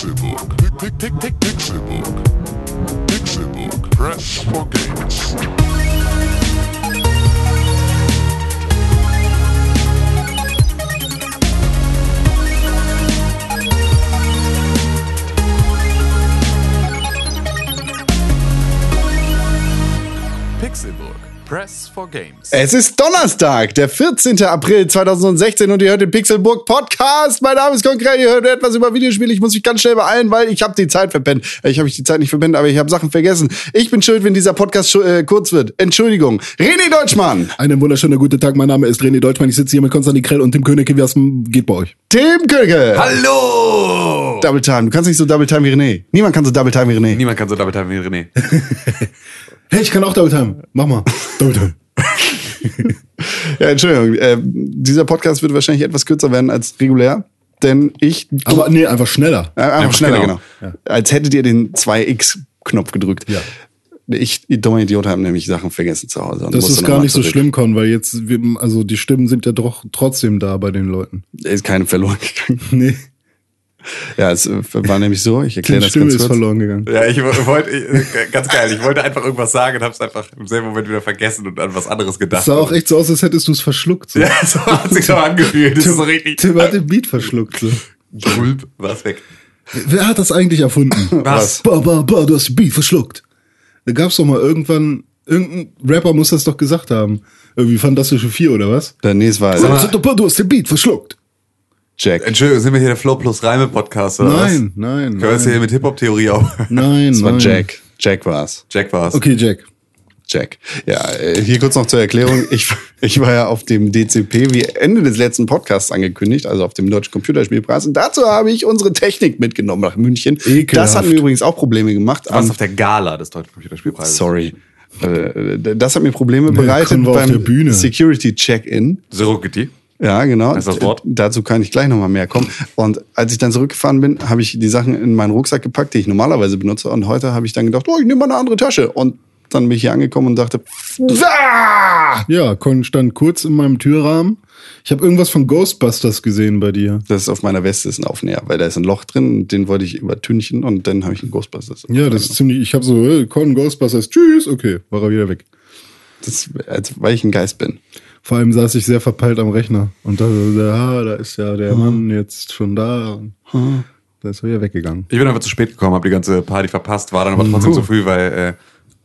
Pixelbook. Pick, pick, pick, Pixelbook. Pixelbook. Press for games. Pixelburg. Press for Games. Es ist Donnerstag, der 14. April 2016 und ihr hört den Pixelburg Podcast. Mein Name ist Konkret, ihr hört etwas über Videospiele. Ich muss mich ganz schnell beeilen, weil ich habe die Zeit verpennt. Ich habe die Zeit nicht verpennt, aber ich habe Sachen vergessen. Ich bin schuld, wenn dieser Podcast äh, kurz wird. Entschuldigung. René Deutschmann, Einen wunderschönen guten Tag, mein Name ist René Deutschmann. Ich sitze hier mit Konstantin Krell und Tim Königke. Wie geht bei euch? Tim Köge. Hallo! Double Time. Du kannst nicht so Double Time wie René. Niemand kann so Double Time wie René. Niemand kann so damit haben wie René. Hey, ich kann auch Double Time. Mach mal. Double Time. Ja, Entschuldigung. Äh, dieser Podcast wird wahrscheinlich etwas kürzer werden als regulär, denn ich Aber nee, einfach schneller. Äh, einfach, Einfach schneller, genau. genau. Als hättet ihr den 2x-Knopf gedrückt. Ja. Ich, ich dummer Idiot, habe nämlich Sachen vergessen zu Hause. und Das ist gar nicht so zurück. schlimm, Con, weil jetzt, also die Stimmen sind ja doch trotzdem da bei den Leuten. Ist keine verloren gegangen. Nee, Ja, es äh, war nämlich so, ich erkläre das Stimme ganz ist kurz. verloren gegangen. Ja, ich wo- wollte, ich- ganz geil, ich wollte einfach irgendwas sagen und hab's einfach im selben Moment wieder vergessen und an was anderes gedacht. Das sah auch echt so aus, als hättest du es verschluckt. So. Ja, so hat sich so angefühlt. Das ist so richtig. Tim hat den Beat verschluckt. So. Schulp, war's weg. Wer hat das eigentlich erfunden? Was? Ba, ba, ba, du hast den Beat verschluckt. Da gab's doch mal irgendwann, irgendein Rapper muss das doch gesagt haben. Irgendwie Fantastische Vier oder was? Der nee, es war Du hast den Beat verschluckt. Jack. Entschuldigung, sind wir hier der Flow plus Reime Podcast oder was? Nein, nein, Können wir jetzt hier nein. mit Hip-Hop-Theorie auf? Nein, Es war nein. Jack. Jack war's. Jack war's. Okay, Jack. Jack. Ja, äh, hier kurz noch zur Erklärung. Ich, ich war ja auf dem DCP wie Ende des letzten Podcasts angekündigt, also auf dem Deutschen Computerspielpreis. Und dazu habe ich unsere Technik mitgenommen nach München. Ekelhaft. Das hat mir übrigens auch Probleme gemacht. Du warst Am- auf der Gala des Deutschen Computerspielpreises. Sorry. Äh, Das hat mir Probleme bereitet auf beim. Security Check-in. Surrogaty. Ja, genau. ist das Wort? Dazu kann ich gleich nochmal mehr kommen. Und als ich dann zurückgefahren bin, habe ich die Sachen in meinen Rucksack gepackt, die ich normalerweise benutze. Und heute habe ich dann gedacht, oh, ich nehme mal eine andere Tasche. Und dann bin ich hier angekommen und dachte, ah! Ja, Con stand kurz in meinem Türrahmen. Ich habe irgendwas von Ghostbusters gesehen bei dir. das ist auf meiner Weste ist ein Aufnäher, weil da ist ein Loch drin, den wollte ich übertünchen und dann habe ich einen Ghostbusters. Ja, das ist ziemlich. Ich habe so, äh, Con Ghostbusters, tschüss, okay, war er wieder weg. das, als, weil ich ein Geist bin. Vor allem saß ich sehr verpeilt am Rechner und da, da, da ist ja der Mann jetzt schon da. Und Da ist er wieder weggegangen. Ich bin einfach zu spät gekommen, habe die ganze Party verpasst, war dann aber trotzdem zu früh, weil äh,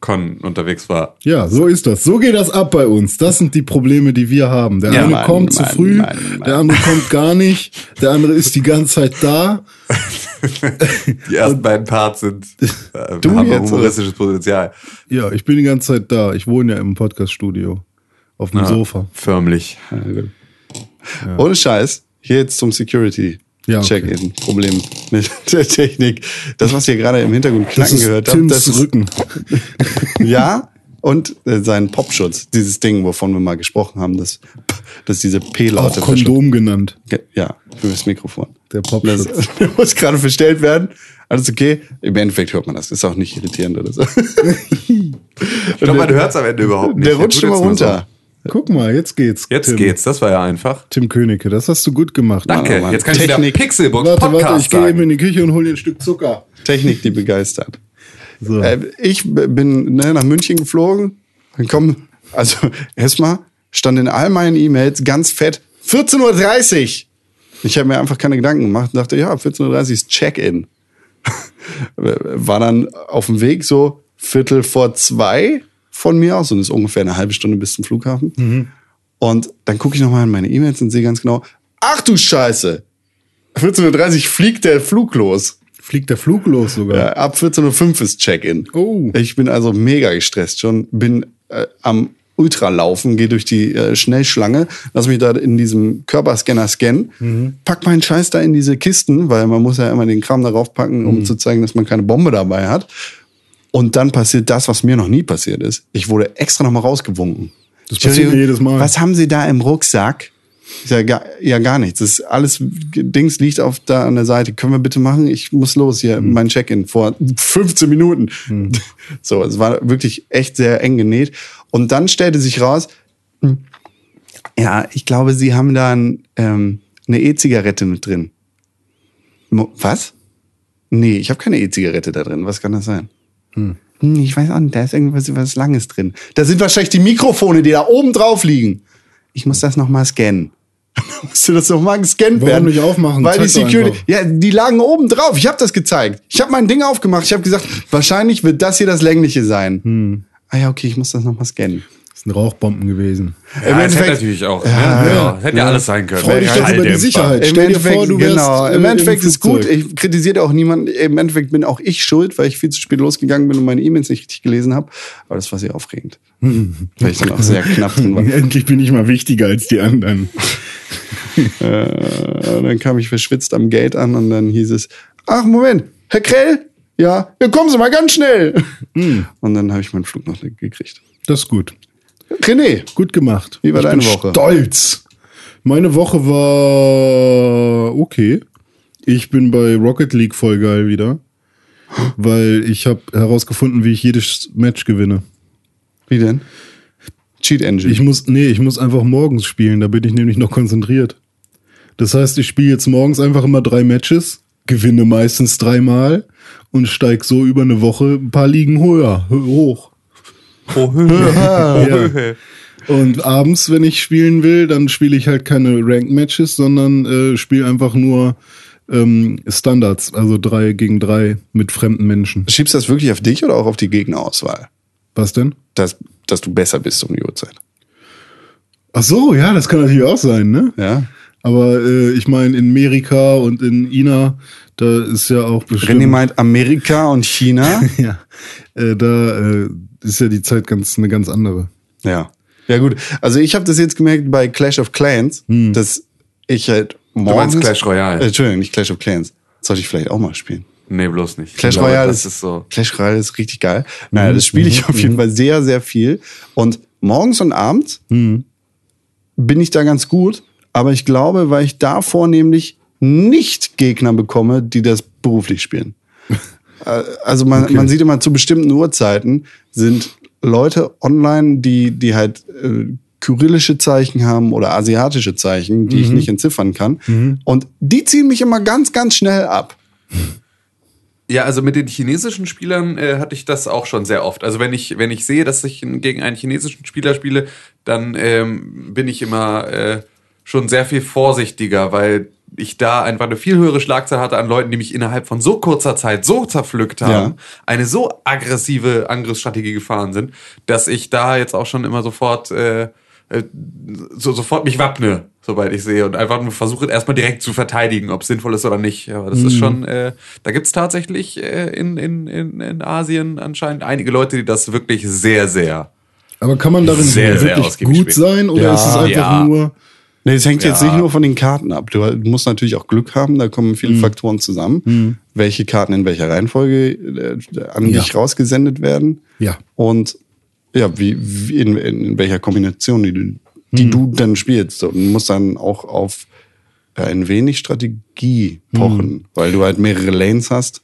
Con unterwegs war. Ja, so ist das. So geht das ab bei uns. Das sind die Probleme, die wir haben. Der Ja, eine Mann, kommt zu Mann, früh, Mann, Mann. der andere kommt gar nicht, der andere ist die ganze Zeit da. Die ersten beiden Parts sind äh, Du haben jetzt, humoristisches Potenzial. Ja, ich bin die ganze Zeit da. Ich wohne ja im Podcaststudio. Auf dem Ja, Sofa. Förmlich. Ohne Scheiß, hier jetzt zum Security. Ja, okay. Check-in. Problem mit der Technik. Das, was ihr gerade im Hintergrund knacken gehört habt, das ist Rücken. Ja, und äh, sein Popschutz, dieses Ding, wovon wir mal gesprochen haben, das, das diese Auch P-Laute Kondom genannt. Ja, für das Mikrofon. Der Das Popschutz. muss gerade verstellt werden. Alles okay. Im Endeffekt hört man das. Ist auch nicht irritierend oder so. Ich glaube, man hört es am Ende überhaupt nicht. Der rutscht immer runter. Guck mal, jetzt geht's. Jetzt Tim. geht's, das war ja einfach. Tim Königke, das hast du gut gemacht. Danke, Oh Mann. jetzt kann ich wieder Technik. Pixelbook Warte, Podcast warte, ich gehe eben in die Küche und hole dir ein Stück Zucker. Technik, die begeistert. So. Äh, ich bin ne, nach München geflogen. Dann kommen, also erstmal stand in all meinen E-Mails ganz fett 14.30 Uhr. Ich habe mir einfach keine Gedanken gemacht und dachte, ja, 14.30 Uhr ist Check-in. War dann auf dem Weg so Viertel vor zwei von mir aus und ist ungefähr eine halbe Stunde bis zum Flughafen. Und dann gucke ich nochmal in meine E-Mails und sehe ganz genau, ach du Scheiße, 14.30 Uhr fliegt der Flug los. Fliegt der Flug los sogar. Ja, ab 14.05 Uhr ist Check-in. Oh. Ich bin also mega gestresst schon, bin äh, am Ultralaufen, gehe durch die äh, Schnellschlange, lass mich da in diesem Körperscanner scannen, pack meinen Scheiß da in diese Kisten, weil man muss ja immer den Kram darauf packen, um zu zeigen, dass man keine Bombe dabei hat. Und dann passiert das, was mir noch nie passiert ist. Ich wurde extra nochmal rausgewunken. Das passiert mir jedes Mal. Was haben Sie da im Rucksack? Ich sag, ja, ja, gar nichts. Das ist alles, Dings liegt auf da an der Seite. Können wir bitte machen? Ich muss los hier, Hm. mein Check-in vor 15 Minuten. So, es war wirklich echt sehr eng genäht. Und dann stellte sich raus, hm, ja, ich glaube, Sie haben da ein, ähm, eine E-Zigarette mit drin. Mo was? Nee, ich habe keine E-Zigarette da drin. Was kann das sein? Hm, Ich weiß auch nicht, da ist irgendwas was Langes drin. Da sind wahrscheinlich die Mikrofone, die da oben drauf liegen. Ich muss das nochmal scannen. Musste das nochmal gescannt Warum werden? nicht aufmachen? Weil die Zeig doch Security. einfach. Ja, die lagen oben drauf. Ich habe das gezeigt. Ich habe mein Ding aufgemacht. Ich habe gesagt, wahrscheinlich wird das hier das längliche sein. Hm. Ah ja, okay, ich muss das nochmal scannen. Das sind Rauchbomben gewesen. Ja, Im Endeffekt- natürlich auch. Ja, ne? ja, ja, hätte ja alles sein können. Freu dich doch über die. Sicherheit. Im Stell dir vor, du wärst, genau. Im im Endeffekt ist gut. Ich kritisiere auch niemanden. Im Endeffekt bin auch ich schuld, weil ich viel zu spät losgegangen bin und meine E-Mails nicht richtig gelesen habe. Aber das war sehr aufregend. weil ich dann auch sehr knapp drin war. Endlich bin ich mal wichtiger als die anderen. Äh, dann kam ich verschwitzt am Gate an und dann hieß es, ach Moment, Herr Krell? Ja, ja kommen Sie mal ganz schnell. Und dann habe ich meinen Flug noch nicht gekriegt. Das ist gut. René, Gut gemacht. Wie war ich deine bin Woche? Stolz. Meine Woche war okay. Ich bin bei Rocket League voll geil wieder. Weil ich habe herausgefunden, wie ich jedes Match gewinne. wie denn? Cheat Engine. Ich muss, nee, ich muss einfach morgens spielen, da bin ich nämlich noch konzentriert. Das heißt, ich spiele jetzt morgens einfach immer drei Matches, gewinne meistens dreimal und steig so über eine Woche ein paar Ligen höher, hö- hoch. Oh, Höhe. Ja. Oh, Höhe. Und abends, wenn ich spielen will, dann spiele ich halt keine Rank-Matches, sondern äh, spiele einfach nur ähm, Standards, also drei gegen drei mit fremden Menschen. Schiebst du das wirklich auf dich oder auch auf die Gegnerauswahl? Was denn? Dass, dass du besser bist um die Uhrzeit. Ach so, ja, das kann natürlich auch sein, ne? Ja. Aber äh, ich meine, in Amerika und in Ina, da ist ja auch bestimmt. René meint Amerika und China. ja, äh, da äh, ist ja die Zeit ganz eine ganz andere. ja. Ja gut. Also ich habe das jetzt gemerkt bei Clash of Clans, dass ich halt morgens... meinst Clash Royale? Äh, Entschuldigung, nicht Clash of Clans. Sollte ich vielleicht auch mal spielen. Nee, bloß nicht. Clash glaube, Royale das ist so. Clash Royale ist richtig geil. Naja, das spiele ich auf jeden Fall sehr, sehr viel. Und morgens und abends bin ich da ganz gut. Aber ich glaube, weil ich da vornehmlich nicht Gegner bekomme, die das beruflich spielen. Äh, Also man, man sieht immer zu bestimmten Uhrzeiten sind Leute online, die, die halt äh, kyrillische Zeichen haben oder asiatische Zeichen, die ich nicht entziffern kann. Und die ziehen mich immer ganz, ganz schnell ab. Ja, also mit den chinesischen Spielern äh, hatte ich das auch schon sehr oft. Also wenn ich, wenn ich sehe, dass ich gegen einen chinesischen Spieler spiele, dann ähm, bin ich immer äh, schon sehr viel vorsichtiger, weil ich da einfach eine viel höhere Schlagzahl hatte an Leuten, die mich innerhalb von so kurzer Zeit so zerpflückt haben, Ja. eine so aggressive Angriffsstrategie gefahren sind, dass ich da jetzt auch schon immer sofort äh, äh, so, sofort mich wappne, sobald ich sehe und einfach nur versuche erstmal direkt zu verteidigen, ob es sinnvoll ist oder nicht. Aber das ist schon, äh, da gibt's tatsächlich äh, in, in, in, in Asien anscheinend einige Leute, die das wirklich sehr, sehr. Aber kann man darin Sehr, wirklich gut spielen. sein oder Ja, ist es einfach ja. nur Nee, es hängt jetzt Ja. nicht nur von den Karten ab. Du musst natürlich auch Glück haben, da kommen Mhm. viele Faktoren zusammen, welche Karten in welcher Reihenfolge äh, an Ja. dich rausgesendet werden. Ja. Und ja, wie, wie in, in welcher Kombination die, du- Mhm. die du dann spielst. Du musst dann auch auf ein wenig Strategie pochen, weil du halt mehrere Lanes hast.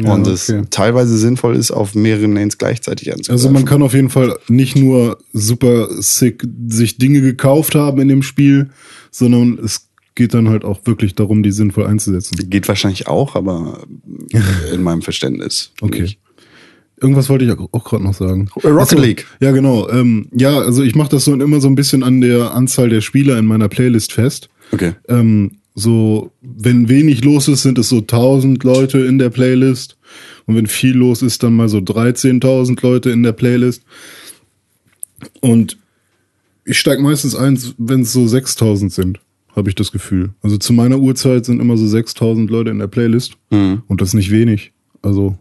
Ja, und es okay. teilweise sinnvoll ist, auf mehreren Lanes gleichzeitig anzugreifen. Also man kann auf jeden Fall nicht nur super sick sich Dinge gekauft haben in dem Spiel, sondern es geht dann halt auch wirklich darum, die sinnvoll einzusetzen. Geht wahrscheinlich auch, aber in meinem Verständnis. Okay. nicht. Irgendwas wollte ich auch, gerade noch sagen. Rocket Ach so, League. Ja, genau. Ähm, ja, also ich mache das so immer so ein bisschen an der Anzahl der Spieler in meiner Playlist fest. Okay. Ähm, so, wenn wenig los ist, sind es so 1000 Leute in der Playlist. Und wenn viel los ist, dann mal so 13.000 Leute in der Playlist. Und ich steige meistens ein, wenn es so 6000 sind, habe ich das Gefühl. Also zu meiner Uhrzeit sind immer so 6000 Leute in der Playlist. Und das ist nicht wenig. Also,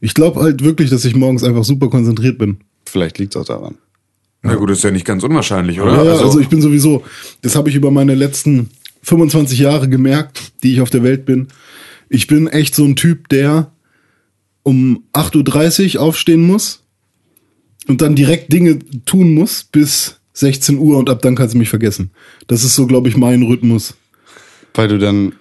ich glaube halt wirklich, dass ich morgens einfach super konzentriert bin. Vielleicht liegt es auch daran. Na gut, ist ja nicht ganz unwahrscheinlich, oder? Ja, also, also ich bin sowieso, das habe ich über meine letzten 25 Jahre gemerkt, die ich auf der Welt bin. Ich bin echt so ein Typ, der um 8.30 Uhr aufstehen muss und dann direkt Dinge tun muss bis 16 Uhr und ab dann kannst du mich vergessen. Das ist so, glaube ich, mein Rhythmus. Weil du dann,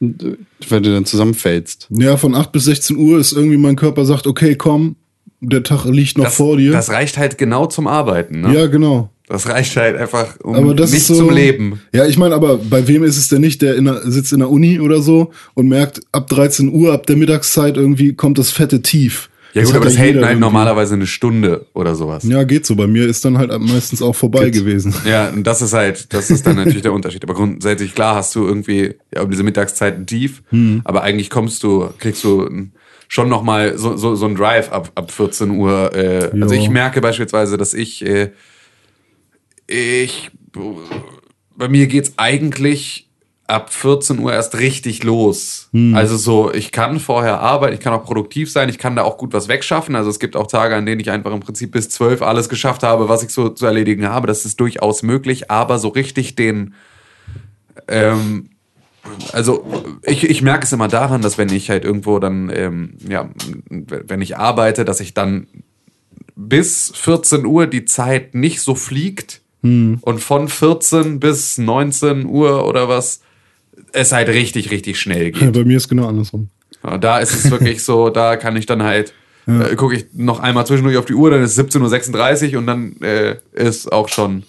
weil du dann zusammenfällst. Ja, von 8 bis 16 Uhr ist irgendwie mein Körper sagt, okay, komm, der Tag liegt noch das, vor dir. das reicht halt genau zum Arbeiten, ne? ja, genau. Das reicht halt einfach um Aber das nicht ist so, zum Leben. Ja, ich meine, aber bei wem ist es denn nicht, der in der, sitzt in der Uni oder so und merkt, ab 13 Uhr, ab der Mittagszeit irgendwie kommt das fette Tief. Ja gut, hat aber das hält halt irgendwie. normalerweise eine Stunde oder sowas. Ja, geht so. Bei mir ist dann halt meistens auch vorbei gewesen. Ja, und das ist halt, das ist dann natürlich der Unterschied. Aber grundsätzlich klar hast du irgendwie ja, um diese Mittagszeit ein Tief, Hm. aber eigentlich kommst du, kriegst du schon noch mal so, so, so ein Drive ab, ab 14 Uhr. Äh, also ich merke beispielsweise, dass ich, äh, ich, bei mir geht's eigentlich ab 14 Uhr erst richtig los. Also so, ich kann vorher arbeiten, ich kann auch produktiv sein, ich kann da auch gut was wegschaffen. Also es gibt auch Tage, an denen ich einfach im Prinzip bis 12 alles geschafft habe, was ich so zu erledigen habe. Das ist durchaus möglich, aber so richtig den, ähm, also ich, ich merke es immer daran, dass wenn ich halt irgendwo dann, ähm, ja, wenn ich arbeite, dass ich dann bis 14 Uhr die Zeit nicht so fliegt und von 14 bis 19 Uhr oder was es halt richtig, richtig schnell geht. Bei mir ist genau andersrum. Ja, da ist es wirklich so, da kann ich dann halt, äh, gucke ich noch einmal zwischendurch auf die Uhr, dann ist 17.36 Uhr und dann äh, ist auch schon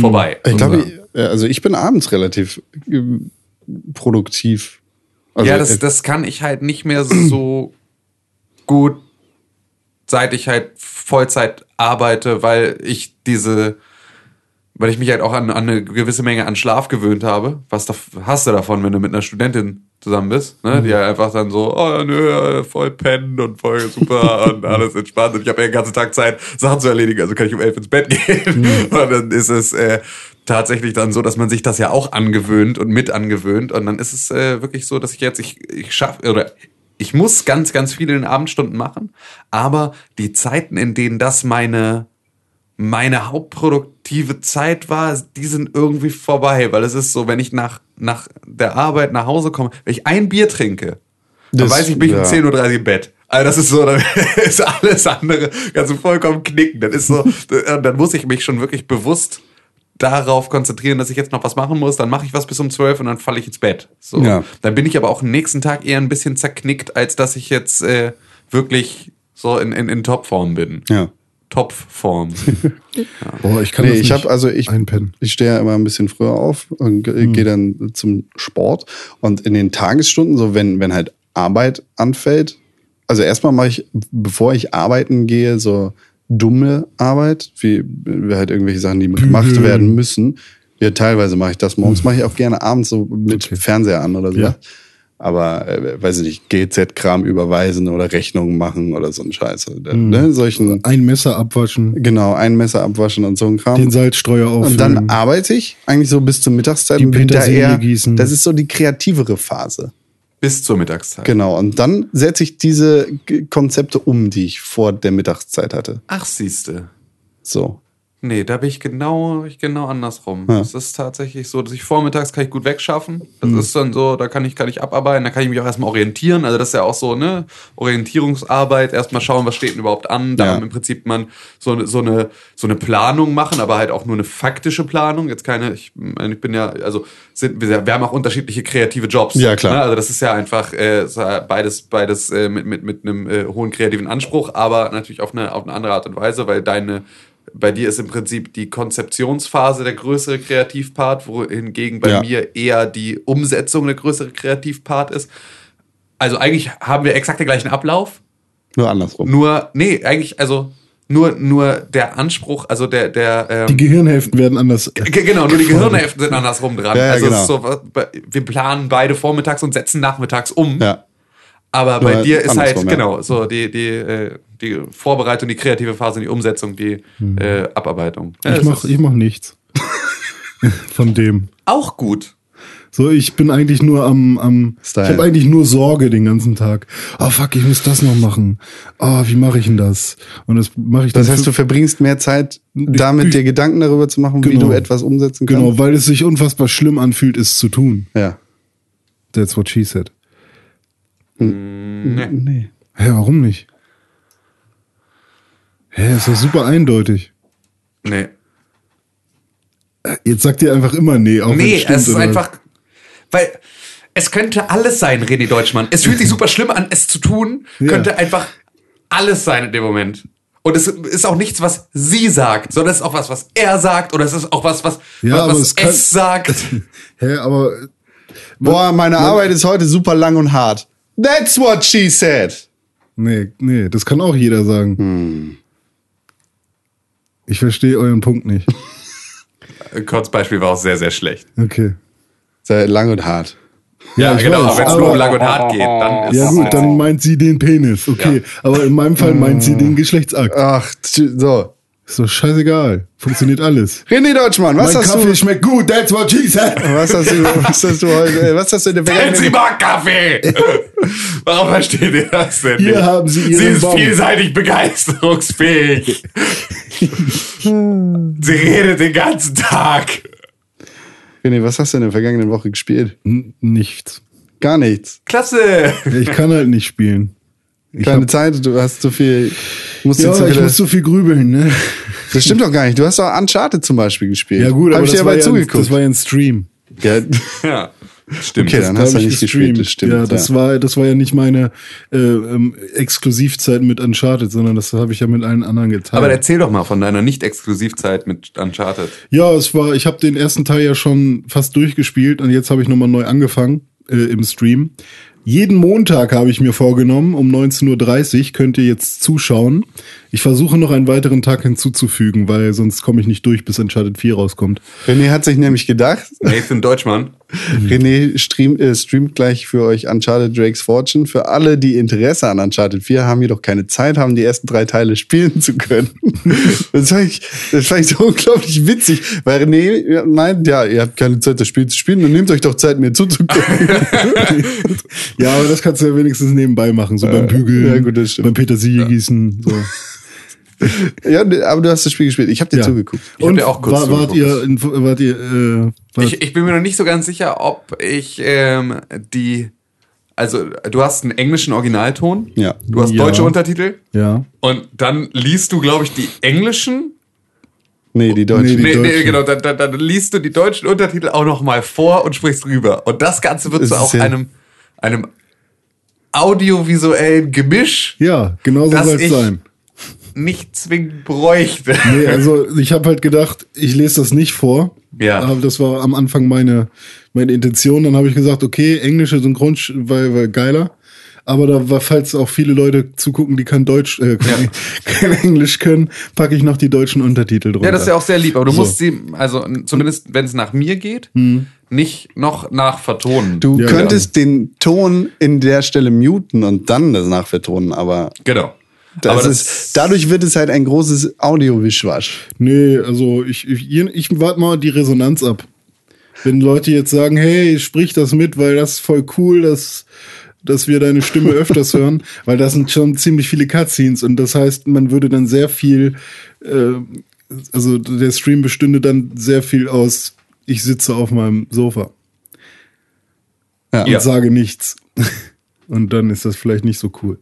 vorbei. Ich glaube, ich, also ich bin abends relativ äh, produktiv. Also, ja, das, äh, das kann ich halt nicht mehr so gut, seit ich halt Vollzeit arbeite, weil ich diese, weil ich mich halt auch an, an eine gewisse Menge an Schlaf gewöhnt habe. Was da, hast du davon, wenn du mit einer Studentin zusammen bist, ne? die halt einfach dann so, oh nö, voll pennen und voll super und alles entspannt und ich habe ja den ganzen Tag Zeit, Sachen zu erledigen, also kann ich um elf ins Bett gehen. Und dann ist es äh, tatsächlich dann so, dass man sich das ja auch angewöhnt und mit angewöhnt und dann ist es äh, wirklich so, dass ich jetzt, ich, ich schaffe, oder ich muss ganz, ganz viel in den Abendstunden machen, aber die Zeiten, in denen das meine meine hauptproduktive Zeit war, die sind irgendwie vorbei, weil es ist so, wenn ich nach, nach der Arbeit nach Hause komme, wenn ich ein Bier trinke, dann Das- weiß ich, bin ich um ja. 10.30 Uhr im Bett. Also das ist so, dann ist alles andere, kannst du vollkommen knicken. Das ist so, dann muss ich mich schon wirklich bewusst darauf konzentrieren, dass ich jetzt noch was machen muss, dann mache ich was bis um 12 und dann falle ich ins Bett. So. Ja. Dann bin ich aber auch am nächsten Tag eher ein bisschen zerknickt, als dass ich jetzt äh, wirklich so in, in, in Topform bin. ja. Topform. Boah, ich kann Nee, das ich nicht habe also ich, einpennen. ich stehe ja immer ein bisschen früher auf und Mhm. gehe dann zum Sport und in den Tagesstunden, so wenn wenn halt Arbeit anfällt, also erstmal mache ich, bevor ich arbeiten gehe, so dumme Arbeit, wie, wie halt irgendwelche Sachen, die gemacht werden müssen. Ja, teilweise mache ich das. Morgens mache ich auch gerne abends so mit Fernseher an oder so. Ja. Aber, äh, weiß ich nicht, GZ-Kram überweisen oder Rechnungen machen oder so ein Scheiß. Mhm. Ne? Solchen, Ein Messer abwaschen, genau, ein Messer abwaschen und so ein Kram. den Salzstreuer auffüllen. Und dann arbeite ich eigentlich so bis zur Mittagszeit Die und bin da eher, gießen. das ist so die kreativere Phase. Bis zur Mittagszeit. Genau. Und dann setze ich diese Konzepte um, die ich vor der Mittagszeit hatte. Ach, siehste. So. Nee, da bin ich genau, ich genau andersrum. Ja. Es ist tatsächlich so, dass ich vormittags kann ich gut wegschaffen. Das ist dann so, da kann ich, kann ich abarbeiten, da kann ich mich auch erstmal orientieren. Also das ist ja auch so, ne, Orientierungsarbeit, erstmal schauen, was steht denn überhaupt an. Da Ja. im Prinzip man so, eine- so eine, so eine Planung machen, aber halt auch nur eine faktische Planung. Jetzt keine, ich, ich bin ja, also sind, wir, wir haben auch unterschiedliche kreative Jobs. Ja, klar. Ne? Also das ist ja einfach äh, beides, beides äh, mit, mit, mit einem äh, hohen kreativen Anspruch, aber natürlich auf eine, auf eine andere Art und Weise, weil deine, bei dir ist im Prinzip die Konzeptionsphase der größere Kreativpart, wohingegen bei Ja. mir eher die Umsetzung der größere Kreativpart ist. Also eigentlich haben wir exakt den gleichen Ablauf, Nur andersrum. nur, nee, eigentlich, also nur, nur der Anspruch, also der, der, ähm, die Gehirnhälften werden anders. Ge- Genau, nur die Gehirnhälften sind andersrum dran. Ja, ja, also genau. so, wir planen beide vormittags und setzen nachmittags um. Ja. Aber Nur bei dir ist halt, genau, so die, die, äh, die Vorbereitung, die kreative Phase, die Umsetzung, die äh, Abarbeitung. Ja, Ich das mach, nichts. Von dem. auch gut. So, ich bin eigentlich nur am, am Style. ich habe eigentlich nur Sorge den ganzen Tag. Oh fuck, ich muss das noch machen. Oh, wie mache ich denn das? Und das mache ich. Das heißt, du verbringst mehr Zeit damit, ich- dir Gedanken darüber zu machen, wie Genau. du etwas umsetzen kannst. genau, weil es sich unfassbar schlimm anfühlt, es zu tun. Ja. That's what she said. Nee. Nee. Hä, warum nicht? Hä, ist doch super eindeutig. Nee. Jetzt sagt ihr einfach immer nee, auch Nee, stimmt, es ist oder? einfach, weil es könnte alles sein, René Deutschmann. Es fühlt sich super schlimm an, es zu tun, Ja. könnte einfach alles sein in dem Moment. Und es ist auch nichts, was sie sagt, sondern es ist auch was, was er sagt, oder es ist auch was, was, Ja, was, was es kann- es sagt. Hä, aber Boah, meine Arbeit ist heute super lang und hart. That's what she said. nee, nee, das kann auch jeder sagen. Hm. Ich verstehe euren Punkt nicht. Kurzbeispiel war auch sehr, sehr schlecht. Okay. Sei lang und hart. Ja, ich genau, wenn es nur um lang und hart geht, dann ist Ja gut, halt dann meint sie den Penis, okay. Aber in meinem Fall meint sie den Geschlechtsakt. Ach, so. Ist doch scheißegal. Funktioniert alles. René Deutschmann, was mein hast Kaffee du, schmeckt gut, that's what she said. was hast du, was hast du heute, äh, was hast du in der Sie Vergangenheit? mag Kaffee! Warum versteht ihr das denn Hier nicht? haben Sie Ihren Sie ist Baum. vielseitig begeisterungsfähig. Sie redet den ganzen Tag. René, was hast du in der vergangenen Woche gespielt? N nichts. Gar nichts. Klasse! Ich kann halt nicht spielen. Ich Keine hab, Zeit, du hast zu viel, musst ja, jetzt so ich muss so viel grübeln, ne? das stimmt doch gar nicht. Du hast doch Uncharted zum Beispiel gespielt. Ja gut, Hab aber ich das dir war, dabei ja, ein- zugeguckt. das war ja ein Stream. ja, Ja, stimmt. Okay, dann Da hast du ich nicht gespielt, das stimmt. Ja, das ja. war, das war ja nicht meine äh, ähm, Exklusivzeit mit Uncharted, sondern das habe ich ja mit allen anderen geteilt. Aber erzähl doch mal von deiner Nicht-Exklusivzeit mit Uncharted. Ja, es war, ich habe den ersten Teil ja schon fast durchgespielt und jetzt habe ich nochmal neu angefangen äh, im Stream. Jeden Montag habe ich mir vorgenommen, um 19.30 Uhr könnt ihr jetzt zuschauen. Ich versuche noch einen weiteren Tag hinzuzufügen, weil sonst komme ich nicht durch, bis Uncharted 4 rauskommt. René hat sich nämlich gedacht, Nathan Deutschmann. René stream, äh, streamt gleich für euch Uncharted Drake's Fortune. Für alle, die Interesse an Uncharted 4 haben, jedoch keine Zeit haben, die ersten drei Teile spielen zu können. das, fand ich, das fand ich so unglaublich witzig, weil René meint, ja, ihr habt keine Zeit, das Spiel zu spielen, dann nehmt euch doch Zeit, mir zuzugucken. Ja, aber das kannst du ja wenigstens nebenbei machen, so beim Bügeln, ja, gut, beim Petersilie gießen. So. ja, aber du hast das Spiel gespielt. Ich habe dir Ja. zugeguckt. Ich hab dir auch kurz war, wart zugeguckt. ihr, in, wart ihr, äh, wart, Ich, ich bin mir noch nicht so ganz sicher, ob ich ähm, die. Also, du hast einen englischen Originalton. Ja. Du hast Ja. deutsche Untertitel. ja. Und dann liest du, glaube ich, die englischen. Nee, die Deutschen. Nee, die Nee, nee, deutschen. genau. Dann, dann, dann liest du die deutschen Untertitel auch noch mal vor und sprichst rüber. Und das Ganze wird zu auch ja- einem, einem audiovisuellen Gemisch Ja, genau so soll es ich- sein. Nicht zwingend bräuchte. Nee, also ich habe halt gedacht, ich lese das nicht vor. Ja. Aber das war am Anfang meine, meine Intention. Dann habe ich gesagt, okay, englische Synchron war, war geiler. Aber da war, falls auch viele Leute zugucken, die kein Deutsch, äh, kein, kein Englisch können, packe ich noch die deutschen Untertitel drunter. Ja, das ist ja auch sehr lieb, aber du So. musst sie, also zumindest wenn es nach mir geht, nicht noch nachvertonen. Du Ja, könntest den Ton in der Stelle muten und dann das nachvertonen, aber Genau. Das aber ist, dadurch wird es halt ein großes Audio-Wischwasch. Nee, also ich, ich, ich warte mal die Resonanz ab. Wenn Leute jetzt sagen, hey, sprich das mit, weil das ist voll cool, dass, dass wir deine Stimme öfters hören, weil das sind schon ziemlich viele Cutscenes und das heißt, man würde dann sehr viel, äh, also der Stream bestünde dann sehr viel aus, ich sitze auf meinem Sofa Ja. und Ja. sage nichts. Und dann ist das vielleicht nicht so cool.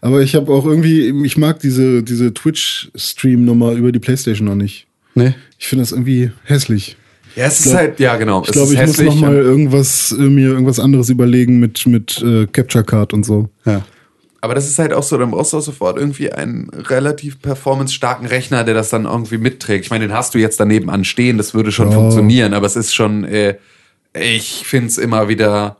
Aber ich habe auch irgendwie, ich mag diese, diese Twitch-Stream-Nummer über die Playstation noch nicht. Nee? Ich finde das irgendwie hässlich. ja, es ist glaub- halt, ja genau. Ich glaube, ich muss noch mal irgendwas äh, mir irgendwas anderes überlegen mit mit äh, Capture Card und so. Ja. Aber das ist halt auch so, dann brauchst du auch sofort irgendwie einen relativ performance-starken Rechner, der das dann irgendwie mitträgt. Ich meine, den hast du jetzt daneben anstehen, das würde schon Ja. funktionieren, aber es ist schon, äh, ich find's immer wieder,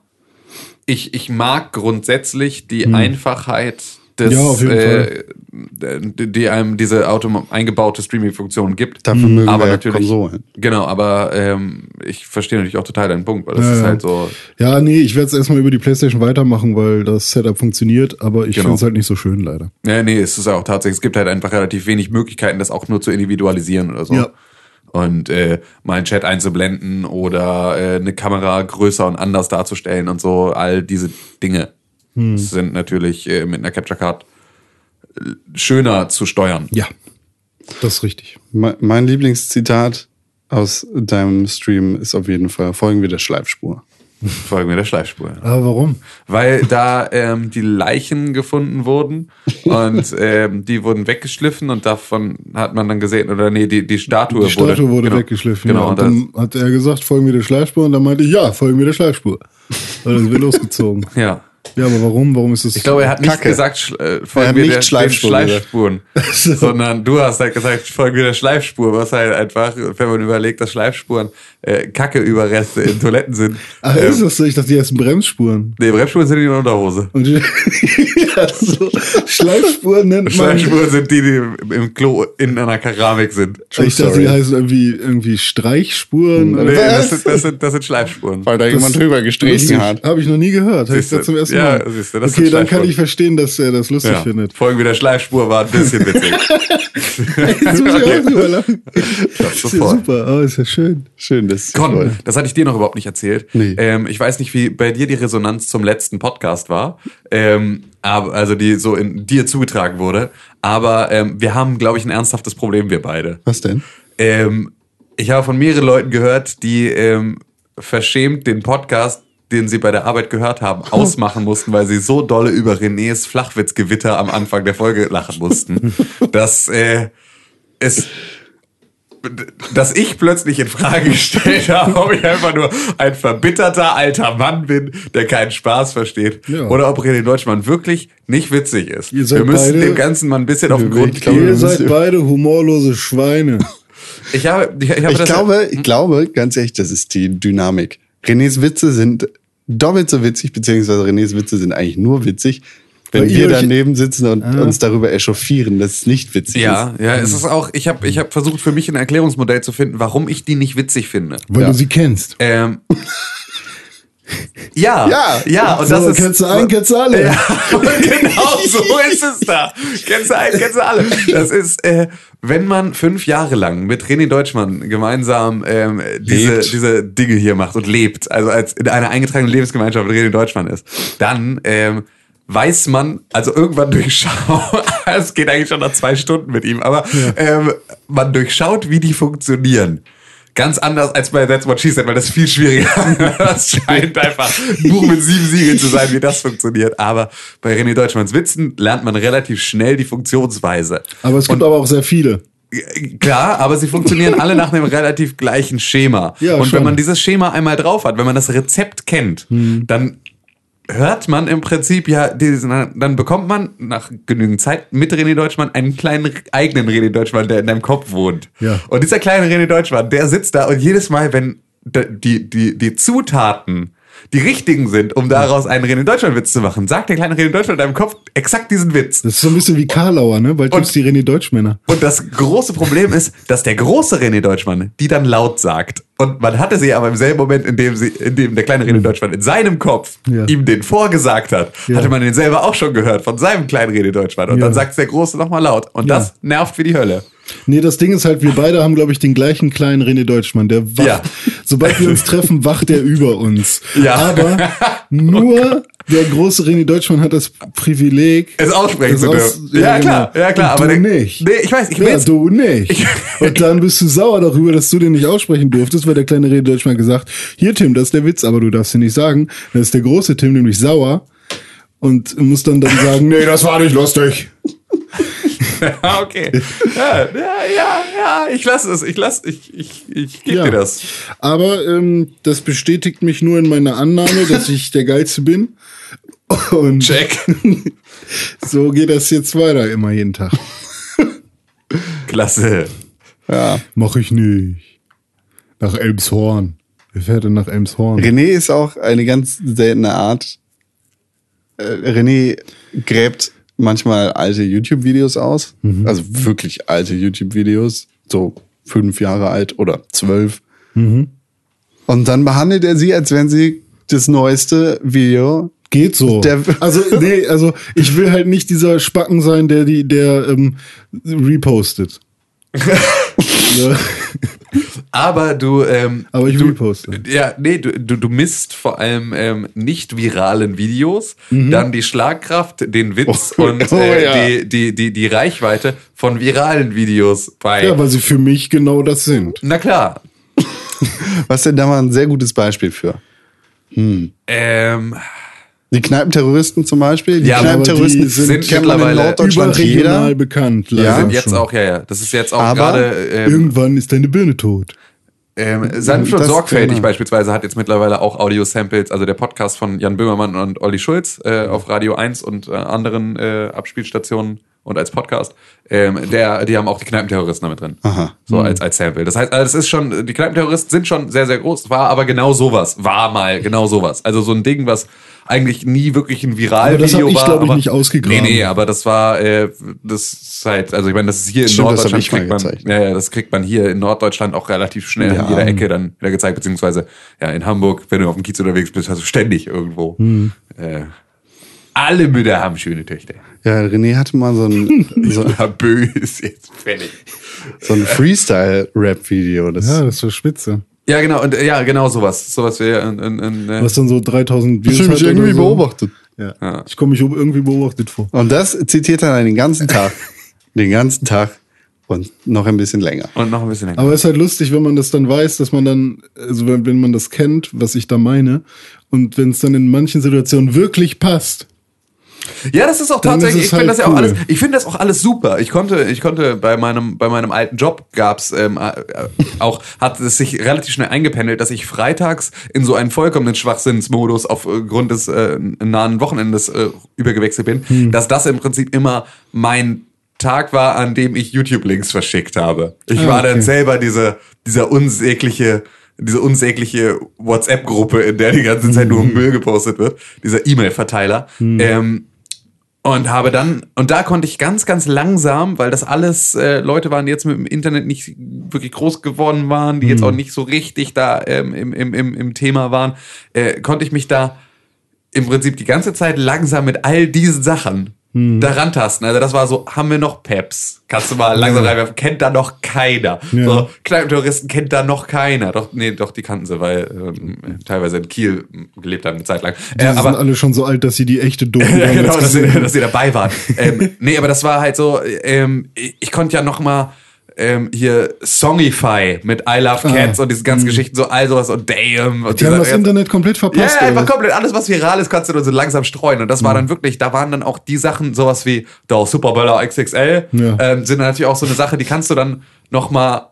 ich, ich mag grundsätzlich die Einfachheit Hm. Ja, auf jeden äh, die, die einem diese autom eingebaute Streaming-Funktion gibt. Dafür mögen aber wir natürlich, Konsolen. genau, aber ähm, ich verstehe natürlich auch total deinen Punkt, weil das Ja, ist halt so, Ja, nee, ich werde es erstmal über die Playstation weitermachen, weil das Setup funktioniert, aber ich Genau. finde es halt nicht so schön leider. Ja, nee, es ist auch tatsächlich, es gibt halt einfach relativ wenig Möglichkeiten, das auch nur zu individualisieren oder so. Ja. Und äh, mal einen Chat einzublenden oder äh, eine Kamera größer und anders darzustellen und so, all diese Dinge sind natürlich äh, mit einer Capture Card äh, schöner zu steuern. Ja. Das ist richtig. Me- Mein Lieblingszitat aus deinem Stream ist auf jeden Fall, folgen wir der Schleifspur. Folgen wir der Schleifspur. Aber warum? Weil da ähm, die Leichen gefunden wurden und ähm, die wurden weggeschliffen und davon hat man dann gesehen, oder nee, die, die Statue, Die Statue wurde genau, weggeschliffen. Genau, ja. und Und dann hat er gesagt, folgen wir der Schleifspur und dann meinte ich, ja, folgen wir der Schleifspur. Und dann sind wir losgezogen. ja. Ja, aber warum? Warum ist das? Ich glaube, er hat nicht Kacke. gesagt, äh, folgen wir nicht der, Schleifspuren den Schleifspuren, sondern du hast halt gesagt, folgen wir der Schleifspur, was halt einfach, wenn man überlegt, dass Schleifspuren äh, Kacke-Überreste in Toiletten sind. Ach, ähm, ist das so? Ich dachte, die heißen Bremsspuren. Nee, Bremsspuren sind die in der Unterhose. Und ja, so, Schleifspuren nennt man. Schleifspuren sind die, die im Klo in einer Keramik sind. ich dachte, story. die heißen irgendwie, irgendwie Streichspuren. Nee, oder- das sind, das, sind, das sind Schleifspuren. Weil da jemand drüber gestrichen hat. Habe ich noch nie gehört. Habe ich das zum ersten Ja, Mal. siehst du, das okay, dann kann ich verstehen, dass er das lustig Ja. findet. Folgen wir der Schleifspur war ein bisschen witzig. Jetzt muss ich auch drüber lachen. glaub Ist ja super. Oh, ist ja schön. Schön, das Con, das hatte ich dir noch überhaupt nicht erzählt. Nee. Ähm, ich weiß nicht, wie bei dir die Resonanz zum letzten Podcast war, ähm, aber also die so in dir zugetragen wurde. Aber ähm, wir haben, glaube ich, ein ernsthaftes Problem, wir beide. Was denn? Ähm, ich habe von mehreren Leuten gehört, die ähm, verschämt den Podcast, den sie bei der Arbeit gehört haben, ausmachen mussten, weil sie so dolle über Renés Flachwitzgewitter am Anfang der Folge lachen mussten, dass äh, es dass ich plötzlich in Frage gestellt habe, ob ich einfach nur ein verbitterter alter Mann bin, der keinen Spaß versteht, Ja. oder ob René Deutschmann wirklich nicht witzig ist. Wir müssen beide- dem Ganzen mal ein bisschen auf den Grund glaube, gehen. Ihr seid beide humorlose Schweine. Ich habe, ich, ich habe Ich das glaube, ich glaube, ganz ehrlich, das ist die Dynamik. Renés Witze sind doppelt so witzig, beziehungsweise Renés Witze sind eigentlich nur witzig, wenn Weil wir daneben sitzen und uns darüber echauffieren, dass es nicht witzig Ja, ist. ja, es ist auch, ich habe ich hab versucht für mich ein Erklärungsmodell zu finden, warum ich die nicht witzig finde. Weil Ja. du sie kennst. Ähm, ja, Ja. ja, und so, das ist. kennst du einen, kennst du alle. Ja, genau so ist es da. Kennst du einen, kennst du alle. Das ist, äh, wenn man fünf Jahre lang mit René Deutschmann gemeinsam ähm, diese, Lebt. diese Dinge hier macht und lebt, also als in einer eingetragenen Lebensgemeinschaft mit René Deutschmann ist, dann ähm, weiß man, also irgendwann durchschaut, es geht eigentlich schon nach zwei Stunden mit ihm, aber ähm, man durchschaut, wie die funktionieren. Ganz anders als bei That's What She Said, weil das ist viel schwieriger. Das scheint einfach ein Buch mit sieben Siegeln zu sein, wie das funktioniert. Aber bei René Deutschmanns Witzen lernt man relativ schnell die Funktionsweise. Aber es gibt aber auch sehr viele. Klar, aber sie funktionieren alle nach einem relativ gleichen Schema. Ja, und schon. wenn man dieses Schema einmal drauf hat, wenn man das Rezept kennt, Hm. dann hört man im Prinzip ja, diesen, dann bekommt man nach genügend Zeit mit René Deutschmann einen kleinen eigenen René Deutschmann, der in deinem Kopf wohnt. Ja. Und dieser kleine René Deutschmann, der sitzt da und jedes Mal, wenn die, die, die Zutaten die richtigen sind, um daraus einen René Deutschmann-Witz zu machen, sagt der kleine René Deutschmann in deinem Kopf exakt diesen Witz. Das ist so ein bisschen wie Karlauer, ne? Weil Und- die René Deutschmänner. Und das große Problem ist, dass der große René Deutschmann die dann laut sagt. Und man hatte sie aber im selben Moment, in dem, sie, in dem der kleine René Deutschmann in seinem Kopf Ja. ihm den vorgesagt hat, Ja. hatte man den selber auch schon gehört von seinem kleinen René Deutschmann. Und Ja. dann sagt der Große nochmal laut. Und das nervt wie die Hölle. Nee, das Ding ist halt, wir beide haben, glaube ich, den gleichen kleinen René Deutschmann. Der wacht, Ja. sobald wir uns treffen, wacht er über uns. Ja. Aber nur der große René Deutschmann hat das Privileg, Es aussprechen zu aus- dürfen. Ja, klar, ja, klar. Und aber du der- nicht. Nee, ich weiß, ich ja, will's. du nicht. Ich- Und dann bist du sauer darüber, dass du den nicht aussprechen durftest, weil der kleine René Deutschmann gesagt, hier Tim, das ist der Witz, aber du darfst ihn nicht sagen. Dann ist der große Tim nämlich sauer und muss dann dann sagen, nee, das war nicht lustig. Ja, okay. Ja, ja, ja, ja, ich lasse es. Ich lass, ich, ich, ich gebe Ja. dir das. Aber ähm, das bestätigt mich nur in meiner Annahme, dass ich der Geilste bin. Und Check. so geht das jetzt weiter, immer jeden Tag. Klasse. Ja. Mach ich nicht. Nach Elmshorn. Wer fährt denn nach Elmshorn? René ist auch eine ganz seltene Art. Äh, René gräbt manchmal alte YouTube-Videos aus. Also wirklich alte YouTube-Videos. So fünf Jahre alt oder zwölf. Und dann behandelt er sie, als wenn sie das neueste Video. Geht so. Der- also, nee, also ich will halt nicht dieser Spacken sein, der die, der ähm, repostet. ja, Aber du, ähm, aber ich du, reposte. Ja, nee, du, du, du misst vor allem ähm, nicht viralen Videos, Mhm. dann die Schlagkraft, den Witz Oh, und oh äh, ja. die, die, die, die Reichweite von viralen Videos bei. Ja, weil sie für mich genau das sind. Na klar. Was denn da mal ein sehr gutes Beispiel für? Ähm, Die Kneipenterroristen zum Beispiel. Die Ja, Kneipenterroristen die sind kennt man in mittlerweile Norddeutschland Überregional jeder. bekannt. Ja. sind jetzt schon. auch, ja, ja. Das ist jetzt auch gerade. Ähm, Irgendwann ist deine Birne tot. Ähm, sanft und sorgfältig genau. beispielsweise hat jetzt mittlerweile auch Audio-Samples, also der Podcast von Jan Böhmermann und Olli Schulz äh, auf Radio 1 und äh, anderen äh, Abspielstationen und als Podcast, ähm, der, die haben auch die Kneipenterroristen damit drin. Aha. So als, als Sample. Das heißt, also es ist schon, die Kneipenterroristen sind schon sehr, sehr groß, war aber genau sowas. War mal genau sowas. Also so ein Ding, was eigentlich nie wirklich ein Viralvideo Aber das hab ich, war. glaub ich, nicht ausgegraben. Nee, nee, aber das war, äh, das ist halt, also ich meine, das ist hier in Stimmt, Norddeutschland kriegt man, ja, ja, das kriegt man hier in Norddeutschland auch relativ schnell Ja. an jeder Ecke dann wieder gezeigt, beziehungsweise ja in Hamburg, wenn du auf dem Kiez unterwegs bist, hast du ständig irgendwo. Hm. Äh, alle Mütter haben schöne Töchter. Ja, René hatte mal so ein, so, Ja, Bö ist jetzt fertig. so ein Freestyle-Rap-Video. Das, Ja, das war spitze. Ja, genau, und ja, genau sowas. Sowas wie in, in, in, äh, Was dann so 3000 ich Views fühle mich irgendwie so. beobachtet. Ja. Ja. Ich komme mich irgendwie beobachtet vor. Und das zitiert er dann den ganzen Tag. den ganzen Tag. Und noch ein bisschen länger. und noch ein bisschen länger. Aber es ist halt lustig, wenn man das dann weiß, dass man dann, also wenn, wenn man das kennt, was ich da meine, und wenn es dann in manchen Situationen wirklich passt. Ja, das ist auch Dann tatsächlich, ist ich es finde halt das ja auch cool. alles, ich finde das auch alles super. Ich konnte, ich konnte bei meinem, bei meinem alten Job gab's ähm, äh, auch, hat es sich relativ schnell eingependelt, dass ich freitags in so einen vollkommenen Schwachsinnsmodus aufgrund des äh, nahen Wochenendes äh, übergewechselt bin, Hm. dass das im Prinzip immer mein Tag war, an dem ich YouTube-Links verschickt habe. Ich Ah, war dann okay. selber diese, dieser unsägliche, diese unsägliche WhatsApp-Gruppe, in der die ganze Zeit Hm. nur Müll gepostet wird, dieser E-Mail-Verteiler. Ähm, und habe dann, und da konnte ich ganz, ganz langsam, weil das alles äh, Leute waren, die jetzt mit dem Internet nicht wirklich groß geworden waren, die jetzt auch nicht so richtig da ähm, im, im, im, im Thema waren, äh, konnte ich mich da im Prinzip die ganze Zeit langsam mit all diesen Sachen da rantasten. Also das war so, haben wir noch Peps? Kannst du mal langsam reinwerfen? Kennt da noch keiner. Ja. So, Kneipentouristen kennt da noch keiner. Doch, nee, doch, die kannten sie, weil ähm, teilweise in Kiel gelebt haben eine Zeit lang. Die Äh, sind alle schon so alt, dass sie die echte Doku ja, genau, dass haben. dass ihr dabei wart. ähm, nee, aber das war halt so, ähm, ich, ich konnte ja noch mal ähm, hier Songify mit I Love Cats und diese ganzen Geschichten, so all sowas und Damn. Und Ah. Mhm. Die haben das Internet komplett verpasst. ja, einfach Alter. komplett alles, was viral ist, kannst du nur so langsam streuen. Und das Mhm. war dann wirklich, da waren dann auch die Sachen, sowas wie der Superböller XXL, Ja. ähm, sind dann natürlich auch so eine Sache, die kannst du dann noch mal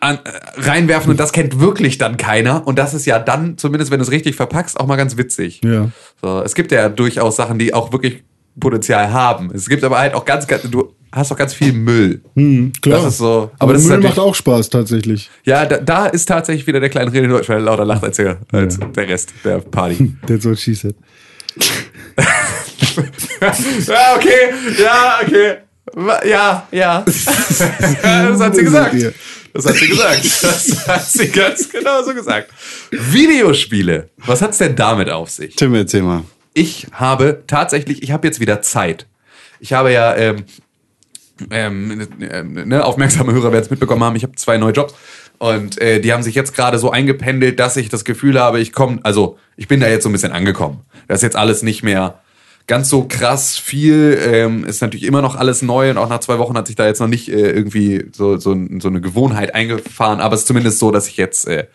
an, äh, reinwerfen und das kennt wirklich dann keiner. Und das ist ja dann, zumindest wenn du es richtig verpackst, auch mal ganz witzig. Ja. So, es gibt ja durchaus Sachen, die auch wirklich Potenzial haben. Es gibt aber halt auch ganz, ganz du hast auch ganz viel Müll. Hm, klar. Das ist so- aber Aber, das Müll natürlich- macht auch Spaß tatsächlich. Ja, da, da ist tatsächlich wieder der kleine René Deutsch, weil er lauter lacht als, der, als der Rest der Party. That's what she said. ja, okay, ja, okay. Ja, ja. das hat sie gesagt. Das hat sie gesagt. Das hat sie ganz genau so gesagt. Videospiele. Was hat's denn damit auf sich? Tim, erzähl mal. Ich habe tatsächlich, ich habe jetzt wieder Zeit. Ich habe ja, ähm, ähm, ähm, ne, aufmerksame Hörer werden es mitbekommen haben, ich habe zwei neue Jobs und äh, die haben sich jetzt gerade so eingependelt, dass ich das Gefühl habe, ich komme, also ich bin da jetzt so ein bisschen angekommen. Das ist jetzt alles nicht mehr ganz so krass viel, ähm, ist natürlich immer noch alles neu und auch nach zwei Wochen hat sich da jetzt noch nicht äh, irgendwie so, so, so eine Gewohnheit eingefahren, aber es ist zumindest so, dass ich jetzt äh,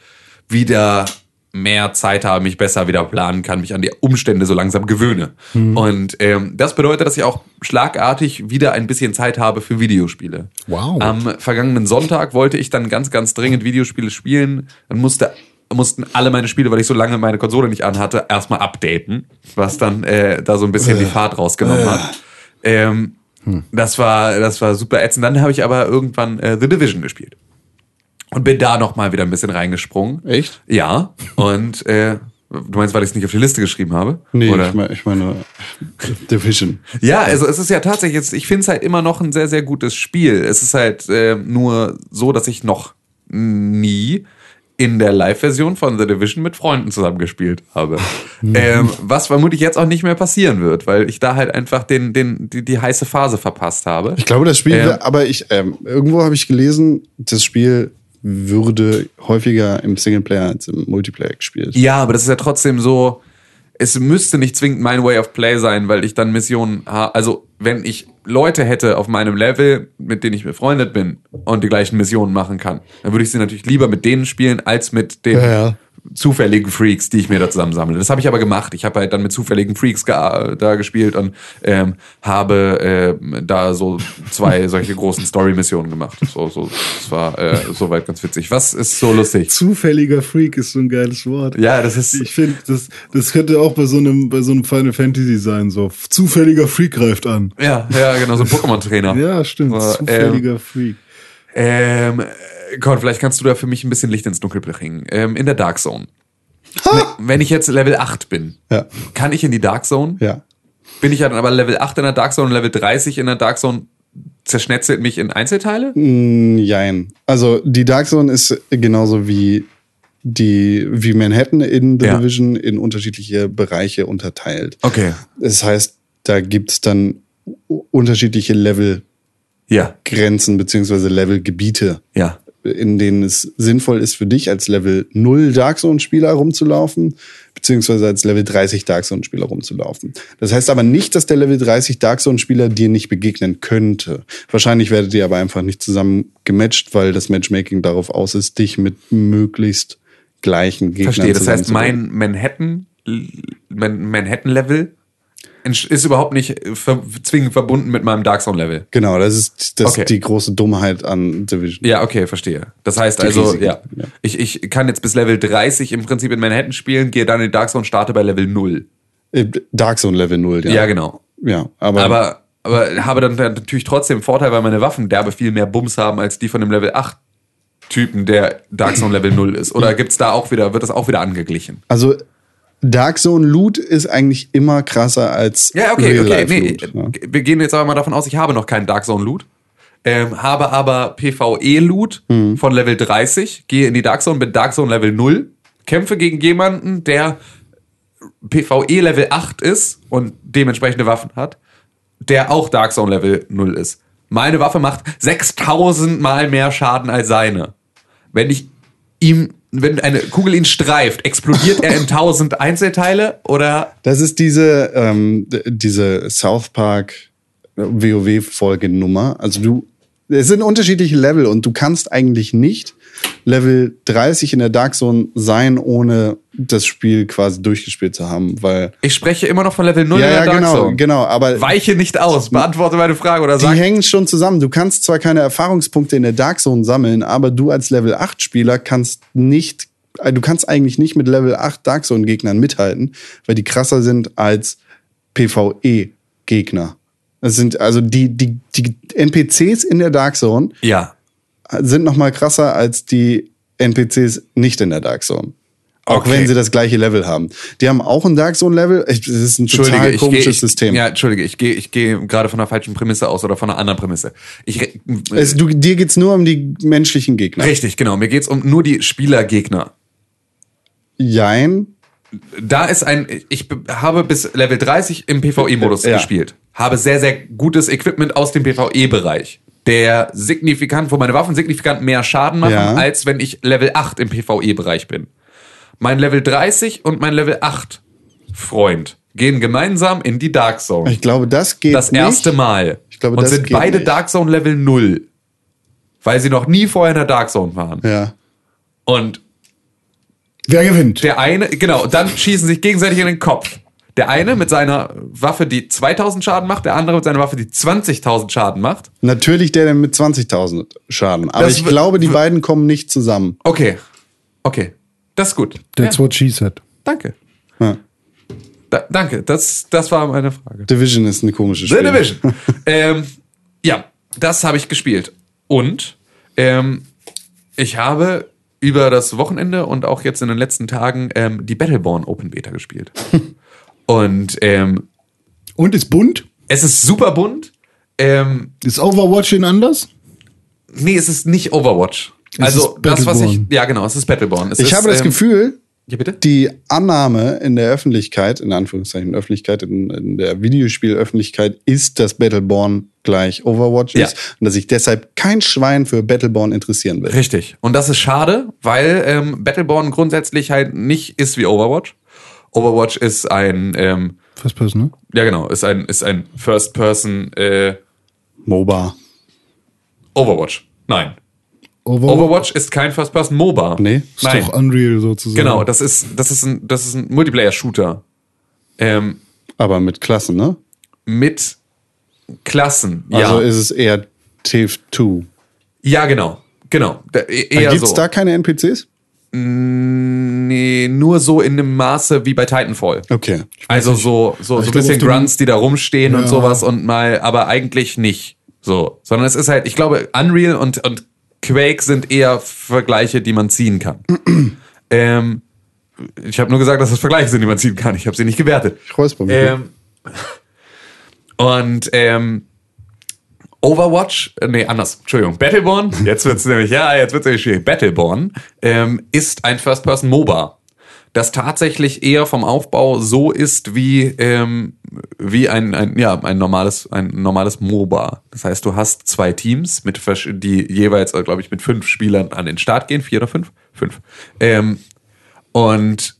wieder mehr Zeit habe, mich besser wieder planen kann, mich an die Umstände so langsam gewöhne. Und ähm, das bedeutet, dass ich auch schlagartig wieder ein bisschen Zeit habe für Videospiele. Wow. Am vergangenen Sonntag wollte ich dann ganz, ganz dringend Videospiele spielen. Dann musste mussten alle meine Spiele, weil ich so lange meine Konsole nicht anhatte, erstmal updaten, was dann äh, da so ein bisschen die Fahrt rausgenommen hat. Ähm, Das war das war super ätzend. Dann habe ich aber irgendwann äh, The Division gespielt und bin da noch mal wieder ein bisschen reingesprungen. Echt? Ja. Und äh, du meinst, weil ich es nicht auf die Liste geschrieben habe? Nee, Oder? ich meine, ich meine Division. Ja, also es ist ja tatsächlich jetzt, ich finde es halt immer noch ein sehr, sehr gutes Spiel. Es ist halt äh, nur so, dass ich noch nie in der Live-Version von The Division mit Freunden zusammengespielt habe. ähm, was vermutlich jetzt auch nicht mehr passieren wird, weil ich da halt einfach den, den, die, die heiße Phase verpasst habe. Ich glaube, das Spiel, Ähm. aber ich, ähm, irgendwo habe ich gelesen, das Spiel würde häufiger im Singleplayer als im Multiplayer gespielt. Ja, aber das ist ja trotzdem so, es müsste nicht zwingend mein Way of Play sein, weil ich dann Missionen habe. Also wenn ich Leute hätte auf meinem Level, mit denen ich befreundet bin und die gleichen Missionen machen kann, dann würde ich sie natürlich lieber mit denen spielen, als mit den Ja, ja. zufälligen Freaks, die ich mir da zusammensammle. Das habe ich aber gemacht. Ich habe halt dann mit zufälligen Freaks da gespielt und ähm, habe ähm, da so zwei solche großen Story-Missionen gemacht. So, so, das war äh, soweit ganz witzig. Was ist so lustig? Zufälliger Freak ist so ein geiles Wort. Ja, das ist Ich finde, das, das könnte auch bei so einem, bei so einem Final Fantasy sein, so. Zufälliger Freak greift an. Ja, ja, genau so ein Pokémon-Trainer. Ja, stimmt. So, Zufälliger Freak. Ähm, Gott, vielleicht kannst du da für mich ein bisschen Licht ins Dunkel bringen. Ähm, in der Dark Zone. Wenn- Wenn ich jetzt Level 8 bin, Ja. kann ich in die Dark Zone? Ja. Bin ich ja dann aber Level 8 in der Dark Zone und Level 30 in der Dark Zone zerschnetzelt mich in Einzelteile? Mm, Jein. Also die Dark Zone ist genauso wie die wie Manhattan in The Ja. Division in unterschiedliche Bereiche unterteilt. Okay. Das heißt, da gibt's dann u- unterschiedliche Levelgrenzen Ja, beziehungsweise Levelgebiete, ja. in denen es sinnvoll ist für dich als Level 0 Dark Zone Spieler rumzulaufen, beziehungsweise als Level 30 Dark Zone Spieler rumzulaufen. Das heißt aber nicht, dass der Level 30 Dark Zone Spieler dir nicht begegnen könnte. Wahrscheinlich werdet ihr aber einfach nicht zusammen gematcht, weil das Matchmaking darauf aus ist, dich mit möglichst gleichen Gegnern Verstehe. Das heißt, mein Manhattan, Manhattan-Level ist überhaupt nicht ver zwingend verbunden mit meinem Dark Zone-Level. Genau, das ist das Okay. die große Dummheit an Division. Ja, okay, verstehe. Das heißt Die also, Risiken, ja, ja. Ich, ich kann jetzt bis Level 30 im Prinzip in Manhattan spielen, gehe dann in Dark Zone, starte bei Level 0. Äh, Dark Zone Level 0, ja. Ja, genau. Ja, aber, Aber, aber habe dann natürlich trotzdem Vorteil, weil meine Waffen derbe viel mehr Bums haben als die von dem Level 8 Typen, der Dark Zone Level 0 ist. Oder gibt's da auch wieder, wird das auch wieder angeglichen? also Dark Zone Loot ist eigentlich immer krasser als Ja, okay, Real okay. Nee. Ja. Wir gehen jetzt aber mal davon aus, ich habe noch keinen Dark Zone Loot. Ähm, habe aber PvE-Loot Mhm. von Level 30, gehe in die Dark Zone, bin Dark Zone Level 0, kämpfe gegen jemanden, der PvE Level 8 ist und dementsprechende Waffen hat, der auch Dark Zone Level 0 ist. Meine Waffe macht 6000 mal mehr Schaden als seine. Wenn ich ihm, wenn eine Kugel ihn streift, explodiert er in 1000 Einzelteile oder Das ist diese, ähm, diese South Park WoW-Folgenummer. Also du, es sind unterschiedliche Level und du kannst eigentlich nicht Level 30 in der Dark Zone sein, ohne das Spiel quasi durchgespielt zu haben, weil Ich spreche immer noch von Level 0 ja, in der ja, Dark genau, Zone. genau, aber Weiche nicht aus, beantworte meine Frage oder die sag. hängen schon zusammen. Du kannst zwar keine Erfahrungspunkte in der Dark Zone sammeln, aber du als Level 8 Spieler kannst nicht, äh, du kannst eigentlich nicht mit Level 8 Dark Zone Gegnern mithalten, weil die krasser sind als PvE Gegner. Das sind also die, die, die NPCs in der Dark Zone Ja. sind noch mal krasser als die NPCs nicht in der Dark Zone. Auch Okay. wenn sie das gleiche Level haben. Die haben auch ein Dark Zone Level. Das ist ein total komisches ich, System. ja, entschuldige, ich gehe, ich gehe gerade von einer falschen Prämisse aus oder von einer anderen Prämisse. Ich, re- Es, du, dir geht's nur um die menschlichen Gegner. richtig, genau. Mir geht's um nur die Spielergegner. Jein. Da ist ein, ich be- habe bis Level 30 im PvE-Modus Ja. gespielt. Habe sehr, sehr gutes Equipment aus dem PvE-Bereich. Der signifikant, wo meine Waffen signifikant mehr Schaden machen, Ja. als wenn ich Level 8 im PvE-Bereich bin. Mein Level 30 und mein Level 8 Freund gehen gemeinsam in die Dark Zone. Ich glaube, das geht das nicht. erste Mal. Ich glaube, und das sind beide nicht. Dark Zone Level 0. Weil sie noch nie vorher in der Dark Zone waren. Ja. Und Wer gewinnt? der eine, genau, dann schießen sich gegenseitig in den Kopf. Der eine mit seiner Waffe, die 2000 Schaden macht, der andere mit seiner Waffe, die 20.000 Schaden macht. Natürlich der mit 20.000 Schaden. Aber Das ich glaube, die beiden kommen nicht zusammen. Okay. Okay. Das ist gut. That's ja, what she said. danke. Ja. Da, danke. Das, das war meine Frage. Division ist eine komische The Spiel. Division. ähm, ja, das habe ich gespielt. Und ähm, ich habe über das Wochenende und auch jetzt in den letzten Tagen ähm, die Battleborn Open Beta gespielt. und ähm, Und ist bunt? es ist super bunt. Ähm, Ist Overwatch in anders? nee, es ist nicht Overwatch. Also ist das, was ich. Ja, genau, es ist Battleborn. Es Ich ist, habe das ähm, Gefühl, Ja, bitte? die Annahme in der Öffentlichkeit, in Anführungszeichen Öffentlichkeit, in, in der Videospielöffentlichkeit ist, dass Battleborn gleich Overwatch Ja. ist und dass sich deshalb kein Schwein für Battleborn interessieren will. Richtig. Und das ist schade, weil ähm, Battleborn grundsätzlich halt nicht ist wie Overwatch. Overwatch ist ein ähm, First Person, ne? Ja, genau, ist ein, ist ein First-Person äh, MOBA. Overwatch. Nein. Overwatch, Overwatch ist kein First-Person-MOBA. Nee? ist Nein. doch Unreal sozusagen. Genau, das ist, das ist ein, das ist ein Multiplayer-Shooter. Ähm, Aber mit Klassen, ne? mit Klassen. Also ja. ist es eher TIF 2. ja, genau. Genau. Da, e- eher Gibt es so. da keine NPCs? Nee, nur so in einem Maße wie bei Titanfall. Okay. Also so, so, so ein bisschen dem- Grunts, die da rumstehen und Ja. sowas und mal, aber eigentlich nicht so. Sondern es ist halt, ich glaube, Unreal und, und Quake sind eher Vergleiche, die man ziehen kann. ähm, ich habe nur gesagt, dass das Vergleiche sind, die man ziehen kann. Ich habe sie nicht gewertet. Ich räusper mich. Ähm, und ähm, Overwatch, äh, nee, anders, Entschuldigung, Battleborn, jetzt wird's nämlich, ja, jetzt wird's nämlich schwierig. Battleborn ähm, ist ein First-Person-MOBA, das tatsächlich eher vom Aufbau so ist wie, ähm, wie ein, ein, ja, ein normales, ein normales MOBA. Das heißt, du hast zwei Teams, mit, die jeweils, glaube ich, mit fünf Spielern an den Start gehen, vier oder fünf? Fünf. Ähm, und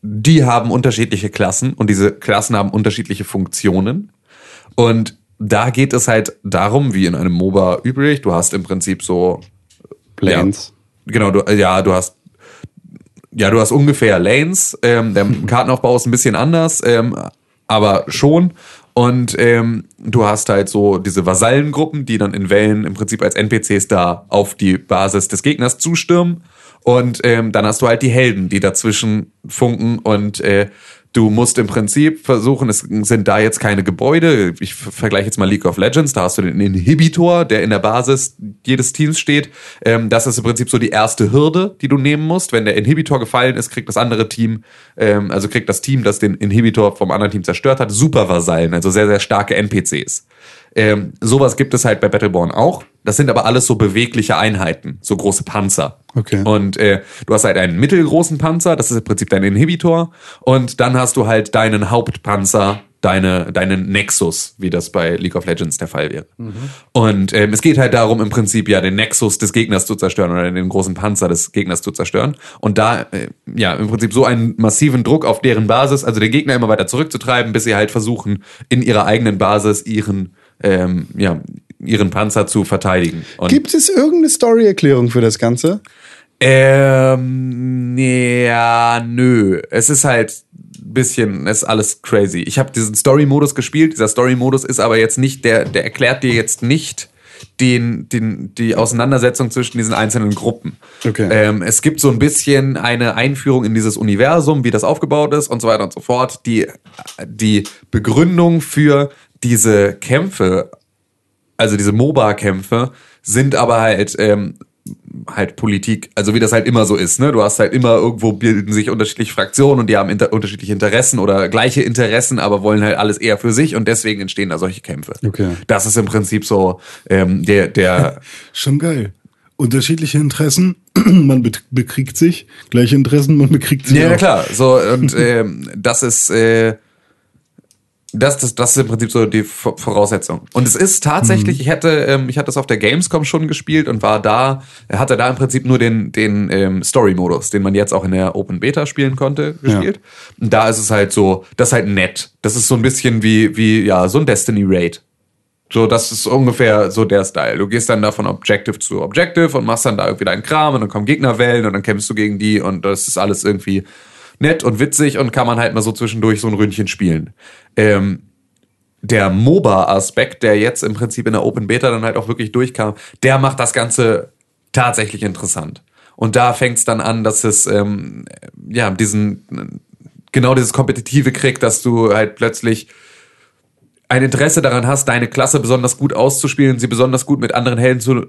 die haben unterschiedliche Klassen und diese Klassen haben unterschiedliche Funktionen. Und da geht es halt darum, wie in einem MOBA üblich, du hast im Prinzip so Planes. Ja, genau, du, ja, du hast ja, du hast ungefähr Lanes. Ähm, der Kartenaufbau ist ein bisschen anders, ähm, aber schon. Und ähm, du hast halt so diese Vasallengruppen, die dann in Wellen im Prinzip als NPCs da auf die Basis des Gegners zustürmen. Und ähm, dann hast du halt die Helden, die dazwischen funken und äh, du musst im Prinzip versuchen, es sind da jetzt keine Gebäude. Ich ver- vergleiche jetzt mal League of Legends, da hast du den Inhibitor, der in der Basis jedes Teams steht. Ähm, das ist im Prinzip so die erste Hürde, die du nehmen musst. Wenn der Inhibitor gefallen ist, kriegt das andere Team, ähm, also kriegt das Team, das den Inhibitor vom anderen Team zerstört hat, Supervasallen, also sehr, sehr starke NPCs. Ähm, sowas gibt es halt bei Battleborn auch. Das sind aber alles so bewegliche Einheiten, so große Panzer. Okay. Und äh, du hast halt einen mittelgroßen Panzer, das ist im Prinzip dein Inhibitor. Und dann hast du halt deinen Hauptpanzer, deine, deinen Nexus, wie das bei League of Legends der Fall wäre. Und ähm, es geht halt darum, im Prinzip ja den Nexus des Gegners zu zerstören oder den großen Panzer des Gegners zu zerstören. Und da, äh, ja, im Prinzip so einen massiven Druck auf deren Basis, also den Gegner immer weiter zurückzutreiben, bis sie halt versuchen, in ihrer eigenen Basis ihren, ähm, ja, ihren Panzer zu verteidigen. Und Gibt es irgendeine Story-Erklärung für das Ganze? ähm, ja, nö. Es ist halt ein bisschen, es ist alles crazy. Ich habe diesen Story-Modus gespielt. Dieser Story-Modus ist aber jetzt nicht, der, der erklärt dir jetzt nicht den, den, die Auseinandersetzung zwischen diesen einzelnen Gruppen. Okay. Ähm, es gibt so ein bisschen eine Einführung in dieses Universum, wie das aufgebaut ist und so weiter und so fort. Die, die Begründung für diese Kämpfe also diese MOBA-Kämpfe sind aber halt ähm, halt Politik, also wie das halt immer so ist, ne? Du hast halt immer irgendwo bilden sich unterschiedliche Fraktionen und die haben inter unterschiedliche Interessen oder gleiche Interessen, aber wollen halt alles eher für sich und deswegen entstehen da solche Kämpfe. Okay. Das ist im Prinzip so ähm, der der Schon geil. Unterschiedliche Interessen, man be bekriegt sich. Gleiche Interessen, man bekriegt sich. Ja, auch. klar. So, und ähm, das ist, äh, das, das, das ist im Prinzip so die Vo- Voraussetzung. Und es ist tatsächlich, ich hatte, ähm, ich hatte das auf der Gamescom schon gespielt und war da, hatte da im Prinzip nur den, den ähm, Story-Modus, den man jetzt auch in der Open Beta spielen konnte, gespielt. Und da ist es halt so, das ist halt nett. Das ist so ein bisschen wie, wie, ja, so ein Destiny-Raid. So, das ist ungefähr so der Style. Du gehst dann da von Objective zu Objective und machst dann da irgendwie deinen Kram und dann kommen Gegnerwellen und dann kämpfst du gegen die und das ist alles irgendwie nett und witzig und kann man halt mal so zwischendurch so ein Ründchen spielen. Ähm, der MOBA-Aspekt, der jetzt im Prinzip in der Open Beta dann halt auch wirklich durchkam, der macht das Ganze tatsächlich interessant. Und da fängt es dann an, dass es ähm, ja diesen genau dieses Kompetitive kriegt, dass du halt plötzlich ein Interesse daran hast, deine Klasse besonders gut auszuspielen, sie besonders gut mit anderen Helden zu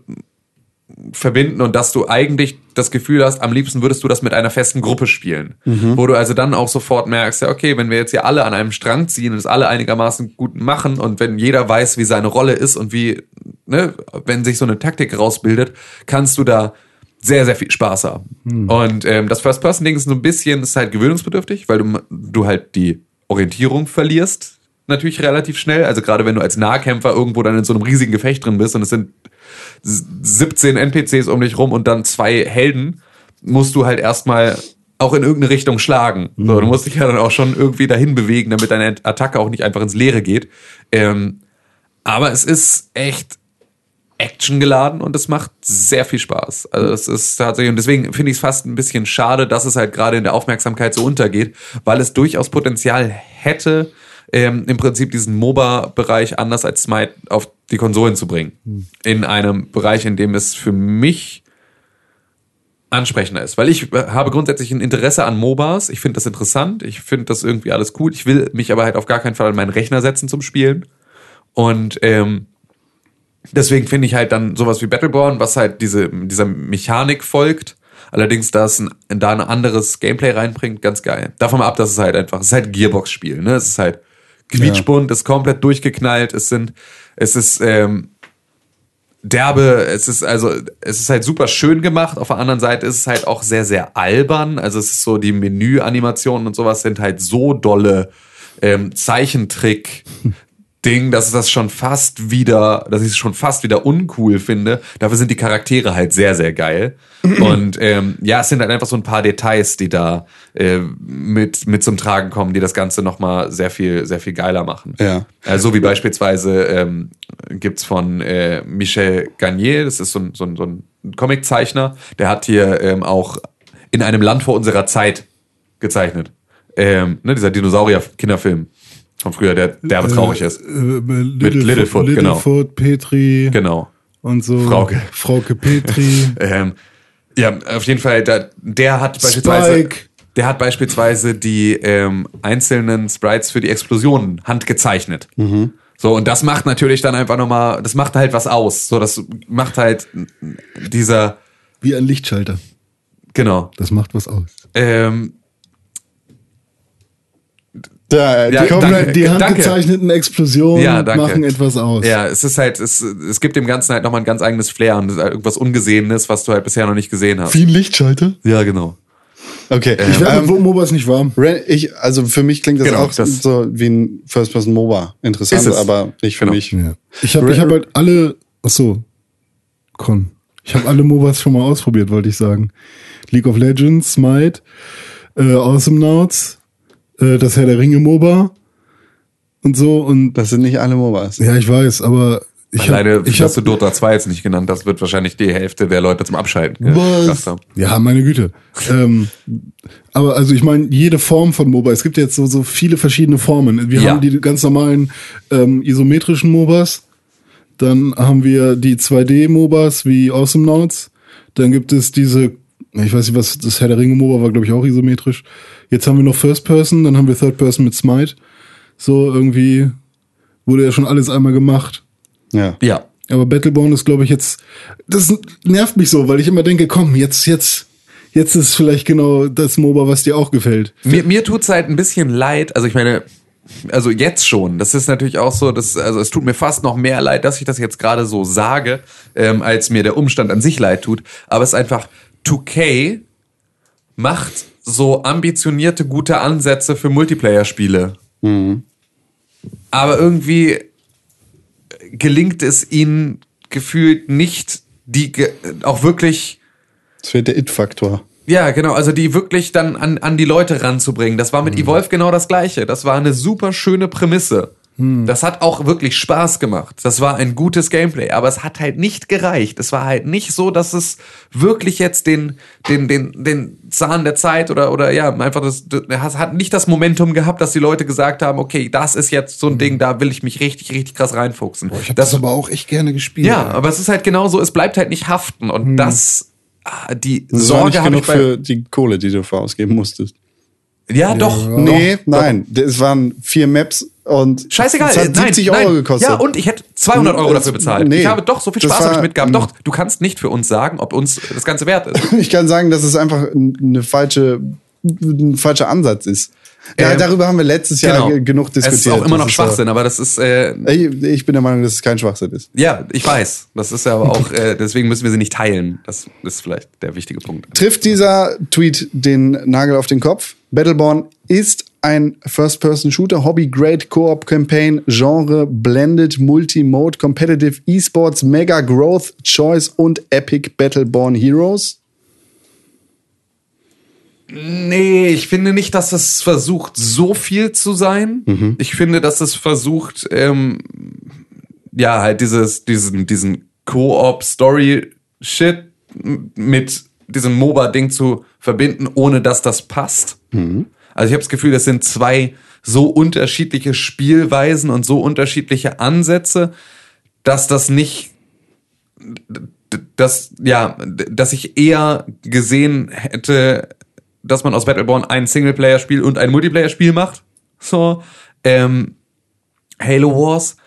verbinden und dass du eigentlich das Gefühl hast, am liebsten würdest du das mit einer festen Gruppe spielen. Wo du also dann auch sofort merkst, ja, okay, wenn wir jetzt hier alle an einem Strang ziehen und es alle einigermaßen gut machen und wenn jeder weiß, wie seine Rolle ist und wie, ne, wenn sich so eine Taktik rausbildet, kannst du da sehr, sehr viel Spaß haben. Und ähm, das First-Person-Ding ist so ein bisschen, ist halt gewöhnungsbedürftig, weil du, du halt die Orientierung verlierst, natürlich relativ schnell. Also gerade wenn du als Nahkämpfer irgendwo dann in so einem riesigen Gefecht drin bist und es sind 17 NPCs um dich rum und dann zwei Helden, musst du halt erstmal auch in irgendeine Richtung schlagen. So, du musst dich ja dann auch schon irgendwie dahin bewegen, damit deine Attacke auch nicht einfach ins Leere geht. Ähm, aber es ist echt actiongeladen und es macht sehr viel Spaß. Also es ist tatsächlich, und deswegen finde ich es fast ein bisschen schade, dass es halt gerade in der Aufmerksamkeit so untergeht, weil es durchaus Potenzial hätte, ähm, im Prinzip diesen MOBA-Bereich anders als Smite auf die Konsolen zu bringen. In einem Bereich, in dem es für mich ansprechender ist. Weil ich habe grundsätzlich ein Interesse an MOBAs. Ich finde das interessant. Ich finde das irgendwie alles cool. Ich will mich aber halt auf gar keinen Fall an meinen Rechner setzen zum Spielen. Und ähm, deswegen finde ich halt dann sowas wie Battleborn, was halt diese, dieser Mechanik folgt, allerdings da es ein, da ein anderes Gameplay reinbringt, ganz geil. Davon mal ab, dass es halt einfach, es ist halt Gearbox-Spiel, ne? Es ist halt quietschbunt, ist komplett durchgeknallt, es sind, es ist, ähm, derbe, es ist also, es ist halt super schön gemacht. Auf der anderen Seite ist es halt auch sehr, sehr albern. Also es ist so, die Menüanimationen und sowas sind halt so dolle ähm, Zeichentrick. Ding, dass es das schon fast wieder, dass ich es schon fast wieder uncool finde. Dafür sind die Charaktere halt sehr, sehr geil. Und ähm, ja, es sind halt einfach so ein paar Details, die da äh, mit, mit zum Tragen kommen, die das Ganze nochmal sehr viel, sehr viel geiler machen. Ja. Also wie beispielsweise ähm, gibt's von äh, Michel Garnier, das ist so ein, so ein, so ein Comiczeichner, der hat hier ähm, auch in einem Land vor unserer Zeit gezeichnet. Ähm, ne, dieser Dinosaurier-Kinderfilm von früher, der derbe traurig ist. Äh, Mit Littlefoot, genau. Littlefoot, Petri Genau. und so. Frauke. Frauke Petri. Ähm, ja, auf jeden Fall, da, der hat beispielsweise. Spike. Der hat beispielsweise die ähm, einzelnen Sprites für die Explosionen handgezeichnet. So, und das macht natürlich dann einfach nochmal, das macht halt was aus. So, das macht halt dieser, Wie ein Lichtschalter. genau. Das macht was aus. Ähm, Da, Ja, die Kommen danke, die danke. handgezeichneten Explosionen Ja, danke. machen etwas aus. ja, es ist halt, es, es gibt dem Ganzen halt nochmal ein ganz eigenes Flair und ist halt irgendwas Ungesehenes, was du halt bisher noch nicht gesehen hast. Wie ein Lichtschalter? Ja, genau. Okay. Ich werde ähm, mit MOBAs nicht warm. Ich, also für mich klingt das Genau, auch das- so wie ein First-Person-MOBA. Interessant, Ist es. aber nicht für Genau. mich. Ja. Ich habe ich hab halt alle, ach so, Con. Ich habe alle MOBAs schon mal ausprobiert, wollte ich sagen. League of Legends, Smite, äh, Awesome Nauts, äh, das Herr der Ringe MOBA und so und Das sind nicht alle MOBAs. ja, ich weiß, aber ich Alleine, habe ich dass du hab, Dota 2 jetzt nicht genannt hast, wird wahrscheinlich die Hälfte der Leute zum Abschalten Was? haben. Ja, meine Güte. ähm, aber also ich meine, jede Form von MOBA, es gibt jetzt so, so viele verschiedene Formen. Wir Ja. haben die ganz normalen ähm, isometrischen MOBAs, dann haben wir die 2D-MOBAs wie Awesome Nauts, dann gibt es diese, ich weiß nicht was, das Herr der Ringe MOBA war glaube ich auch isometrisch. Jetzt haben wir noch First Person, dann haben wir Third Person mit Smite. So irgendwie wurde ja schon alles einmal gemacht. Ja. Ja. Aber Battleborn ist, glaube ich, jetzt. Das nervt mich so, weil ich immer denke, komm, jetzt, jetzt, jetzt ist vielleicht genau das MOBA, was dir auch gefällt. Mir, mir tut's halt ein bisschen leid. Also ich meine, also jetzt schon. Das ist natürlich auch so, dass, also es tut mir fast noch mehr leid, dass ich das jetzt gerade so sage, ähm, als mir der Umstand an sich leid tut. Aber es ist einfach 2K macht so ambitionierte, gute Ansätze für Multiplayer-Spiele. Aber irgendwie gelingt es ihnen gefühlt nicht, die auch wirklich Das wird der It-Faktor. ja, genau, also die wirklich dann an, an die Leute ranzubringen. Das war mit Evolve genau das gleiche. Das war eine super schöne Prämisse. Das hat auch wirklich Spaß gemacht. Das war ein gutes Gameplay, aber es hat halt nicht gereicht. Es war halt nicht so, dass es wirklich jetzt den, den, den, den Zahn der Zeit oder, oder ja, einfach das, das hat nicht das Momentum gehabt, dass die Leute gesagt haben, okay, das ist jetzt so ein Ding, da will ich mich richtig, richtig krass reinfuchsen. Ich habe das, das, aber auch echt gerne gespielt. ja, aber es ist halt genau so, es bleibt halt nicht haften und das, ah, die Das war Sorge nicht habe genug ich bei, für die Kohle, die du vorher ausgeben musstest. Ja, doch. Nee, doch, nein. Es waren vier Maps und Scheißegal. es hat 70 nein, Euro nein. gekostet. Ja, und ich hätte 200 Euro dafür bezahlt. nee. ich habe doch so viel Spaß damit gehabt. Doch, du kannst nicht für uns sagen, ob uns das Ganze wert ist. Ich kann sagen, dass es einfach eine falsche, ein falscher Ansatz ist. Ja, Ähm, darüber haben wir letztes Jahr ge- genug diskutiert. Es ist auch immer Das noch ist Schwachsinn, aber das ist, äh, ich, ich bin der Meinung, dass es kein Schwachsinn ist. ja, ich weiß. Das ist ja aber auch, äh, deswegen müssen wir sie nicht teilen. Das ist vielleicht der wichtige Punkt. Trifft dieser Tweet den Nagel auf den Kopf? Battleborn ist ein First-Person-Shooter, Hobby-Great Co-op-Campaign, Genre, Blended, Multi-Mode, Competitive Esports, Mega Growth, Choice und Epic Battleborn Heroes. Nee, ich finde nicht, dass es versucht, so viel zu sein. Ich finde, dass es versucht, ähm, ja, halt dieses, diesen, diesen Co-op-Story-Shit mit diesem MOBA-Ding zu verbinden, ohne dass das passt. Also ich habe das Gefühl, das sind zwei so unterschiedliche Spielweisen und so unterschiedliche Ansätze, dass das nicht dass ja, dass ich eher gesehen hätte, dass man aus Battleborn ein Singleplayer-Spiel und ein Multiplayer-Spiel macht. So, ähm, Halo Wars,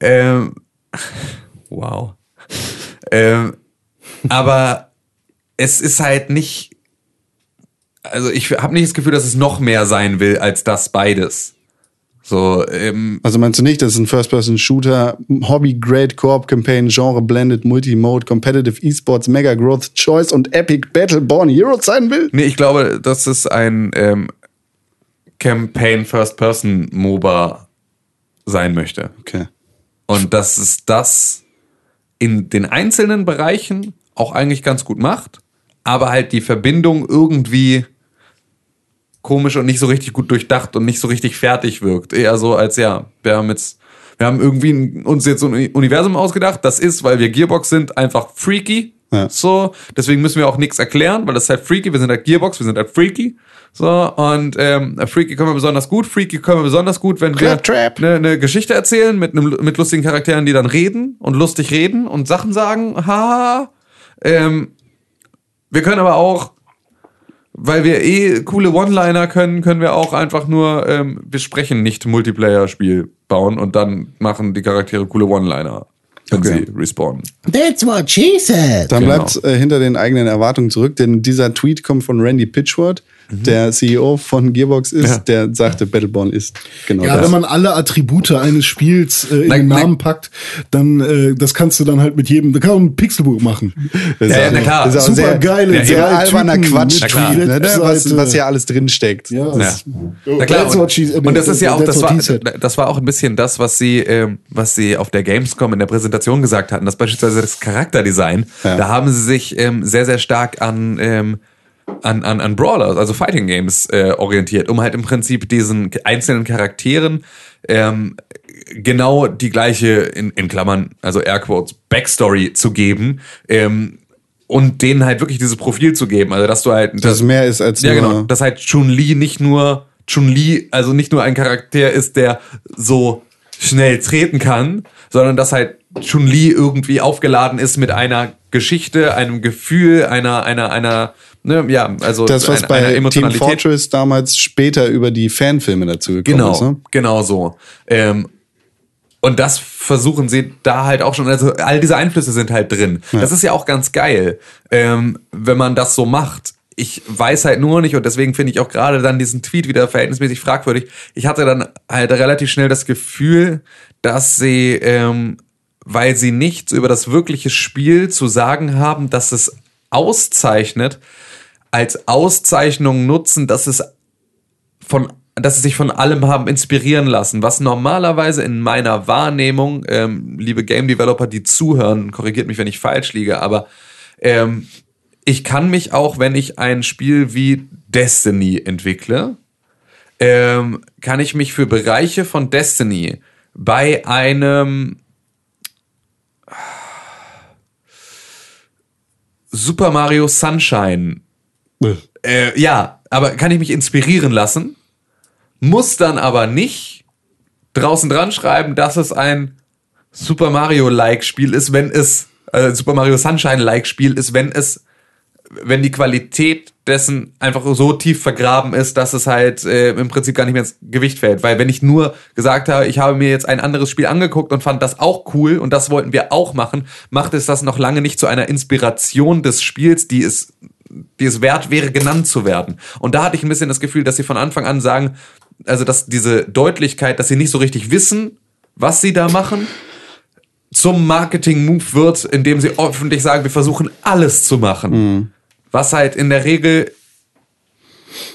ähm, wow, ähm, aber es ist halt nicht, also ich habe nicht das Gefühl, dass es noch mehr sein will als das beides. So, ähm, Also meinst du nicht, dass es ein First-Person-Shooter, Hobby-Grade Co-op-Campaign, Genre-Blended, Multi-Mode, Competitive Esports, Mega Growth, Choice und Epic Battleborn Heroes sein will? Nee, ich glaube, dass es ein ähm, Campaign First Person MOBA sein möchte. Okay. Und dass es das in den einzelnen Bereichen auch eigentlich ganz gut macht, aber halt die Verbindung irgendwie komisch und nicht so richtig gut durchdacht und nicht so richtig fertig wirkt. Eher so als ja, wir haben jetzt, wir haben irgendwie ein- uns jetzt so ein Universum ausgedacht. Das ist, weil wir Gearbox sind, einfach freaky. Ja. So, deswegen müssen wir auch nichts erklären, weil das ist halt freaky. Wir sind halt Gearbox, wir sind halt freaky. So, und ähm, freaky können wir besonders gut. Freaky können wir besonders gut, wenn wir eine ne Geschichte erzählen mit, einem, mit lustigen Charakteren, die dann reden und lustig reden und Sachen sagen. Haha. Ähm, wir können aber auch, weil wir eh coole One-Liner können, können wir auch einfach nur, ähm, wir sprechen nicht Multiplayer-Spiel bauen und dann machen die Charaktere coole One-Liner, wenn Okay. sie respawnen. That's what she said. Dann Genau. bleibt äh, hinter den eigenen Erwartungen zurück, denn dieser Tweet kommt von Randy Pitchford, Mhm. der CEO von Gearbox ist, der sagte, Battleborn ist genau Ja, das. wenn man alle Attribute eines Spiels äh, in Nein, den nein. Namen packt, dann äh, das kannst du dann halt mit jedem, da kann man ein Pixelbuch machen. Das ist Ja, auch- na klar. das ist auch Super sehr, geile, Ja, sehr alberner Quatsch, klar. ne, was, was hier alles drinsteckt. Ja, Ja. das, Na klar, what she- und, und das ist ja auch, das war, das war auch ein bisschen das, was sie, ähm, was sie auf der Gamescom in der Präsentation gesagt hatten, dass beispielsweise das Charakterdesign, Ja. da haben sie sich ähm, sehr, sehr stark an, ähm, an, an, an Brawlers, also Fighting Games, äh, orientiert, um halt im Prinzip diesen einzelnen Charakteren ähm, genau die gleiche, in, in Klammern, also Airquotes, Backstory zu geben, ähm, und denen halt wirklich dieses Profil zu geben. Also dass du halt Dass es mehr ist als ja, genau. Dass halt Chun-Li nicht nur Chun-Li, also nicht nur ein Charakter ist, der so schnell treten kann, sondern dass halt Chun-Li irgendwie aufgeladen ist mit einer Geschichte, einem Gefühl, einer, einer, einer, ne, ja, also Das, was einer, bei einer Team. Fortress damals später über die Fanfilme dazu gekommen Genau, ist. Ne? genau so. Ähm, und das versuchen sie da halt auch schon, also all diese Einflüsse sind halt drin. Das ist ja auch ganz geil, ähm, wenn man das so macht. Ich weiß halt nur nicht und deswegen finde ich auch gerade dann diesen Tweet wieder verhältnismäßig fragwürdig. Ich hatte dann halt relativ schnell das Gefühl, dass sie, ähm, weil sie nichts über das wirkliche Spiel zu sagen haben, dass es auszeichnet, als Auszeichnung nutzen, dass es von dass sie sich von allem haben inspirieren lassen, was normalerweise in meiner Wahrnehmung, ähm, liebe Game Developer, die zuhören, korrigiert mich, wenn ich falsch liege, aber ähm, ich kann mich auch, wenn ich ein Spiel wie Destiny entwickle, ähm, kann ich mich für Bereiche von Destiny bei einem Super Mario Sunshine. Äh, ja, aber kann ich mich inspirieren lassen, muss dann aber nicht draußen dran schreiben, dass es ein Super Mario-like Spiel ist, wenn es äh, Super Mario Sunshine-like Spiel ist, wenn es wenn die Qualität dessen einfach so tief vergraben ist, dass es halt äh, im Prinzip gar nicht mehr ins Gewicht fällt. Weil wenn ich nur gesagt habe, ich habe mir jetzt ein anderes Spiel angeguckt und fand das auch cool und das wollten wir auch machen, macht es das noch lange nicht zu einer Inspiration des Spiels, die es, die es wert wäre, genannt zu werden. Und da hatte ich ein bisschen das Gefühl, dass sie von Anfang an sagen, also dass diese Deutlichkeit, dass sie nicht so richtig wissen, was sie da machen, zum Marketing-Move wird, indem sie öffentlich sagen, wir versuchen alles zu machen. Was halt in der Regel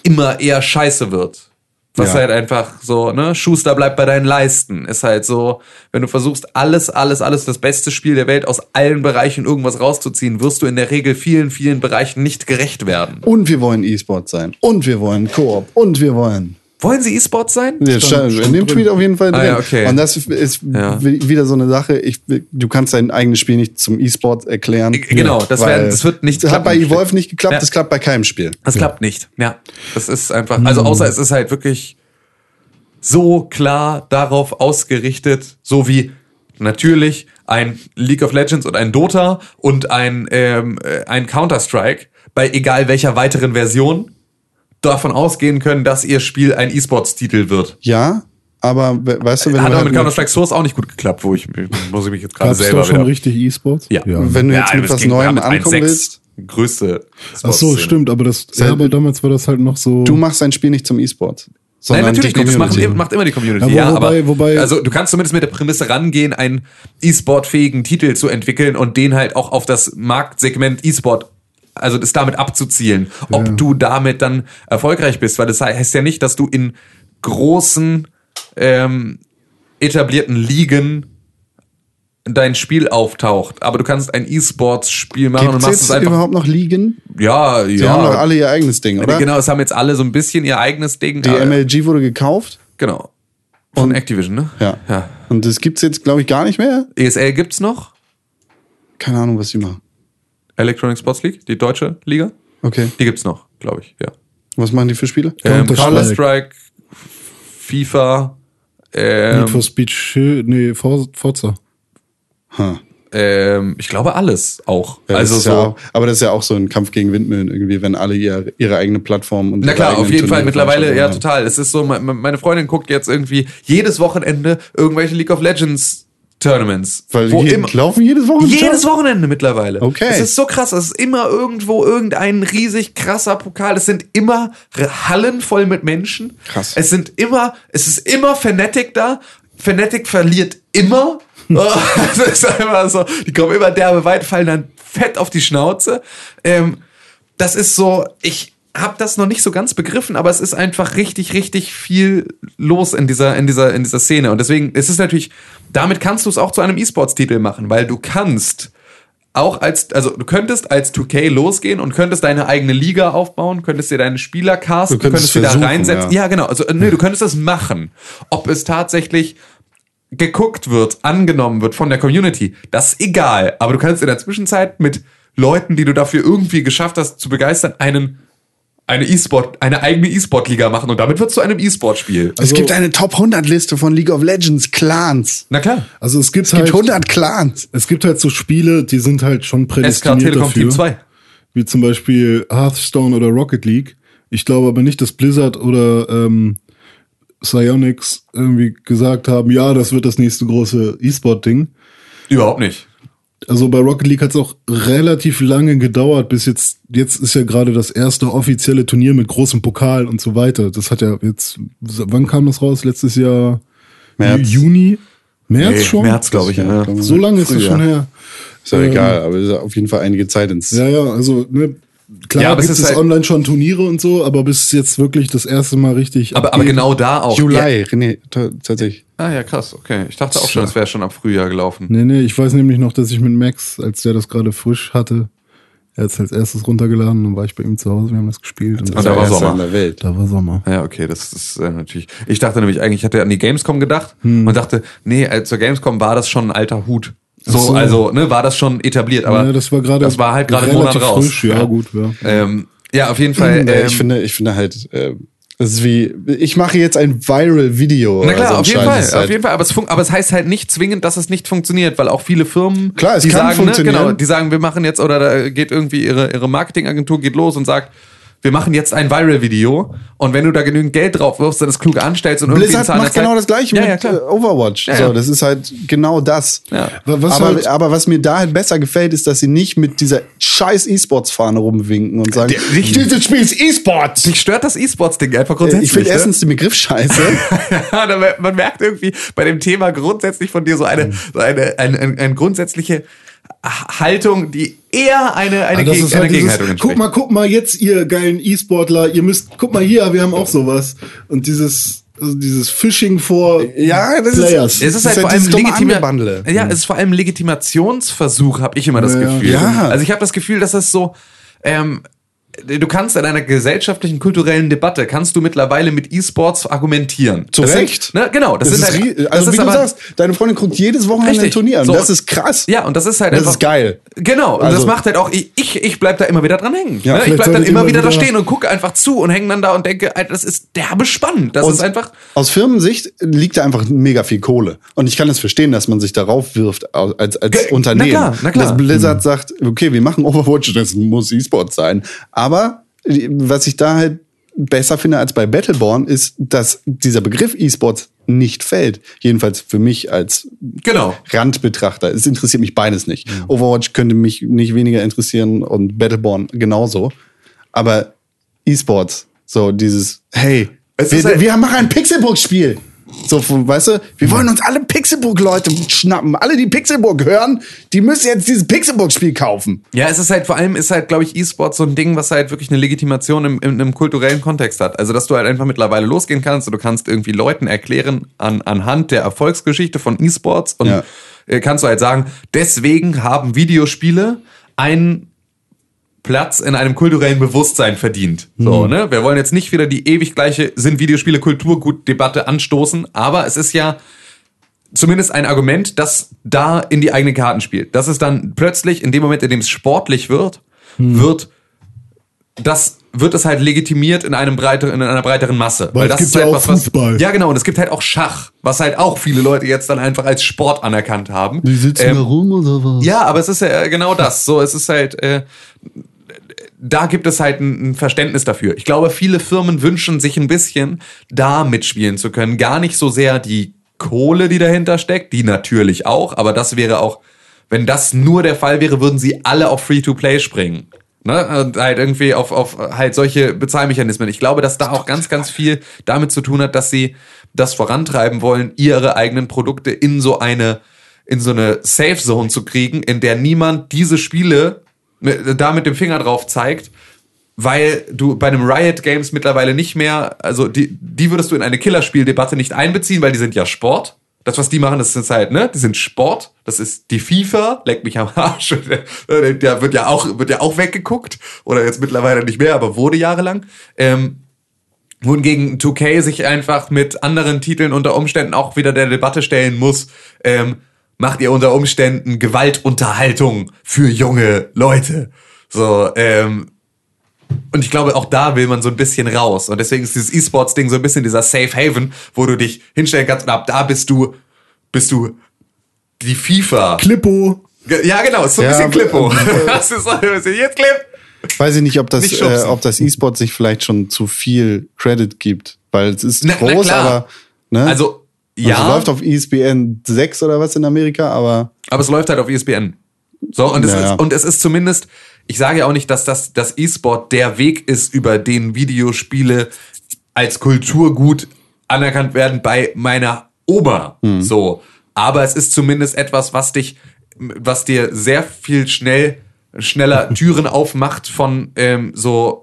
immer eher scheiße wird. Was Ja. halt einfach so, ne, Schuster bleibt bei deinen Leisten. Ist halt so, wenn du versuchst, alles, alles, alles, das beste Spiel der Welt aus allen Bereichen irgendwas rauszuziehen, wirst du in der Regel vielen, vielen Bereichen nicht gerecht werden. Und wir wollen E-Sport sein. Und wir wollen Koop. Und wir wollen. Wollen sie E-Sports sein? Ja, stand, in dem Tweet auf jeden Fall drin. Ah, ja, okay. Und das ist Ja. wi- wieder so eine Sache. Ich, du kannst dein eigenes Spiel nicht zum E-Sport erklären. Genau, das wär- das wird nicht Das hat bei klappen. Evolve nicht geklappt, Ja. das klappt bei keinem Spiel. Das klappt nicht. Ja, das ist einfach, also außer es ist halt wirklich so klar darauf ausgerichtet, so wie natürlich ein League of Legends und ein Dota und ein, ähm, äh, ein Counter-Strike bei egal welcher weiteren Version davon ausgehen können, dass ihr Spiel ein E-Sports-Titel wird. Ja, aber we- weißt du, wenn Hat du aber halt mit mit, Counter-Strike Source auch nicht gut geklappt, wo ich, muss ich mich jetzt gerade selber da schon wieder- richtig E-Sports? Ja. wenn du jetzt mit das was Neuem mit ankommen 1.6 willst, Größte. Ach so, stimmt, aber das, ja, aber damals war das halt noch so. du machst dein Spiel nicht zum E-Sport. Nein, sondern natürlich nicht. Das macht, macht immer die Community. Ja, Ja, wo- wobei- aber wobei- also du kannst zumindest mit der Prämisse rangehen, einen E-Sport-fähigen Titel zu entwickeln und den halt auch auf das Marktsegment E-Sport, also das damit abzuzielen, ob Ja. du damit dann erfolgreich bist, weil das heißt ja nicht, dass du in großen ähm, etablierten Ligen dein Spiel auftaucht, aber du kannst ein E-Sports-Spiel machen und Gibt's machst jetzt es einfach. überhaupt noch Ligen? Ja, Die ja. haben doch alle ihr eigenes Ding, oder? Genau, es haben jetzt alle so ein bisschen ihr eigenes Ding. Die MLG wurde gekauft. Genau. Von Activision, ne? Ja. ja. Und das gibt's jetzt, glaube ich, gar nicht mehr. ESL gibt's noch. Keine Ahnung, was die machen. Electronic Sports League, die deutsche Liga. Okay. Die gibt's noch, glaube ich, ja. Was machen die für Spiele? Ähm, Counter-Strike. FIFA, ähm, Need for Speed, Shield- nee, For- Forza. Huh. ähm, ich glaube alles auch. Ja, also so. ja auch, aber das ist ja auch so ein Kampf gegen Windmühlen irgendwie, wenn alle ihre, ihre eigene Plattform und Na klar, auf jeden Fall Turniere mittlerweile, ja veranstalten. total. Es ist so, me- me- meine Freundin guckt jetzt irgendwie jedes Wochenende irgendwelche League of Legends Tournaments. Weil wo die im- laufen jedes Wochenende. Jedes Wochenende mittlerweile. Okay. Es ist so krass. Es ist immer irgendwo irgendein riesig krasser Pokal. Es sind immer Hallen voll mit Menschen. Krass. Es sind immer, es ist immer Fnatic da. Fnatic verliert immer. Oh, das ist einfach so. Die kommen immer derbe weit, fallen dann fett auf die Schnauze. Ähm, das ist so, ich habe das noch nicht so ganz begriffen, aber es ist einfach richtig, richtig viel los in dieser, in dieser, in dieser Szene. Und deswegen ist es natürlich, damit kannst du es auch zu einem E-Sports-Titel machen, weil du kannst auch als, also du könntest als 2K losgehen und könntest deine eigene Liga aufbauen, könntest dir deine Spieler casten, Du könntest könntest dir da reinsetzen. ja. Ja, genau. Also, äh, nee, du könntest das machen. Ob es tatsächlich geguckt wird, angenommen wird von der Community, das ist egal. Aber du kannst in der Zwischenzeit mit Leuten, die du dafür irgendwie geschafft hast, zu begeistern, einen eine E-Sport, eine eigene E-Sport-Liga machen und damit wird zu einem E-Sport-Spiel. Es gibt eine Top 100 Liste von League of Legends Clans. Na klar. Also es gibt Es gibt halt, 100 Clans. es gibt halt so Spiele, die sind halt schon SK prädestiniert Telekom dafür. Team 2. Wie zum Beispiel Hearthstone oder Rocket League. Ich glaube aber nicht, dass Blizzard oder ähm, Psyonix irgendwie gesagt haben, ja, das wird das nächste große E-Sport-Ding. Überhaupt nicht. Also bei Rocket League hat es auch relativ lange gedauert, bis jetzt, jetzt ist ja gerade das erste offizielle Turnier mit großem Pokal und so weiter. Das hat ja jetzt, wann kam das raus? Letztes Jahr März. Juni? März Nee, schon? März, glaube ich. Ja. So lange ist es schon her. Ist ja Ähm, egal, aber es ist auf jeden Fall einige Zeit ins. Ja, ja, also ne, klar Ja, aber es gibt ist es halt- online schon Turniere und so, aber bis jetzt wirklich das erste Mal richtig. Aber, aber genau da auch. Juli, Ja. René, t- tatsächlich. Ah ja, krass. Okay. Ich dachte auch schon, es wäre schon ab Frühjahr gelaufen. Nee, nee, ich weiß nämlich noch, dass ich mit Max, als der das gerade frisch hatte, er hat es als erstes runtergeladen, dann war ich bei ihm zu Hause, wir haben das gespielt und Und das, da war Sommer. in der Welt. da war Sommer. Ja, okay, das ist äh, natürlich. Ich dachte nämlich eigentlich, ich hatte an die Gamescom gedacht Hm. und dachte, nee, äh, zur Gamescom war das schon ein alter Hut. So, so. also, ne, war das schon etabliert, aber ja, das war gerade das war halt gerade Monat raus. frisch, ja, gut, ja. Ähm, ja, auf jeden Fall. Ja, Ähm, ich finde, ich finde halt, äh, das ist wie, ich mache jetzt ein Viral-Video. na klar, so auf jeden. Fall, ist auf halt- jeden Fall. Aber es, aber es heißt halt nicht zwingend, dass es nicht funktioniert, weil auch viele Firmen, Klar, es die kann sagen, ne, genau, die sagen, wir machen jetzt oder da geht irgendwie ihre ihre Marketingagentur geht los und sagt, wir machen jetzt ein Viral-Video und wenn du da genügend Geld drauf wirfst, dann das klug anstellst und irgendwie Blizzard macht genau das gleiche ja, mit ja, äh, Overwatch. Ja, so, ja. das ist halt genau das. Was aber, halt- aber was mir da halt besser gefällt, ist, dass sie nicht mit dieser scheiß E-Sports-Fahne rumwinken und sagen, dieses Spiel ist E-Sports. Mich stört das E-Sports-Ding einfach grundsätzlich. Ich finde ne? erstens den Begriff scheiße. Man merkt irgendwie bei dem Thema grundsätzlich von dir so eine, so eine, ein, ein, ein grundsätzliche, Haltung, die eher eine, eine, das Geg ist halt dieses, Gegenhaltung entspricht. guck mal, guck mal jetzt, ihr geilen E-Sportler, ihr müsst, guck mal hier, wir haben auch sowas. Und dieses, also dieses Phishing vor Ja, das Players. ist, Es ist halt vor allem dieses dumme legitima Angebandle. Ja, es ist vor allem Legitimationsversuch, habe ich immer das Ja. Gefühl. Ja. Also ich habe das Gefühl, dass es so ähm, du kannst in einer gesellschaftlichen, kulturellen Debatte, kannst du mittlerweile mit E-Sports argumentieren. Zu Das Recht. Sind, ne, genau, das, Das, sind ist, halt, das also ist wie du sagst, deine Freundin guckt jedes Wochenende ein. Turnier an. So. Das ist krass. Ja, und das ist halt Das einfach. ist geil. Genau, und das Also- macht halt auch, ich, ich, bleib da immer wieder dran hängen. Ja, ne? Ich bleib dann ihr immer mal wieder da wieder- stehen und gucke einfach zu und hänge dann da und denke, Alter, das ist derbe spannend. Das Und ist einfach. Aus Firmensicht liegt da einfach mega viel Kohle. Und ich kann es verstehen, dass man sich darauf wirft als, als Ge- Unternehmen. na klar, na klar. Dass Blizzard sagt, okay, wir machen Overwatch, das muss E-Sport sein. Aber äh, was ich da halt besser finde als bei Battleborn, ist, dass dieser Begriff E-Sports nicht fällt. Jedenfalls für mich als Genau. Randbetrachter. Es interessiert mich beides nicht. Overwatch könnte mich nicht weniger interessieren und Battleborn genauso. Aber E-Sports, so dieses, hey, Es wir, halt- wir machen ein Pixelburg-Spiel. So, von- weißt du, wir wollen uns alle Pixelburg-Leute schnappen. Alle, die Pixelburg hören, die müssen jetzt dieses Pixelburg-Spiel kaufen. Ja, es ist halt vor allem, ist halt, glaube ich, E-Sport so ein Ding, was halt wirklich eine Legitimation im, im, im kulturellen Kontext hat. Also, dass du halt einfach mittlerweile losgehen kannst und du kannst irgendwie Leuten erklären an, anhand der Erfolgsgeschichte von E-Sports und Ja. äh, kannst du halt sagen, deswegen haben Videospiele einen Platz in einem kulturellen Bewusstsein verdient. So, ne? Wir wollen jetzt nicht wieder die ewig gleiche sind Videospiele Kulturgut-Debatte anstoßen, aber es ist ja zumindest ein Argument, das da in die eigenen Karten spielt. Das ist dann plötzlich in dem Moment, in dem es sportlich wird, wird das wird es halt legitimiert in einem breiteren, in einer breiteren Masse. Weil es das gibt ist halt ja auch was, was, Fußball. Ja, genau. Und es gibt halt auch Schach, was halt auch viele Leute jetzt dann einfach als Sport anerkannt haben. Ähm, rum oder was? ja, aber es ist ja genau das. So, es ist halt, äh, da gibt es halt ein, Verständnis dafür. Ich glaube, viele Firmen wünschen sich ein bisschen, da mitspielen zu können. Gar nicht so sehr die Kohle, die dahinter steckt, die natürlich auch, aber das wäre auch, wenn das nur der Fall wäre, würden sie alle auf Free-to-Play springen. Ne? Und halt irgendwie auf, auf halt solche Bezahlmechanismen. Ich glaube, dass da auch ganz, ganz viel damit zu tun hat, dass sie das vorantreiben wollen, ihre eigenen Produkte in so eine, in so eine Safe Zone zu kriegen, in der niemand diese Spiele da mit dem Finger drauf zeigt, weil du bei einem Riot Games mittlerweile nicht mehr, also die, die würdest du in eine Killerspieldebatte nicht einbeziehen, weil die sind ja Sport. Das, was die machen, das ist halt, ne? Die sind Sport. Das ist die FIFA. Leck mich am Arsch. Der, wird ja auch, wird ja auch weggeguckt. Oder jetzt mittlerweile nicht mehr, aber wurde jahrelang. Ähm, wohingegen 2K sich einfach mit anderen Titeln unter Umständen auch wieder der Debatte stellen muss, ähm, macht ihr unter Umständen Gewaltunterhaltung für junge Leute. So, ähm, und ich glaube, auch da will man so ein bisschen raus. Und deswegen ist dieses E-Sports-Ding so ein bisschen dieser Safe Haven, wo du dich hinstellen kannst und ab da bist du, bist du die FIFA. Klippo. Ja, genau, ist so ein Ja, bisschen Klippo. aber- Das ist so ein bisschen, jetzt Clip. Weiß ich nicht, ob das, Nicht äh, ob das E-Sport sich vielleicht schon zu viel Credit gibt, weil es ist Na- na groß, klar. aber ne? Also, ja. Also läuft auf ESPN 6 oder was in Amerika, aber Aber es läuft halt auf ESPN. So, und, es, ist, und es ist zumindest, ich sage ja auch nicht, dass das, das E-Sport der Weg ist, über den Videospiele als Kulturgut anerkannt werden bei meiner Oma. So. Aber es ist zumindest etwas, was dich, was dir sehr viel schnell, schneller Türen aufmacht von ähm, so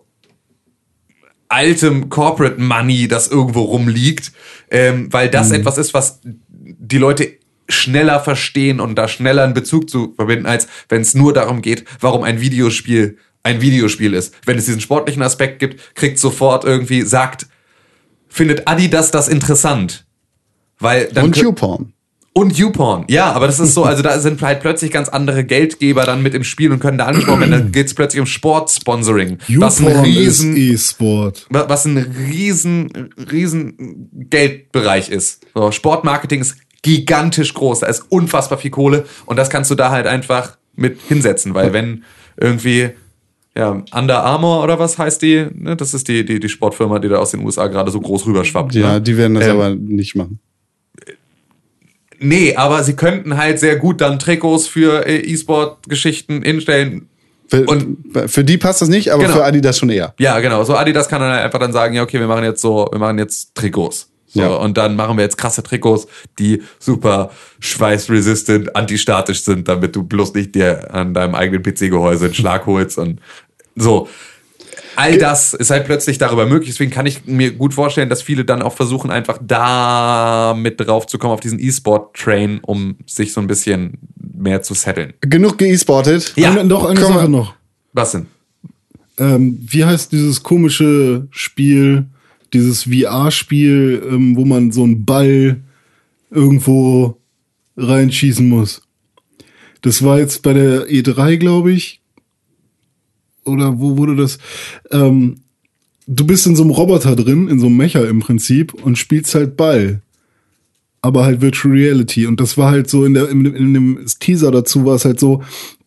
altem Corporate Money, das irgendwo rumliegt, ähm, weil das etwas ist, was die Leute schneller verstehen und da schneller einen Bezug zu verbinden, als wenn es nur darum geht, warum ein Videospiel ein Videospiel ist. Wenn es diesen sportlichen Aspekt gibt, kriegt sofort irgendwie, sagt, findet Adidas das interessant? Weil dann und YouPorn. Und YouPorn, ja, aber das ist so, also da sind halt plötzlich ganz andere Geldgeber dann mit im Spiel und können da angesprochen werden. Dann geht's plötzlich um Sportsponsoring. Was ein riesen, E-Sport. wa- was ein riesen, riesen Geldbereich ist. So, Sportmarketing ist gigantisch groß, da ist unfassbar viel Kohle und das kannst du da halt einfach mit hinsetzen, weil wenn irgendwie ja, Under Armour oder was heißt die? Ne? Das ist die, die, die Sportfirma, die da aus den USA gerade so groß rüberschwappt. Ja, ne? die werden das Ähm, aber nicht machen. Nee, aber sie könnten halt sehr gut dann Trikots für äh, E-Sport-Geschichten hinstellen. Für, und- für die passt das nicht, aber Genau. für Adidas schon eher. Ja, genau. So Adidas kann dann halt einfach dann sagen, ja, okay, wir machen jetzt so, wir machen jetzt Trikots. So, Ja. Und dann machen wir jetzt krasse Trikots, die super schweißresistant, antistatisch sind, damit du bloß nicht dir an deinem eigenen PC-Gehäuse einen Schlag holst und so. All das ist halt plötzlich darüber möglich. Deswegen kann ich mir gut vorstellen, dass viele dann auch versuchen, einfach da mit drauf zu kommen auf diesen E-Sport-Train, um sich so ein bisschen mehr zu setteln. Genug gesportet. Ja. Eine, doch eine Komm. Sache noch. Was denn? Ähm, wie heißt dieses komische Spiel, dieses VR-Spiel, ähm, wo man so einen Ball irgendwo reinschießen muss? Das war jetzt bei der E3, glaube ich. Oder wo wurde das? Ähm, du bist in so einem Roboter drin, in so einem Mecher im Prinzip und spielst halt Ball. Aber halt Virtual Reality. Und das war halt so in der, in, in dem Teaser dazu war es halt so,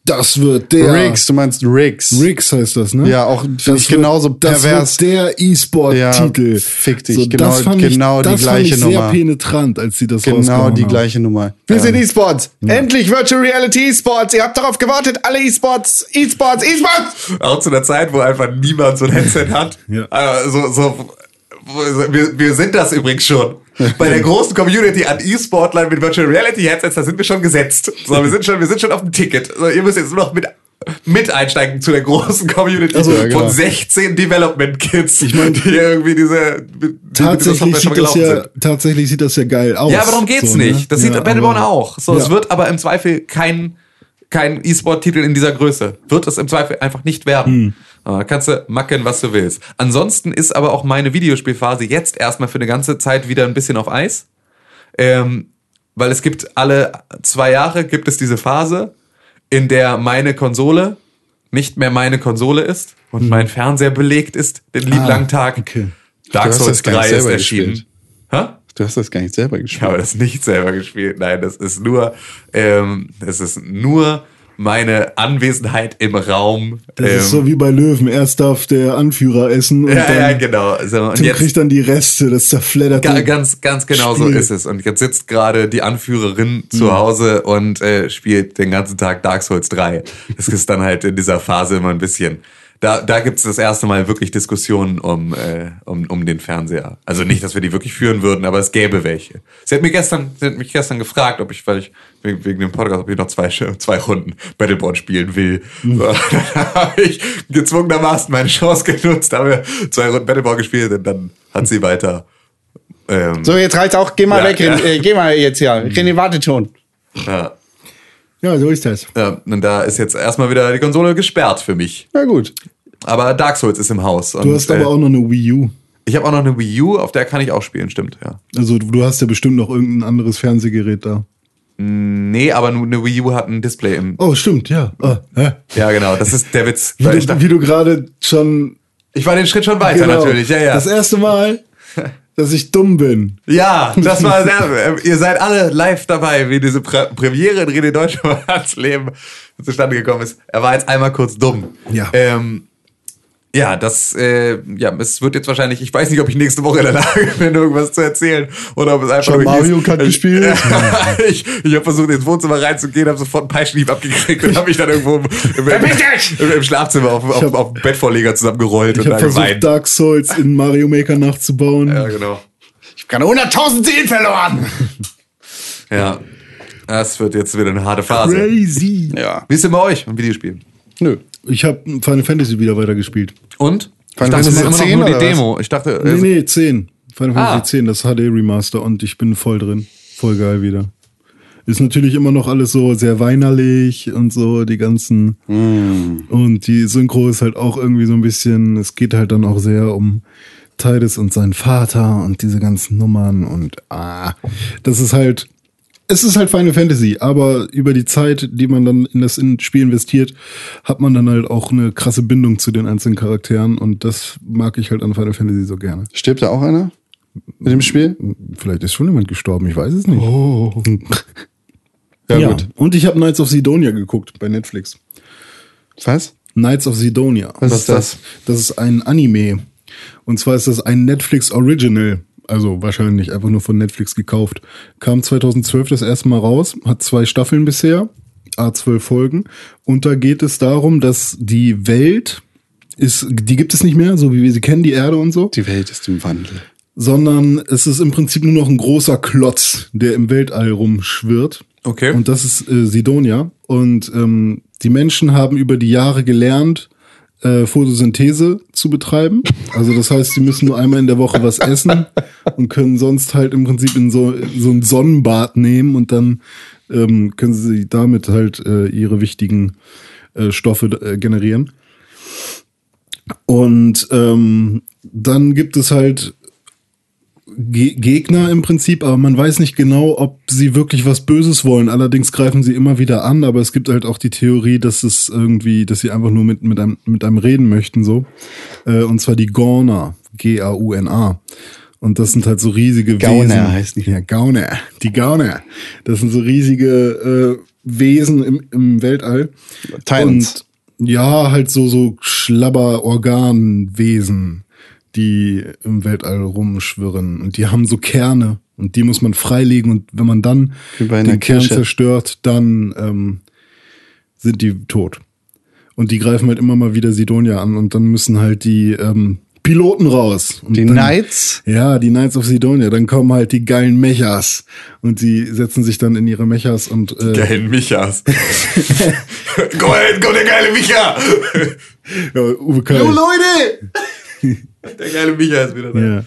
das wird der. Riggs, du meinst Riggs. Riggs heißt das, ne? Ja, auch finde ich wird- genauso pervers. Das wird der E-Sport-Titel. Ja, fick dich. So, Genau- das fand genau ich, die das gleiche fand ich sehr Nummer. penetrant, als sie das Genau die haben. gleiche Nummer. Wir sind E-Sports. Endlich Virtual Reality E-Sports. Ihr habt darauf gewartet. Alle E-Sports, E-Sports, E-Sports. Auch zu einer Zeit, wo einfach niemand so ein Headset hat. Ja. Äh, so, so, wir, wir sind das übrigens schon. Bei der großen Community an E-Sportlern mit Virtual Reality Headsets, da sind wir schon gesetzt. So, wir sind schon, wir sind schon auf dem Ticket. So, ihr müsst jetzt nur noch mit, mit einsteigen zu der großen Community Also, ja, genau. von 16 Development Kids, die irgendwie diese, dieser Tatsächlich sieht, das ja, sind. tatsächlich sieht das ja geil aus. Ja, aber darum geht's So, ne? nicht. Das sieht Ja, Battleborn aber- auch. So, es Ja. wird aber im Zweifel kein, kein E-Sport-Titel in dieser Größe. Wird es im Zweifel einfach nicht werden. Äh, kannst du macken, was du willst. Ansonsten ist aber auch meine Videospielphase jetzt erstmal für eine ganze Zeit wieder ein bisschen auf Eis. Ähm, weil es gibt alle zwei Jahre gibt es diese Phase, in der meine Konsole nicht mehr meine Konsole ist und mein Fernseher belegt ist, den lieben Ah, langen Tag. okay. Dark Souls das gar nicht 3 ist erschienen. Du hast das gar nicht selber Ich gespielt. habe das nicht selber gespielt. Nein, das ist nur, ähm, das ist nur meine Anwesenheit im Raum. Das ähm, ist so wie bei Löwen. Erst darf der Anführer essen und ja, dann ja, genau. So, und jetzt, kriegt dann die Reste, das zerfleddert. Ga, ganz, ganz genau so Spiel. ist es. Und jetzt sitzt gerade die Anführerin Mhm. zu Hause und äh, spielt den ganzen Tag Dark Souls 3. Das ist dann halt in dieser Phase immer ein bisschen. Da, da gibt es das erste Mal wirklich Diskussionen um, äh, um, um den Fernseher. Also nicht, dass wir die wirklich führen würden, aber es gäbe welche. Sie hat mir gestern, sie hat mich gestern gefragt, ob ich, weil ich wegen, wegen dem Podcast, ob ich noch zwei, zwei Runden Battleborn spielen will. Mhm. So, dann habe ich gezwungenermaßen meine Chance genutzt, haben wir zwei Runden Battleborn gespielt und dann hat sie weiter ähm, So, jetzt reicht's auch. Geh mal Ja, weg. ja. Äh, geh mal jetzt hier. René wartet schon. Ja, Ja, so ist das. ja, und da ist jetzt erstmal wieder die Konsole gesperrt für mich. Na gut. Aber Dark Souls ist im Haus. Du hast aber äh, auch noch eine Wii U. Ich habe auch noch eine Wii U, auf der kann ich auch spielen, stimmt, ja. Also du hast ja bestimmt noch irgendein anderes Fernsehgerät da. Nee, aber eine Wii U hat ein Display im. Oh, stimmt, ja. Ah? Ja, genau, das ist der Witz. Wie, du, wie du gerade schon. ich war den Schritt schon weiter Genau, natürlich, ja, ja. Das erste Mal, dass ich dumm bin. Ja, das war sehr, äh, ihr seid alle live dabei, wie diese Pre Premiere in René Deutschmanns Leben zustande gekommen ist. Er war jetzt einmal kurz dumm. Ja. Ähm, ja, das, äh, ja, es wird jetzt wahrscheinlich, ich weiß nicht, ob ich nächste Woche in der Lage bin, irgendwas zu erzählen oder ob es einfach Schon Mario ist- Kart ich, gespielt? ich ich habe versucht, ins Wohnzimmer reinzugehen, habe sofort einen Peitschenhieb abgekriegt und habe mich dann irgendwo im, im, im, im Schlafzimmer auf, auf, hab- auf dem Bettvorleger zusammengerollt Ich und habe da versucht, geweint. Dark Souls in Mario Maker nachzubauen. Ja, genau. Ich habe gerade 100.000 Seelen verloren. Ja. Das wird jetzt wieder eine harte Phase. Crazy. Ja. Wie ist denn bei euch im Videospielen? Nö. Ich habe Final Fantasy wieder weitergespielt. Und? Final ich dachte, das ist Fantasy immer noch 10 nur die was? Demo. Ich dachte, Nee, äh, nee, 10. Final Ah. Fantasy 10, das HD Remaster und ich bin voll drin. Voll geil wieder. Ist natürlich immer noch alles so sehr weinerlich und so, die ganzen. Und die Synchro ist halt auch irgendwie so ein bisschen, es geht halt dann auch sehr um Titus und seinen Vater und diese ganzen Nummern und ah, das ist halt, es ist halt Final Fantasy, aber über die Zeit, die man dann in das Spiel investiert, hat man dann halt auch eine krasse Bindung zu den einzelnen Charakteren und das mag ich halt an Final Fantasy so gerne. Stirbt da auch einer? Mit dem Spiel? Vielleicht ist schon jemand gestorben, ich weiß es nicht. Oh. Ja, Ja, gut. Und ich habe Knights of Sidonia geguckt bei Netflix. Was? Knights of Sidonia. Was ist das? Das ist ein Anime. Und zwar ist das ein Netflix Original. Also wahrscheinlich einfach nur von Netflix gekauft. Kam 2012 das erste Mal raus, hat zwei Staffeln bisher, A12 Folgen. Und da geht es darum, dass die Welt ist, die gibt es nicht mehr, so wie wir sie kennen, die Erde und so. Die Welt ist im Wandel. sondern es ist im Prinzip nur noch ein großer Klotz, der im Weltall rumschwirrt. Okay. Und das ist äh, Sidonia. Und ähm, die Menschen haben über die Jahre gelernt, äh, Photosynthese zu betreiben. Also das heißt, sie müssen nur einmal in der Woche was essen und können sonst halt im Prinzip in so, so ein Sonnenbad nehmen und dann ähm, können sie damit halt äh, ihre wichtigen äh, Stoffe äh, generieren. Und ähm, dann gibt es halt Ge Gegner im Prinzip, aber man weiß nicht genau, ob sie wirklich was Böses wollen. Allerdings greifen sie immer wieder an, aber es gibt halt auch die Theorie, dass es irgendwie, dass sie einfach nur mit, mit, einem, mit einem reden möchten, so. Äh, und zwar die Gauner, G-A-U-N-A. Und das sind halt so riesige Gauner Wesen. heißt die. Ja, Gauner. Die Gauner. Das sind so riesige äh, Wesen im, im Weltall. Titans. Und ja, halt so, so Schlabber-Organwesen, die im Weltall rumschwirren. Und die haben so Kerne. Und die muss man freilegen. Und wenn man dann den Kern Kirsche. zerstört, dann ähm, sind die tot. Und die greifen halt immer mal wieder Sidonia an. Und dann müssen halt die ähm, Piloten raus. Und Die dann, Knights. Ja, die Knights of Sidonia. Dann kommen halt die geilen Mechas. Und die setzen sich dann in ihre Mechas und äh, Geilen Michas. komm hin, komm der geile Micha. ja, Uwe Kai. Leute! Der geile Micha ist wieder da. Ja.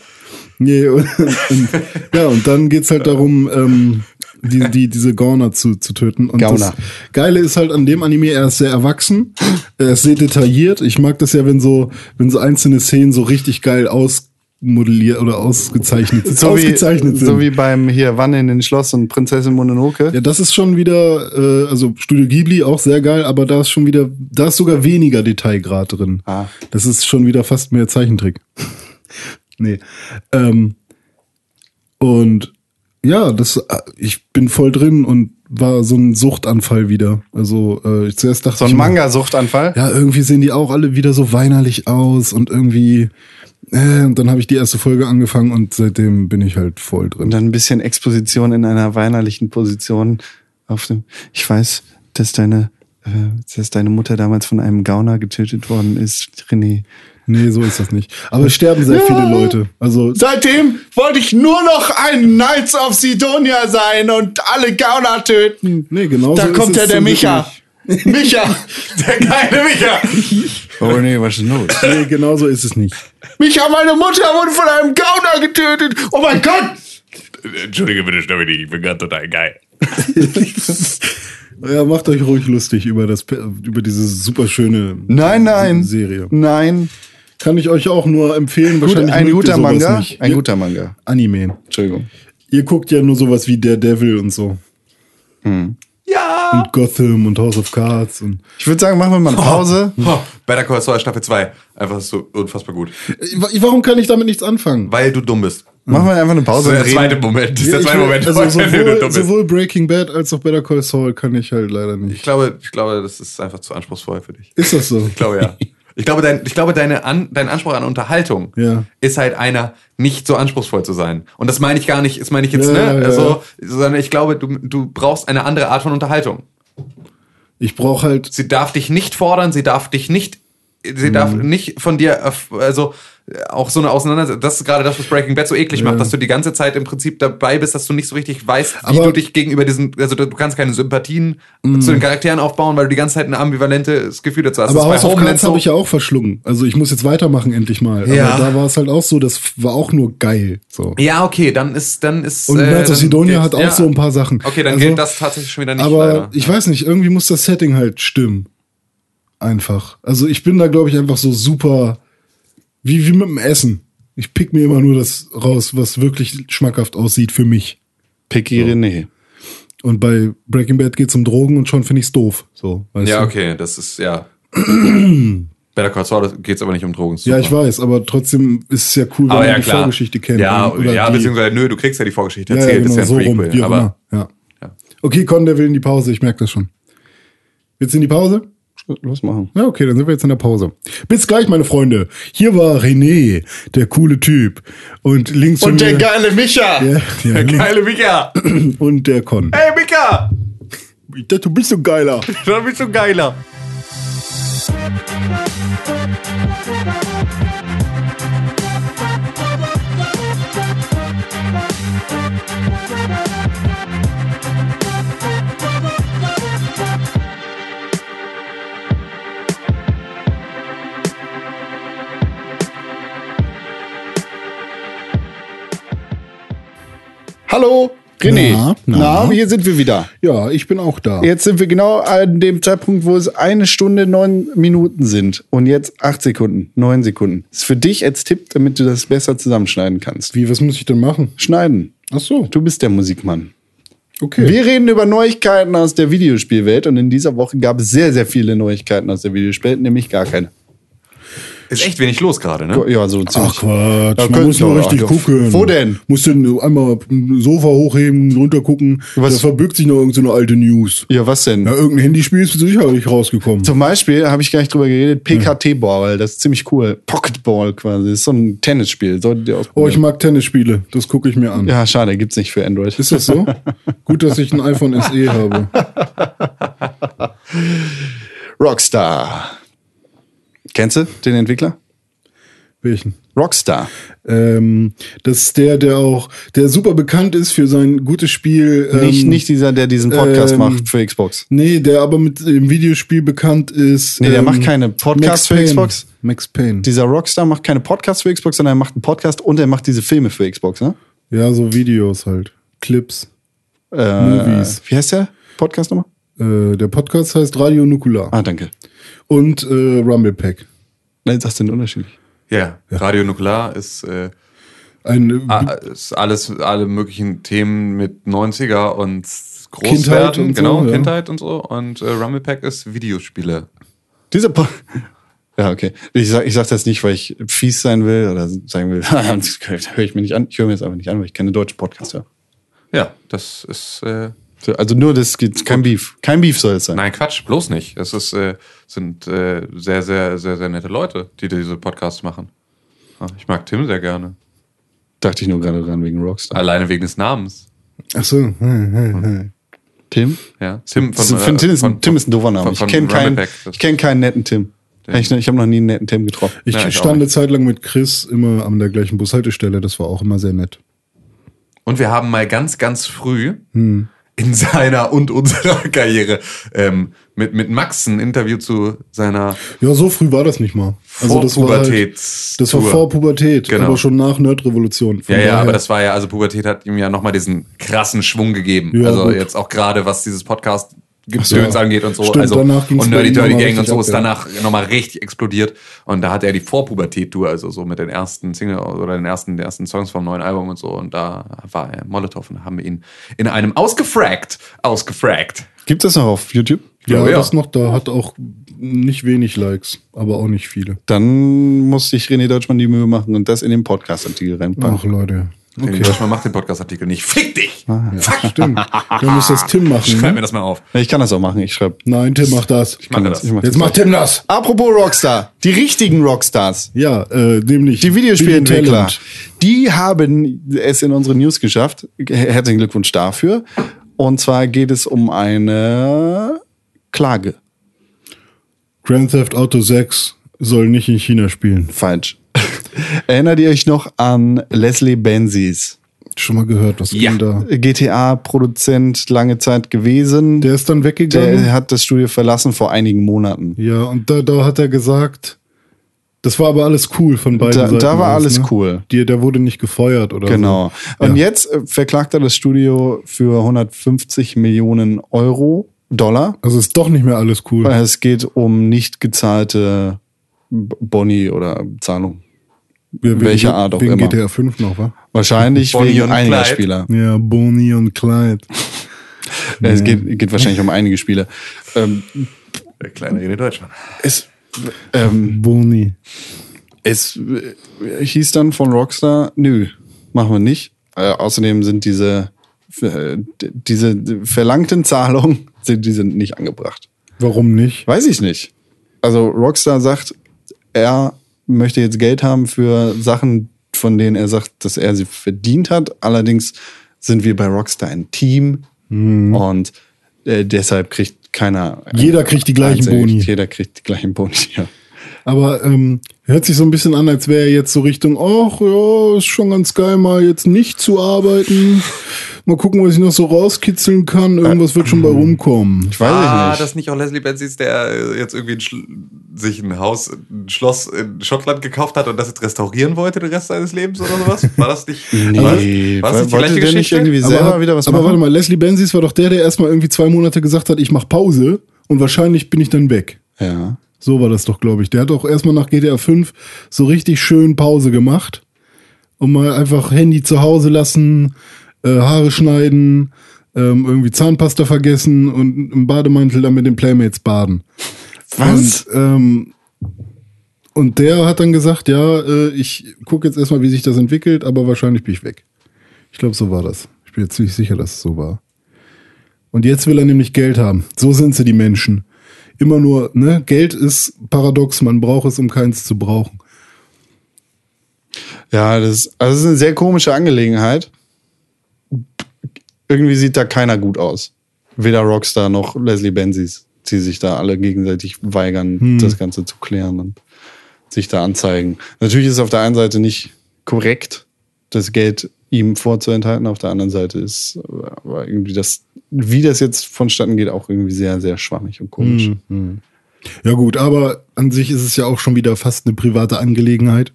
Nee, und, und, ja, und dann geht's halt darum, ähm, die, die, diese Gauner zu, zu töten. Und Gauner. das Geile ist halt an dem Anime, er ist sehr erwachsen, er ist sehr detailliert. Ich mag das ja, wenn so, wenn so einzelne Szenen so richtig geil ausmodelliert oder ausgezeichnet, So wie, ausgezeichnet sind. so wie beim hier Wann in den Schloss und Prinzessin Mononoke. ja, das ist schon wieder, äh, also Studio Ghibli auch sehr geil, aber da ist schon wieder, da ist sogar weniger Detailgrad drin. Ah. Das ist schon wieder fast mehr Zeichentrick. nee. Ähm, und ja, das, äh, ich bin voll drin und war so ein Suchtanfall wieder. Also äh, ich zuerst dachte So ein Manga-Suchtanfall. Ja, irgendwie sehen die auch alle wieder so weinerlich aus und irgendwie. Äh, und dann habe ich die erste Folge angefangen und seitdem bin ich halt voll drin. Und dann ein bisschen Exposition in einer weinerlichen Position auf dem. Ich weiß, dass deine, äh, dass deine Mutter damals von einem Gauner getötet worden ist, René. Nee, so ist das nicht. Aber es sterben sehr viele Leute. Also Seitdem wollte ich nur noch ein Knights of Sidonia sein und alle Gauner töten. nee, genau Da so ist kommt es ja der Micha. Micha! Der geile Micha. Oh nee, was ist los? Nee, genau so ist es nicht. Micha, meine Mutter wurde von einem Gauner getötet. Oh mein Gott! Entschuldige bitte, Dominik, ich bin gerade total geil. Ja, macht euch ruhig lustig über das über diese super schöne Nein, nein. Serie. Nein. Kann ich euch auch nur empfehlen. Gut, Wahrscheinlich ein guter Manga. Nicht. Ein guter Manga. Anime. Entschuldigung. Ihr guckt ja nur sowas wie Daredevil und so. Ja. Und Gotham und House of Cards und Ich würde sagen, machen wir mal eine Pause. Oh, Better Call Saul Staffel 2. Einfach so unfassbar gut. Äh, Warum kann ich damit nichts anfangen? Weil du dumm bist. Machen wir einfach eine Pause. Das ist der zweite Moment. Das ist der ich zweite Moment. also sowohl, sowohl Breaking Bad als auch Better Call Saul kann ich halt leider Ich nicht. glaube, ich glaube, das ist einfach zu anspruchsvoll für dich. Ist das so? Ich glaube ja. Ich glaube, dein, ich glaube deine an, dein Anspruch an Unterhaltung Ja. ist halt einer, nicht so anspruchsvoll zu sein. Und das meine ich gar nicht, das meine ich jetzt, Ja, ne? ja. Also, sondern ich glaube, du, du brauchst eine andere Art von Unterhaltung. Ich brauche halt. Sie darf dich nicht fordern, sie darf dich nicht, sie darf Mhm. nicht von dir, erf- also äh, auch so eine Auseinandersetzung. Das ist gerade das, was Breaking Bad so eklig macht, dass du die ganze Zeit im Prinzip dabei bist, dass du nicht so richtig weißt, wie Aber- du dich gegenüber diesen, also du kannst keine Sympathien zu den Charakteren aufbauen, weil du die ganze Zeit ein ambivalentes Gefühl dazu hast. Aber House of Cards habe ich ja auch verschlungen. Also ich muss jetzt weitermachen endlich mal. Ja. Aber da war es halt auch so, das war auch nur geil. So. Ja, okay, dann ist, dann ist. Und äh, Sidonia hat auch ja. so ein paar Sachen. Okay, dann Also- gilt das tatsächlich schon wieder nicht. Aber leider. ich weiß nicht, irgendwie muss das Setting halt stimmen. Einfach. Also ich bin da, glaube ich, einfach so super, wie, wie mit dem Essen. Ich pick mir immer nur das raus, was wirklich schmackhaft aussieht für mich. Picky René. Und bei Breaking Bad geht's um Drogen und schon finde ich's doof. So, weißt Ja, du? okay, das ist, ja. Better Call Saul geht es aber nicht um Drogen. Ja, ich weiß, aber trotzdem ist es ja cool, wenn Aber man ja, die klar. Vorgeschichte kennt. Ja, ja die- beziehungsweise, nö, du kriegst ja die Vorgeschichte ja, erzählt, ja, genau, ist so ja ein rum, Prequel. auch aber. Ja. Ja. Okay, Con, der will in die Pause, ich merke das schon. Jetzt in die Pause? Los machen. Ja, okay, dann sind wir jetzt in der Pause. Bis gleich, meine Freunde. Hier war René, der coole Typ. Und links von Und der mir- geile Micha! Ja, ja, Geile Mika! und der Con. Hey, Mika! Ich dachte, du bist so geiler. Da bist du geiler. Hallo, René. Na, Na, na? hier sind wir wieder. Ja, ich bin auch da. Jetzt sind wir genau an dem Zeitpunkt, wo es eine Stunde neun Minuten sind. Und jetzt acht Sekunden, neun Sekunden. Das ist für dich als Tipp, damit du das besser zusammenschneiden kannst. Wie, was muss ich denn machen? Schneiden. Ach so, Du bist der Musikmann. okay. Wir reden über Neuigkeiten aus der Videospielwelt und in dieser Woche gab es sehr, sehr viele Neuigkeiten aus der Videospielwelt, nämlich gar keine. Ist echt wenig los gerade, ne? Ja, so ziemlich. Ach Quatsch, Ja, man muss nur richtig ja. gucken. Wo denn? Muss denn einmal ein Sofa hochheben, runter gucken. Was- Da verbirgt sich noch irgendeine alte News. Ja, was denn? Ja, irgendein Handyspiel ist sicherlich rausgekommen. Zum Beispiel habe ich gar nicht drüber geredet, PKT-Ball, das ist ziemlich cool. Pocketball quasi, das ist so ein Tennisspiel. Solltet ihr Oh, ich mag Tennisspiele. Das gucke ich mir an. ja, schade, gibt's nicht für Android. Ist das so? Gut, dass ich ein iPhone SE habe. Rockstar. Kennst du den Entwickler? Welchen? Rockstar. Ähm, das ist der, der auch, der super bekannt ist für sein gutes Spiel. Ähm, nicht, nicht dieser, der diesen Podcast ähm, macht für Xbox. Nee, der aber mit dem Videospiel bekannt ist. Nee, der ähm, macht keine Podcasts für. Xbox. Max Payne. Dieser Rockstar macht keine Podcasts für Xbox, sondern er macht einen Podcast und er macht diese Filme für Xbox, ne? Ja, so Videos halt. Clips. Äh, Movies. Wie heißt der Podcast nochmal? Äh, der Podcast heißt Radio Nukular. Ah, danke. Und äh, Rumble Pack. Nein, sagst du den Unterschied? Ja, Radio Nuklear ist, äh, Ein, äh, ah, ist alles, alle möglichen Themen mit 90er und Kindheit Großwerten, und so, genau, ja. Kindheit und so. Und äh, Rumble Pack ist Videospiele. Dieser po Ja, okay. Ich sag, ich sag das nicht, weil ich fies sein will oder sagen will, das höre ich mir nicht an. Ich höre mir das einfach nicht an, weil ich keine deutschen Podcasts höre. Ja, das ist, äh, Also nur das geht kein Beef. Kein Beef soll es sein. nein, Quatsch, bloß nicht. Es ist, äh, sind äh, sehr, sehr, sehr, sehr nette Leute, die diese Podcasts machen. Ja, Ich mag Tim sehr gerne. Dachte ich nur gerade dran wegen Rockstar. Alleine wegen des Namens. ach so. Hm, hm, hm. Tim? Ja, Tim Das ist, von, Tim, ist ein, Tim ist ein doofer Name. von- Ich von kenne keinen, ich kenn keinen netten Tim. Ich, ich habe noch nie einen netten Tim getroffen. Ich Ja, ich stand eine. Zeit lang mit Chris immer an der gleichen Bushaltestelle. Das war auch immer sehr nett. Und wir haben mal ganz, ganz früh Hm. In seiner und unserer Karriere ähm, mit, mit Max ein Interview zu seiner Ja, so früh war das nicht mal. Also das war halt, das war vor Pubertät, Genau. aber schon nach Nerdrevolution. Ja, ja, aber das war ja, also Pubertät hat ihm ja nochmal diesen krassen Schwung gegeben. Ja, also gut. jetzt auch gerade, was dieses Podcast Gedöns so. angeht und so. Stimmt, also, und Nerdy Dirty Gang und so ist ja. danach nochmal richtig explodiert. Und da hat er die Vorpubertät-Tour, also so mit den ersten Single oder den ersten, den ersten Songs vom neuen Album und so. Und da war er Molotow und da haben wir ihn in einem ausgefragt, ausgefragt. Gibt es das noch auf YouTube? ja, Ja, ja. das noch da hat auch nicht wenig Likes, aber auch nicht viele. Dann muss sich René Deutschmann die Mühe machen und das in den Podcast-Artikel reinpacken. Ach Leute. Okay. Deutschmann macht den Podcast-Artikel nicht. Fick dich! Fuck! Stimmt. Dann muss das Tim machen. Schreib mir Ne? das mal auf. Ich kann das auch machen. Ich schreibe. Nein, Tim macht das. Ich mache das. Ich mach Jetzt das. macht Tim das. Apropos Rockstar, die richtigen Rockstars, Ja, äh, nämlich die Videospielentwickler, die haben es in unsere News geschafft. Herzlichen Glückwunsch dafür. Und zwar geht es um eine Klage. Grand Theft Auto 6 soll nicht in China spielen. Falsch. Erinnert ihr euch noch an Leslie Benzies? Schon mal gehört, was Ja. da? GTA-Produzent lange Zeit gewesen. Der ist dann weggegangen. Der hat das Studio verlassen vor einigen Monaten. ja, und da, da hat er gesagt, das war aber alles cool von beiden Da- Seiten. da war aus, alles ne? cool. Die, der wurde nicht gefeuert oder Genau. so. Und ja. jetzt äh, verklagt er das Studio für 150 Millionen Euro, Dollar. Also ist doch nicht mehr alles cool. Es geht um nicht gezahlte Boni oder Zahlung. Wegen- welcher Art auch wegen immer. GTA 5 noch, wa? Wahrscheinlich Bonnie wegen und einiger Clyde. Spieler. Ja, Bonnie und Clyde. Ja, Es geht, geht wahrscheinlich um einige Spiele. Ähm, Der kleine René Deutschmann. es, ähm, Bonnie. es äh, hieß dann von Rockstar, nö, machen wir nicht. Äh, außerdem sind diese, äh, diese verlangten Zahlungen sind, die sind nicht angebracht. Warum nicht? Weiß ich nicht. Also Rockstar sagt, er möchte jetzt Geld haben für Sachen, von denen er sagt, dass er sie verdient hat. Allerdings sind wir bei Rockstar ein Team und äh, deshalb kriegt keiner. Jeder kriegt die gleichen Boni. Jeder kriegt die gleichen Boni, ja. Aber ähm, hört sich so ein bisschen an, als wäre er jetzt so Richtung, ach ja, ist schon ganz geil, mal jetzt nicht zu arbeiten. Mal gucken, was ich noch so rauskitzeln kann. Irgendwas wird schon bei rumkommen. Ich weiß ah, ich nicht. das nicht auch Leslie Benzies, der äh, jetzt irgendwie ein sich ein Haus, ein Schloss in Schottland gekauft hat und das jetzt restaurieren wollte den Rest seines Lebens oder sowas? War das nicht? Nee, war das, war das nicht die wollte gleiche Geschichte? irgendwie Aber, selber wieder was aber machen? warte mal, Leslie Benzies war doch der, der erstmal irgendwie zwei Monate gesagt hat, ich mach Pause und wahrscheinlich bin ich dann weg. Ja. So war das doch, glaube ich. Der hat doch erstmal nach GTA 5 so richtig schön Pause gemacht. Und mal einfach Handy zu Hause lassen, äh, Haare schneiden, ähm, irgendwie Zahnpasta vergessen und im Bademantel dann mit den Playmates baden. Was? Und, ähm, und der hat dann gesagt, ja, äh, ich gucke jetzt erstmal, wie sich das entwickelt, aber wahrscheinlich bin ich weg. Ich glaube, so war das. Ich bin jetzt ziemlich sicher, dass es so war. Und jetzt will er nämlich Geld haben. So sind sie, die Menschen. Immer nur, ne? Geld ist paradox, man braucht es, um keins zu brauchen. Ja, das, also das ist eine sehr komische Angelegenheit. Irgendwie sieht da keiner gut aus. Weder Rockstar noch Leslie Benzies, die sich da alle gegenseitig weigern, das Ganze zu klären und sich da anzeigen. Natürlich ist es auf der einen Seite nicht korrekt, das Geld ihm vorzuenthalten, auf der anderen Seite ist aber irgendwie das, wie das jetzt vonstatten geht, auch irgendwie sehr, sehr schwammig und komisch. Ja gut, aber an sich ist es ja auch schon wieder fast eine private Angelegenheit.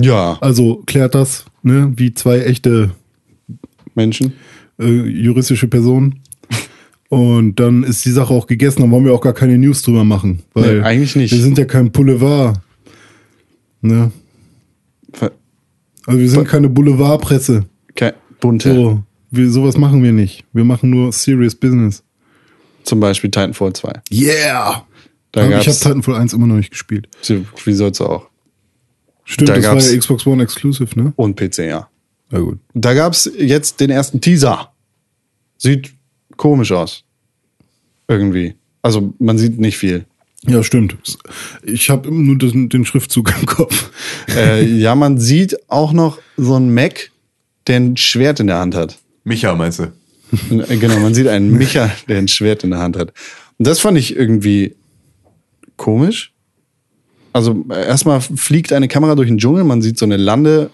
Ja, Also klärt das, ne? Wie zwei echte Menschen. äh, juristische Personen. Und dann ist die Sache auch gegessen, dann wollen wir auch gar keine News drüber machen. Weil Nee, eigentlich nicht. Wir sind ja kein Boulevard. Ne? Also wir sind keine Boulevardpresse. Ke- Bunte. So, wir, sowas machen wir nicht. Wir machen nur serious business. Zum Beispiel Titanfall 2. Yeah! Da Aber ich habe Titanfall 1 immer noch nicht gespielt. wie soll's auch. Stimmt, Da das war ja Xbox One Exclusive, ne? Und PC, ja. Ja gut. Da gab's jetzt den ersten Teaser. Sieht komisch aus. Irgendwie. Also man sieht nicht viel. Ja, stimmt. Ich habe nur den, den Schriftzug im Kopf. äh, ja, man sieht auch noch so einen Mac, der ein Schwert in der Hand hat. Micha, meinst du? Äh, Genau, man sieht einen Micha, der ein Schwert in der Hand hat. Und das fand ich irgendwie komisch. Also erstmal fliegt eine Kamera durch den Dschungel, man sieht so eine Lande,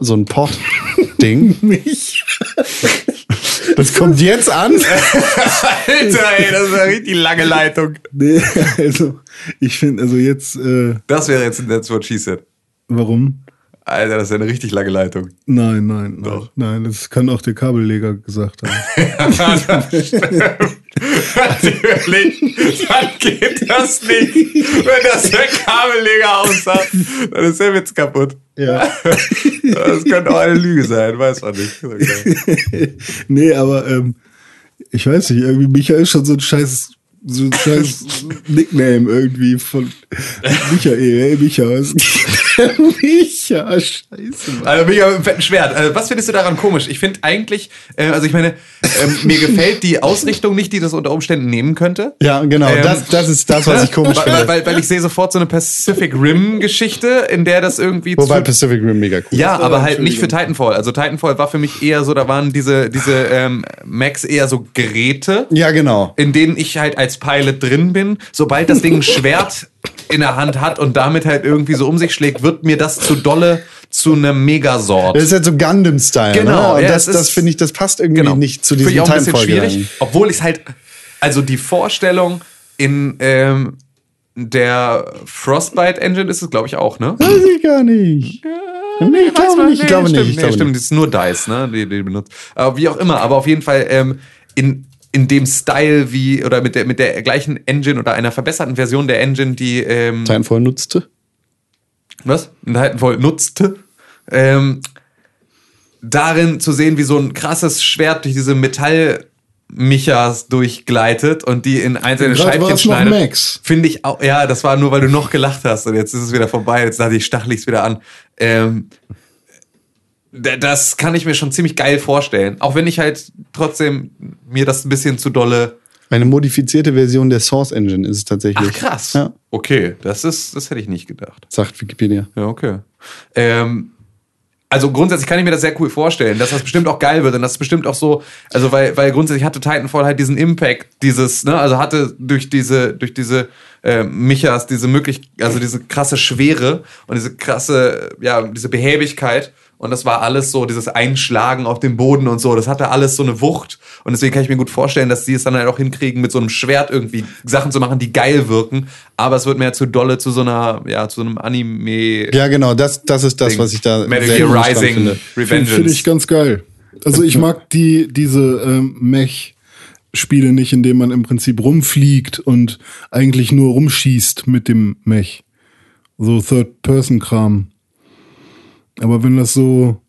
so ein Port-Ding. Mich? Das kommt jetzt an. Alter, ey, das ist eine richtig lange Leitung. Nee, also ich finde, also jetzt, äh, Das wäre jetzt ein That's What She Said. warum? Alter, das ist eine richtig lange Leitung. Nein, nein, nein. Doch. Nein, das kann auch der Kabelleger gesagt haben. Natürlich, dann geht das nicht. Wenn das der Kabelleger aussagt, dann ist der Witz kaputt. ja. Das könnte auch eine Lüge sein, weiß man nicht. Okay. nee, aber ähm, ich weiß nicht, irgendwie Micha ist schon so ein scheiß, so ein scheiß Nickname irgendwie von Michael, hey Micha, was Micha, scheiße, Mann. Also mega fetten Schwert. Also, was findest du daran komisch? Ich finde eigentlich, äh, also ich meine, ähm, mir gefällt die Ausrichtung nicht, die das unter Umständen nehmen könnte. Ja, genau. Ähm, das, das ist das, was ich komisch finde. weil, weil ich sehe sofort so eine Pacific Rim-Geschichte, in der das irgendwie Wobei zu, Pacific Rim mega cool Ja, ist. aber halt nicht für Titanfall. Also Titanfall war für mich eher so, da waren diese, diese ähm, Macs eher so Geräte, Ja, genau. in denen ich halt als Pilot drin bin. Sobald das Ding ein Schwert in der Hand hat und damit halt irgendwie so um sich schlägt, wird mir das zu dolle zu einem Megasort. Das ist halt so Gundam-Style. Genau, Ne? Und ja, das, das finde ich, das passt irgendwie nicht zu diesem Titanfall-Gedanken. schwierig, obwohl ich es halt, also die Vorstellung in ähm, der Frostbite Engine ist es, glaube ich, auch, ne? Weiß ich gar nicht. Nee, ich glaube nicht. Ich glaube stimmt, nicht. Ich nee, stimmt, nicht. das ist nur Dice, ne? Die, die benutzt. Aber wie auch immer, aber auf jeden Fall ähm, in, in dem Style wie, oder mit der, mit der gleichen Engine oder einer verbesserten Version der Engine, die ähm, Titanfall nutzte. was? Titanfall nutzte. Ähm, darin zu sehen, wie so ein krasses Schwert durch diese Metall Michas durchgleitet und die in einzelne Gerade Scheibchen schneidet. Max. Finde ich auch, ja, das war nur, weil du noch gelacht hast und jetzt ist es wieder vorbei, jetzt dachte ich, stachel ich's wieder an. Ähm, das kann ich mir schon ziemlich geil vorstellen. Auch wenn ich halt trotzdem mir das ein bisschen zu dolle. Eine modifizierte Version der Source Engine ist es tatsächlich. Ach krass. Ja, Okay, das ist, das hätte ich nicht gedacht. sagt Wikipedia. Ja, okay. Ähm, also grundsätzlich kann ich mir das sehr cool vorstellen, dass das bestimmt auch geil wird und das ist bestimmt auch so, also weil, weil grundsätzlich hatte Titanfall halt diesen Impact, dieses, ne, also hatte durch diese, durch diese äh, Michas diese möglich, also diese krasse Schwere und diese krasse, ja, diese Behäbigkeit Und das war alles so, dieses Einschlagen auf dem Boden und so, das hatte alles so eine Wucht. Und deswegen kann ich mir gut vorstellen, dass sie es dann halt auch hinkriegen, mit so einem Schwert irgendwie Sachen zu machen, die geil wirken. Aber es wird mehr zu dolle zu so einer, ja, zu einem Anime. Ja, genau, das, das ist das, Ding. was ich da Metal sehr Gear Rising, finde. Finde Revengeance. find ich ganz geil. Also ich mag die, diese ähm, Mech-Spiele nicht, in denen man im Prinzip rumfliegt und eigentlich nur rumschießt mit dem Mech. So Third-Person-Kram. Aber wenn das so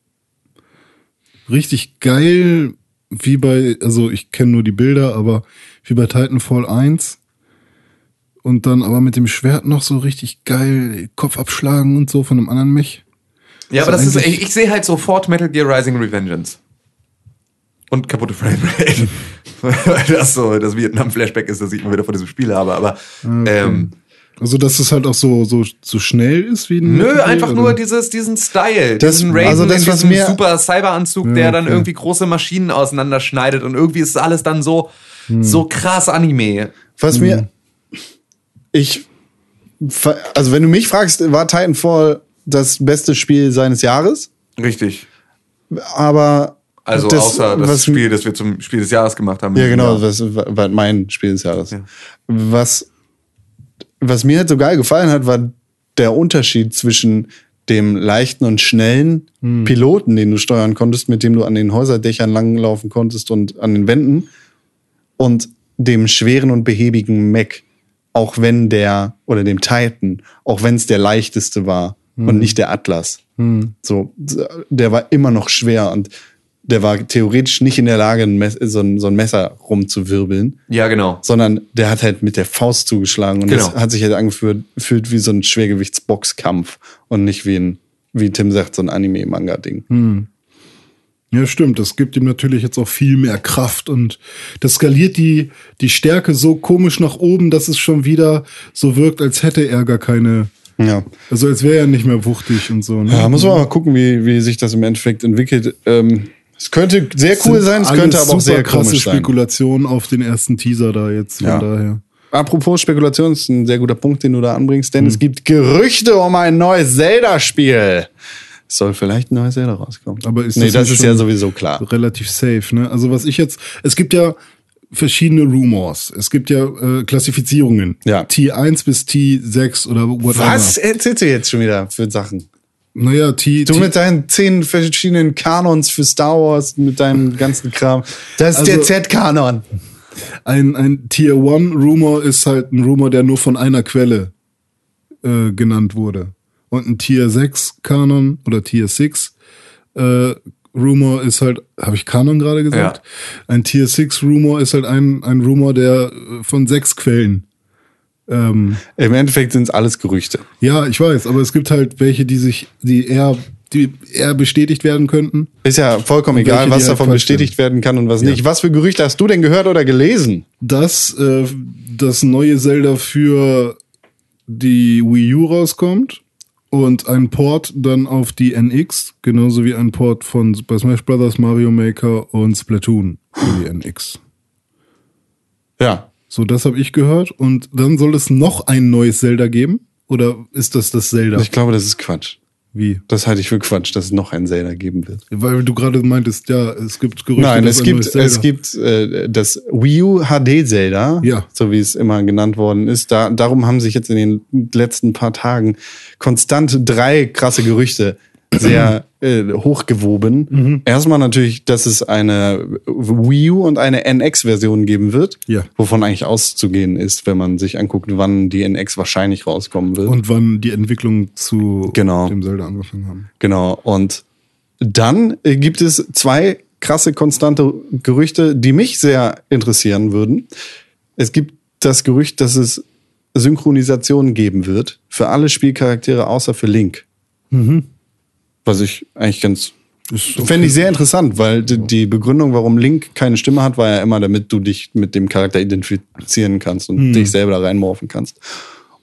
richtig geil, wie bei, also ich kenne nur die Bilder, aber wie bei Titanfall 1 und dann aber mit dem Schwert noch so richtig geil Kopf abschlagen und so von einem anderen Mech. Ja, aber So das ist, ich, ich sehe halt sofort Metal Gear Rising Revengeance. Und kaputte Framerate. Weil das so, das Vietnam-Flashback ist, das ich immer wieder von diesem Spiel habe. Aber ähm, Also, dass es halt auch so, so, so schnell ist wie ein. nö, Gear, einfach oder? nur dieses, diesen Style. Das- diesen Raiden also das, in diesem super Cyberanzug, der dann okay. irgendwie große Maschinen auseinanderschneidet und irgendwie ist alles dann so, Hm. so krass Anime. Was mir, ich, also wenn du mich fragst, war Titanfall das beste Spiel seines Jahres, Richtig. aber Also das, außer das was- Spiel, das wir zum Spiel des Jahres gemacht haben. Ja, genau, was war mein Spiel des Jahres. Was, was mir halt so geil gefallen hat, war der Unterschied zwischen dem leichten und schnellen Piloten, den du steuern konntest, mit dem du an den Häuserdächern langlaufen konntest und an den Wänden, und dem schweren und behäbigen Mech, auch wenn der, oder dem Titan, auch wenn es der leichteste war und nicht der Atlas. So, der war immer noch schwer und der war theoretisch nicht in der Lage, ein Mess so, ein, so ein Messer rumzuwirbeln, Ja, genau. sondern der hat halt mit der Faust zugeschlagen und Genau. das hat sich halt angefühlt gefühlt wie so ein Schwergewichtsboxkampf und nicht wie ein, wie Tim sagt, so ein Anime-Manga-Ding. Ja, stimmt. Das gibt ihm natürlich jetzt auch viel mehr Kraft und das skaliert die, die Stärke so komisch nach oben, dass es schon wieder so wirkt, als hätte er gar keine. Ja. Also als wäre er nicht mehr wuchtig und so. Ne? Ja, muss man mal gucken, wie, wie sich das im Endeffekt entwickelt. Ähm, es könnte sehr cool sein, es könnte aber auch sehr krasse komisch sein. Spekulationen auf den ersten Teaser da jetzt. Von Ja. daher. Apropos Spekulation, ist ein sehr guter Punkt, den du da anbringst, denn es gibt Gerüchte um ein neues Zelda-Spiel. Es soll vielleicht ein neues Zelda rauskommen. Aber ist nee, das das, nicht ist schon ja sowieso klar. relativ safe, ne? Also was ich jetzt, es gibt ja verschiedene Rumors. Es gibt ja äh, Klassifizierungen. Ja. T1 bis T6 oder whatever. Was erzählst du jetzt schon wieder für Sachen? Naja, T, Du mit deinen zehn verschiedenen Kanons für Star Wars, mit deinem ganzen Kram. Das ist Also- der Z-Kanon. ein, ein Tier 1 Rumor ist halt ein Rumor, der nur von einer Quelle äh, genannt wurde. Und ein Tier 6 Kanon oder Tier 6 äh, Rumor ist halt, habe ich Kanon gerade gesagt? Ein Tier 6 Rumor ist halt ein, ein Rumor, der äh, von sechs Quellen ähm, Im Endeffekt sind es alles Gerüchte. Ja, ich weiß, aber es gibt halt welche, die sich, die eher, die eher bestätigt werden könnten. Ist ja vollkommen Und egal, welche, was halt davon bestätigt werden kann und was nicht. Was für Gerüchte hast du denn gehört oder gelesen? Dass äh, das neue Zelda für die Wii U rauskommt und ein Port dann auf die NX, genauso wie ein Port von Super Smash Bros., Mario Maker und Splatoon für die NX. Ja. So, das habe ich gehört. Und dann soll es noch ein neues Zelda geben? Oder ist das das Zelda? Ich glaube, das ist Quatsch. Wie? Das halte ich für Quatsch, dass es noch ein Zelda geben wird. Weil du gerade meintest, ja, es gibt Gerüchte. Nein, es gibt, es gibt äh, das Wii U HD Zelda, Ja. so wie es immer genannt worden ist. Da, darum haben sich jetzt in den letzten paar Tagen konstant drei krasse Gerüchte sehr äh, hochgewoben. Mhm. Erstmal natürlich, dass es eine Wii U und eine NX-Version geben wird, Ja. wovon eigentlich auszugehen ist, wenn man sich anguckt, wann die NX wahrscheinlich rauskommen wird. Und wann die Entwicklung zu Genau. dem Zelda angefangen haben. Genau. Und dann äh, gibt es zwei krasse konstante Gerüchte, die mich sehr interessieren würden. Es gibt das Gerücht, dass es Synchronisation geben wird für alle Spielcharaktere außer für Link. Was ich eigentlich ganz okay. Fände ich sehr interessant, weil die, die Begründung, warum Link keine Stimme hat, war ja immer, damit du dich mit dem Charakter identifizieren kannst und dich selber da reinmorphen kannst.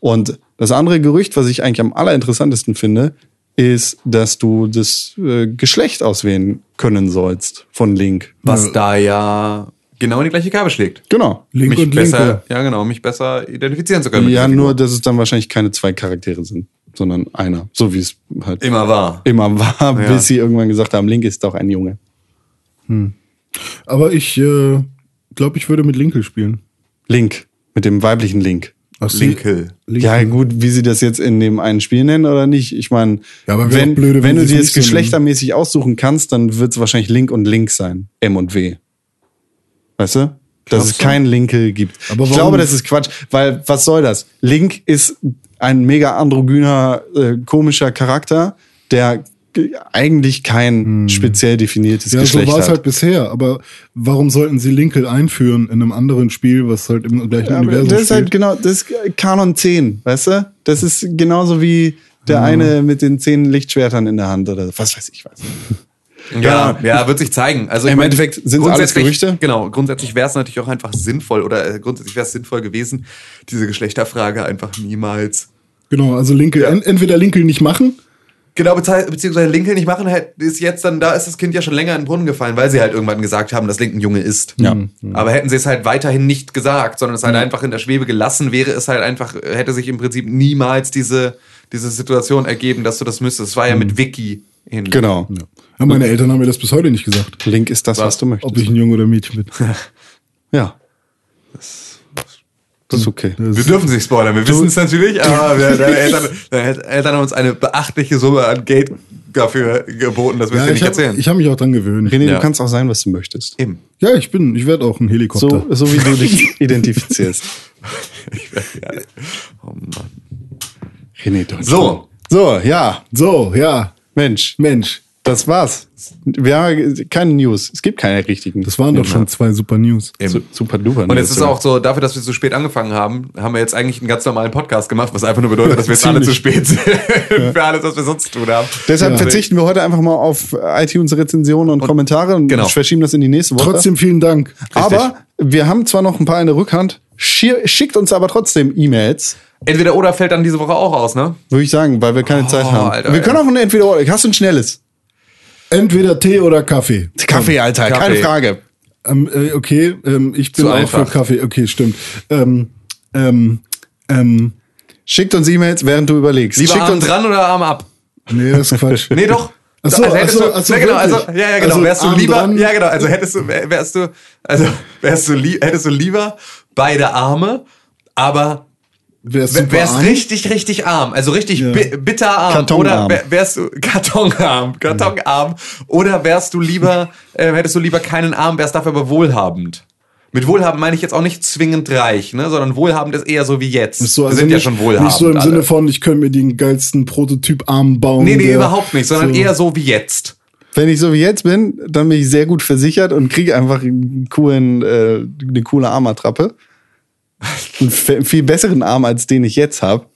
Und das andere Gerücht, was ich eigentlich am allerinteressantesten finde, ist, dass du das äh, Geschlecht auswählen können sollst von Link. Was da ja genau in die gleiche Kerbe schlägt. Genau. Link mich und besser, Linko. ja genau, mich besser identifizieren zu können. Ja, nur, dass es dann wahrscheinlich keine zwei Charaktere sind, sondern einer. So wie es halt Immer war. immer war, Ja. bis sie irgendwann gesagt haben, Link ist doch ein Junge. Aber ich äh, glaube, ich würde mit Linkel spielen. Link, mit dem weiblichen Link. Ach, Linkel. Linkel. Ja, gut, wie sie das jetzt in dem einen Spiel nennen oder nicht. Ich meine, Ja, wenn, blöde, wenn wenn du sie es dir es nennen. geschlechtermäßig aussuchen kannst, dann wird es wahrscheinlich Link und Link sein. M und W. Weißt du? Dass es Glaubst du? kein Linkel gibt. Aber ich glaube, das ist Quatsch, weil was soll das? Link ist ein mega androgyner, äh, komischer Charakter, der eigentlich kein speziell definiertes Hm. Ja, so Geschlecht war es halt bisher. Aber warum sollten sie Linkel einführen in einem anderen Spiel, was halt im gleichen Ja, Universum das ist halt genau, das ist Kanon 10, weißt du? Das ist genauso wie der eine mit den zehn Lichtschwertern in der Hand oder was weiß ich was. Ja, ja, wird sich zeigen. Also ich Im mein, Endeffekt sind's alles grundsätzlich- Gerüchte? Genau, grundsätzlich wäre es natürlich auch einfach sinnvoll oder äh, grundsätzlich wäre es sinnvoll gewesen, diese Geschlechterfrage einfach niemals Genau, also Linkel, en entweder Linkel nicht machen, Genau, beziehungsweise Linkel nicht machen, halt, ist jetzt dann, da ist das Kind ja schon länger in den Brunnen gefallen, weil sie halt irgendwann gesagt haben, dass Link ein Junge ist. Ja. Aber hätten sie es halt weiterhin nicht gesagt, sondern es halt einfach in der Schwebe gelassen, wäre es halt einfach, hätte sich im Prinzip niemals diese, diese Situation ergeben, dass du das müsstest. Es war ja mit Vicky hin. Genau. ja. Ja, meine Eltern haben mir das bis heute nicht gesagt, Link ist das, was, du möchtest. ob ich ein Junge oder ein Mädchen bin. ja. Das ist okay. Wir dürfen sich spoilern, wir wissen es natürlich, aber wir, deine, Eltern, deine Eltern haben uns eine beachtliche Summe an Geld dafür geboten, dass wir es Ja, dir ich nicht habe erzählen. hab mich auch dran gewöhnt. René, Ja. du kannst auch sein, was du möchtest. Eben. Ja, ich bin, ich werde auch ein Helikopter. So, so wie du dich identifizierst. Oh Mann. René Deutschland. So, So, ja. So, ja, Mensch, Mensch, das war's. Wir haben keine News. Es gibt keine richtigen. das waren doch schon zwei super News. Su- super duper. Und es ist auch so, dafür, dass wir so spät angefangen haben, haben wir jetzt eigentlich einen ganz normalen Podcast gemacht, was einfach nur bedeutet, dass wir jetzt alle zu spät sind für alles, was wir sonst zu tun haben. Deshalb Ja. verzichten wir heute einfach mal auf iTunes-Rezensionen und, Kommentare und genau. verschieben das in die nächste Woche. Trotzdem vielen Dank. aber wir haben zwar noch ein paar in der Rückhand, schi- schickt uns aber trotzdem E-Mails, Entweder oder fällt dann diese Woche auch aus, ne? würde ich sagen, weil wir keine Zeit haben. Alter, wir können auch ein entweder oder. Hast du ein schnelles? Entweder Tee oder Kaffee. Kaffee, Alter, keine Kaffee. Frage. Ähm, äh, okay, ähm, ich bin Zu auch einfach. für Kaffee. Okay, stimmt. Ähm, ähm, ähm, Schickt uns E-Mails, während du überlegst. Lieber schickt Arm uns dran oder Arm ab? nee, das ist Quatsch. Nee, doch. Ach so, also hättest ach so, du, ach so, ja, genau, also, ja, ja, genau. Also wärst du lieber, dran? ja, genau, also hättest du, wär- wärst du, also wärst du, hättest du lieber beide Arme, aber Wär's wärst arm? richtig, richtig arm, also richtig Ja. bi bitter arm, Kartonarm. oder wär- wärst du Kartonarm, Kartonarm, oder wärst du lieber, äh, hättest du lieber keinen Arm, wärst dafür aber wohlhabend. Mit wohlhabend meine ich jetzt auch nicht zwingend reich, ne, sondern wohlhabend ist eher so wie jetzt. So, Wir also sind ja nicht, schon wohlhabend. Nicht so im alle. Sinne von, ich könnte mir den geilsten Prototyp-Arm bauen. Nee, nee, überhaupt nicht, sondern so. eher so wie jetzt. Wenn ich so wie jetzt bin, dann bin ich sehr gut versichert und kriege einfach einen coolen, äh, eine coole Armattrappe. Einen viel besseren Arm, als den ich jetzt habe.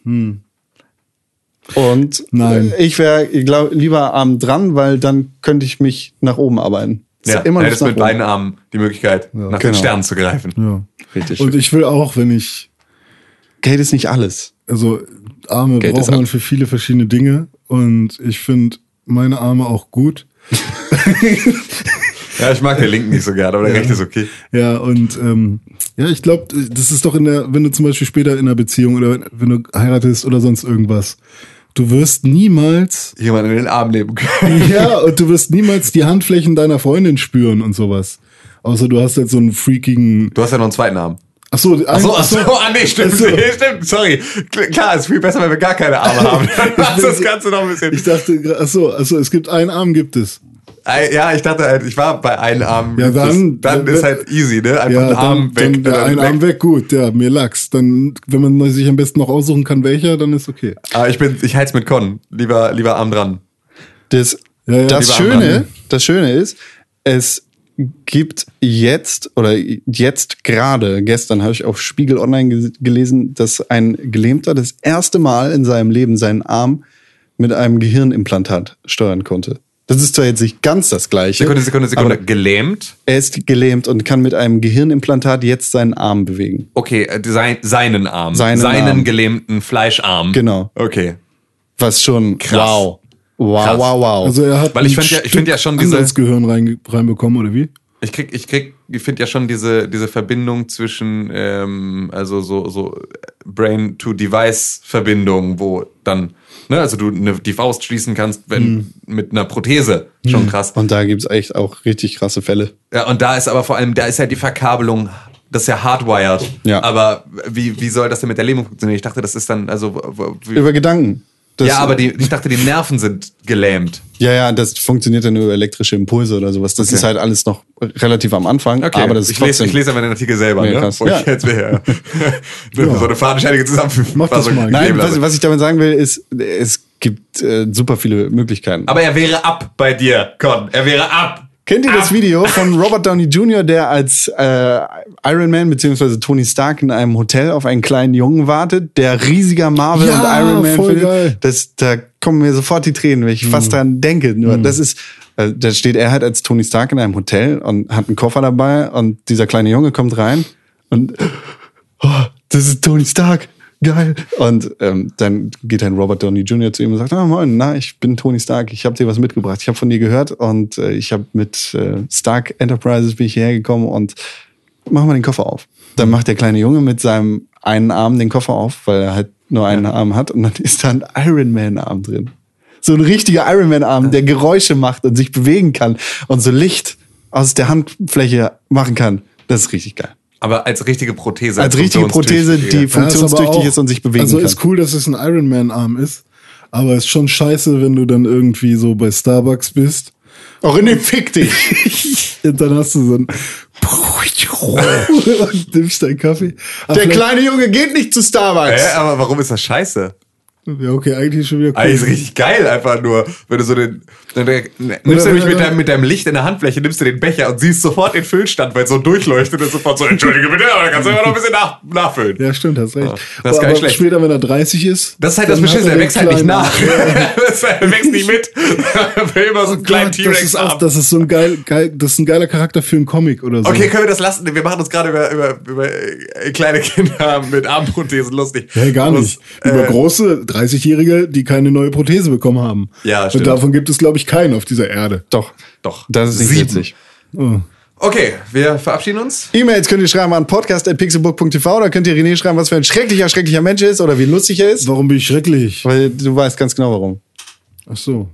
Und Nein. ich wäre, lieber Arm dran, weil dann könnte ich mich nach oben arbeiten. Ja, immer noch hättest nach mit oben. beiden Armen die Möglichkeit, nach den genau. Sternen zu greifen. Ja. Richtig. Und ich will auch, wenn ich, Geld ist nicht alles. also Arme Geld braucht ist man für viele verschiedene Dinge. Und ich finde meine Arme auch gut. Ja, ich mag den linken nicht so gerne, aber der rechte ist okay. Ja, und ähm, ja, ich glaube, das ist doch in der, wenn du zum Beispiel später in einer Beziehung oder wenn, wenn du heiratest oder sonst irgendwas, du wirst niemals, Jemand in den Arm nehmen können. ja, und du wirst niemals die Handflächen deiner Freundin spüren und sowas. Außer du hast jetzt so einen freakigen. Du hast ja noch einen zweiten Arm. Ach so, ein- Achso, achso, ah nee, stimmt, Ach so. nee, stimmt, sorry. Kl- Klar, ist viel besser, wenn wir gar keine Arme haben. Dann macht das Ganze noch ein bisschen. Ich dachte, ach so, ach so, es gibt einen Arm, gibt es. Ja, ich dachte halt, ich war bei einem Arm. Ja, dann- dann dann- ist halt easy, ne? Einfach Ja, ein Arm dann, weg. dann dann ein Arm weg, gut, ja, mir lag's. Dann, wenn man sich am besten noch aussuchen kann, welcher, dann ist okay. Aber ich bin, ich heiz mit Con. Lieber, lieber Arm dran. Das, Ja, ja, das, lieber Schöne, das Schöne ist, es gibt jetzt oder jetzt gerade, gestern habe ich auf Spiegel Online ge- gelesen, dass ein Gelähmter das erste Mal in seinem Leben seinen Arm mit einem Gehirnimplantat steuern konnte. Das ist zwar jetzt nicht ganz das Gleiche. Sekunde, Sekunde, Sekunde. Gelähmt? er ist gelähmt und kann mit einem Gehirnimplantat jetzt seinen Arm bewegen. Okay, äh, sein, seinen Arm. Seinen Arm. gelähmten Fleischarm. Genau. Okay. Was schon Krass. wow. Wow, Krass. wow, wow. Also, er hat Weil ich ein find ja- ich find ja schon diese- Gehirn rein, reinbekommen, oder wie? Ich krieg, ich krieg, ich finde ja schon diese, diese Verbindung zwischen, ähm, also so, so Brain-to-Device-Verbindung, wo dann, ne, also du eine, die Faust schließen kannst, wenn Mhm. mit einer Prothese. Schon krass. Und da gibt's echt auch richtig krasse Fälle. Ja, und da ist aber vor allem, da ist ja die Verkabelung, das ist ja hardwired. Ja. Aber wie, wie soll das denn mit der Lähmung funktionieren? Ich dachte, das ist dann, also, Über Gedanken. Das, ja, aber die, ich dachte, die Nerven sind gelähmt. Ja, ja, das funktioniert dann nur über elektrische Impulse oder sowas. Das Okay. ist halt alles noch relativ am Anfang. Aber das ist ich, lese, ich lese aber den Artikel selber, Ja, ne? krass. Ich Ja. jetzt wäre. So eine fadenscheinige Zusammenfassung. Mach das mal. Nein, was, was ich damit sagen will, ist, es gibt äh, super viele Möglichkeiten. Aber er wäre ab bei dir, Con. Er wäre ab. Kennt ihr das Ah. Video von Robert Downey Jr., der als äh, Iron Man bzw. Tony Stark in einem Hotel auf einen kleinen Jungen wartet, der riesiger Marvel Ja, und Iron Man voll findet? Das, da kommen mir sofort die Tränen, wenn ich fast dran denke. Nur das ist, äh, da steht er halt als Tony Stark in einem Hotel und hat einen Koffer dabei und dieser kleine Junge kommt rein und oh, das ist Tony Stark. Geil. Und ähm, dann geht ein Robert Downey Jr. zu ihm und sagt, ah, moin, na, ich bin Tony Stark, ich habe dir was mitgebracht, ich habe von dir gehört und äh, ich habe mit äh, Stark Enterprises bin ich hierher gekommen und mach mal den Koffer auf. Dann macht der kleine Junge mit seinem einen Arm den Koffer auf, weil er halt nur einen Arm hat und dann ist da ein Iron Man Arm drin. So ein richtiger Iron Man Arm, der Geräusche macht und sich bewegen kann und so Licht aus der Handfläche machen kann. Das ist richtig geil. Aber als richtige Prothese. Als richtige Prothese, die funktionstüchtig. aber ist und sich bewegen Also kann. ist cool, dass es ein Iron Man Arm ist, aber ist schon scheiße, wenn du dann irgendwie so bei Starbucks bist Auch in dem Fick dich. und dann hast du so ein und nimmst deinen Kaffee. Ach, Der kleine Junge geht nicht zu Starbucks. Hä, aber warum ist das scheiße? Ja, okay, eigentlich schon wieder cool. Eigentlich ist richtig geil einfach nur, wenn du so den, dann, nimmst du nämlich mit deinem, mit deinem Licht in der Handfläche, nimmst du den Becher und siehst sofort den Füllstand, weil es so durchleuchtet und sofort so, entschuldige bitte, aber dann kannst du immer noch ein bisschen nach, nachfüllen. Ja, stimmt, hast recht. Ja, das ist gar aber nicht schlecht. später, wenn er 30 ist. Das ist halt das Beschissen, er wächst halt nicht nach. Das er wächst nicht mit. Er will immer so einen kleinen das T-Rex ist auch, haben. das ist so ein geil, geil, das ist ein geiler Charakter für einen Comic oder so. Okay, können wir das lassen? Wir machen uns gerade über, über, über äh, kleine Kinder mit Armprothesen lustig. Hey, gar nicht. Über äh, große 30-Jährige, die keine neue Prothese bekommen haben. Ja, Und stimmt. davon gibt es, glaube ich, keinen auf dieser Erde. Doch. Doch. Das ist nicht witzig. Oh. Okay, wir verabschieden uns. E-Mails könnt ihr schreiben an podcast.pixelbook.tv. Da könnt ihr René schreiben, was für ein schrecklicher, schrecklicher Mensch er ist oder wie lustig er ist. Warum bin ich schrecklich? Weil du weißt ganz genau warum. Ach so.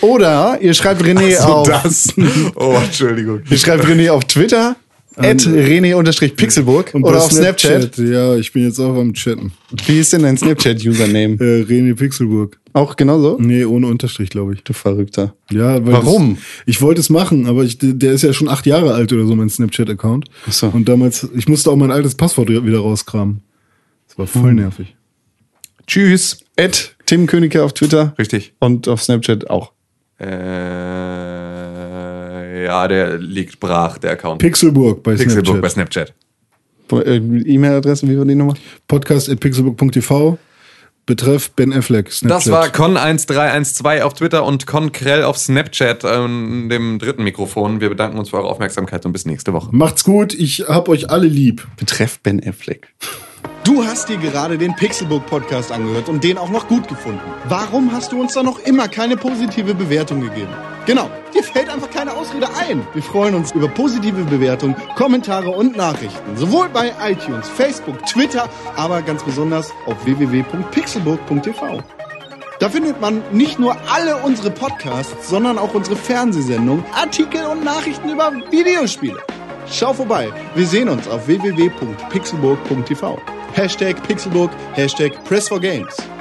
Oder ihr schreibt René So auf, das. Oh, Entschuldigung. ihr schreibt René auf Twitter, at René-Pixelburg Und oder auf Snapchat. Ja, ich bin jetzt auch am Chatten. Wie ist denn dein Snapchat-Username? Äh, René Pixelburg. Auch genauso? Nee, ohne Unterstrich, glaube ich. Du Verrückter. Ja, weil Warum? Das, ich wollte es machen, aber ich, der ist ja schon acht Jahre alt oder so, mein Snapchat-Account. Ach so. Und damals, ich musste auch mein altes Passwort wieder rauskramen. Das war voll nervig. Tschüss. At Tim Königke auf Twitter Richtig. und auf Snapchat auch. Äh, ja, der liegt brach, der Account. Pixelburg bei Pixelbook bei Snapchat. Snapchat. Äh, E-Mail-Adresse, wie war die Nummer? Podcast at pixelburg.tv. Betreff Ben Affleck. Snapchat. Das war Con1312 auf Twitter und Con auf Snapchat, ähm, dem dritten Mikrofon. Wir bedanken uns für eure Aufmerksamkeit und bis nächste Woche. Macht's gut, ich hab euch alle lieb. Betreff Ben Affleck. Du hast dir gerade den Pixelbook Podcast angehört und den auch noch gut gefunden. Warum hast du uns da noch immer keine positive Bewertung gegeben? Genau, dir fällt einfach keine Ausrede ein. Wir freuen uns über positive Bewertungen, Kommentare und Nachrichten. Sowohl bei iTunes, Facebook, Twitter, aber ganz besonders auf www.pixelbook.tv. Da findet man nicht nur alle unsere Podcasts, sondern auch unsere Fernsehsendungen, Artikel und Nachrichten über Videospiele. Schau vorbei. Wir sehen uns auf www.pixelburg.tv. Hashtag Pixelburg, Hashtag Press4Games.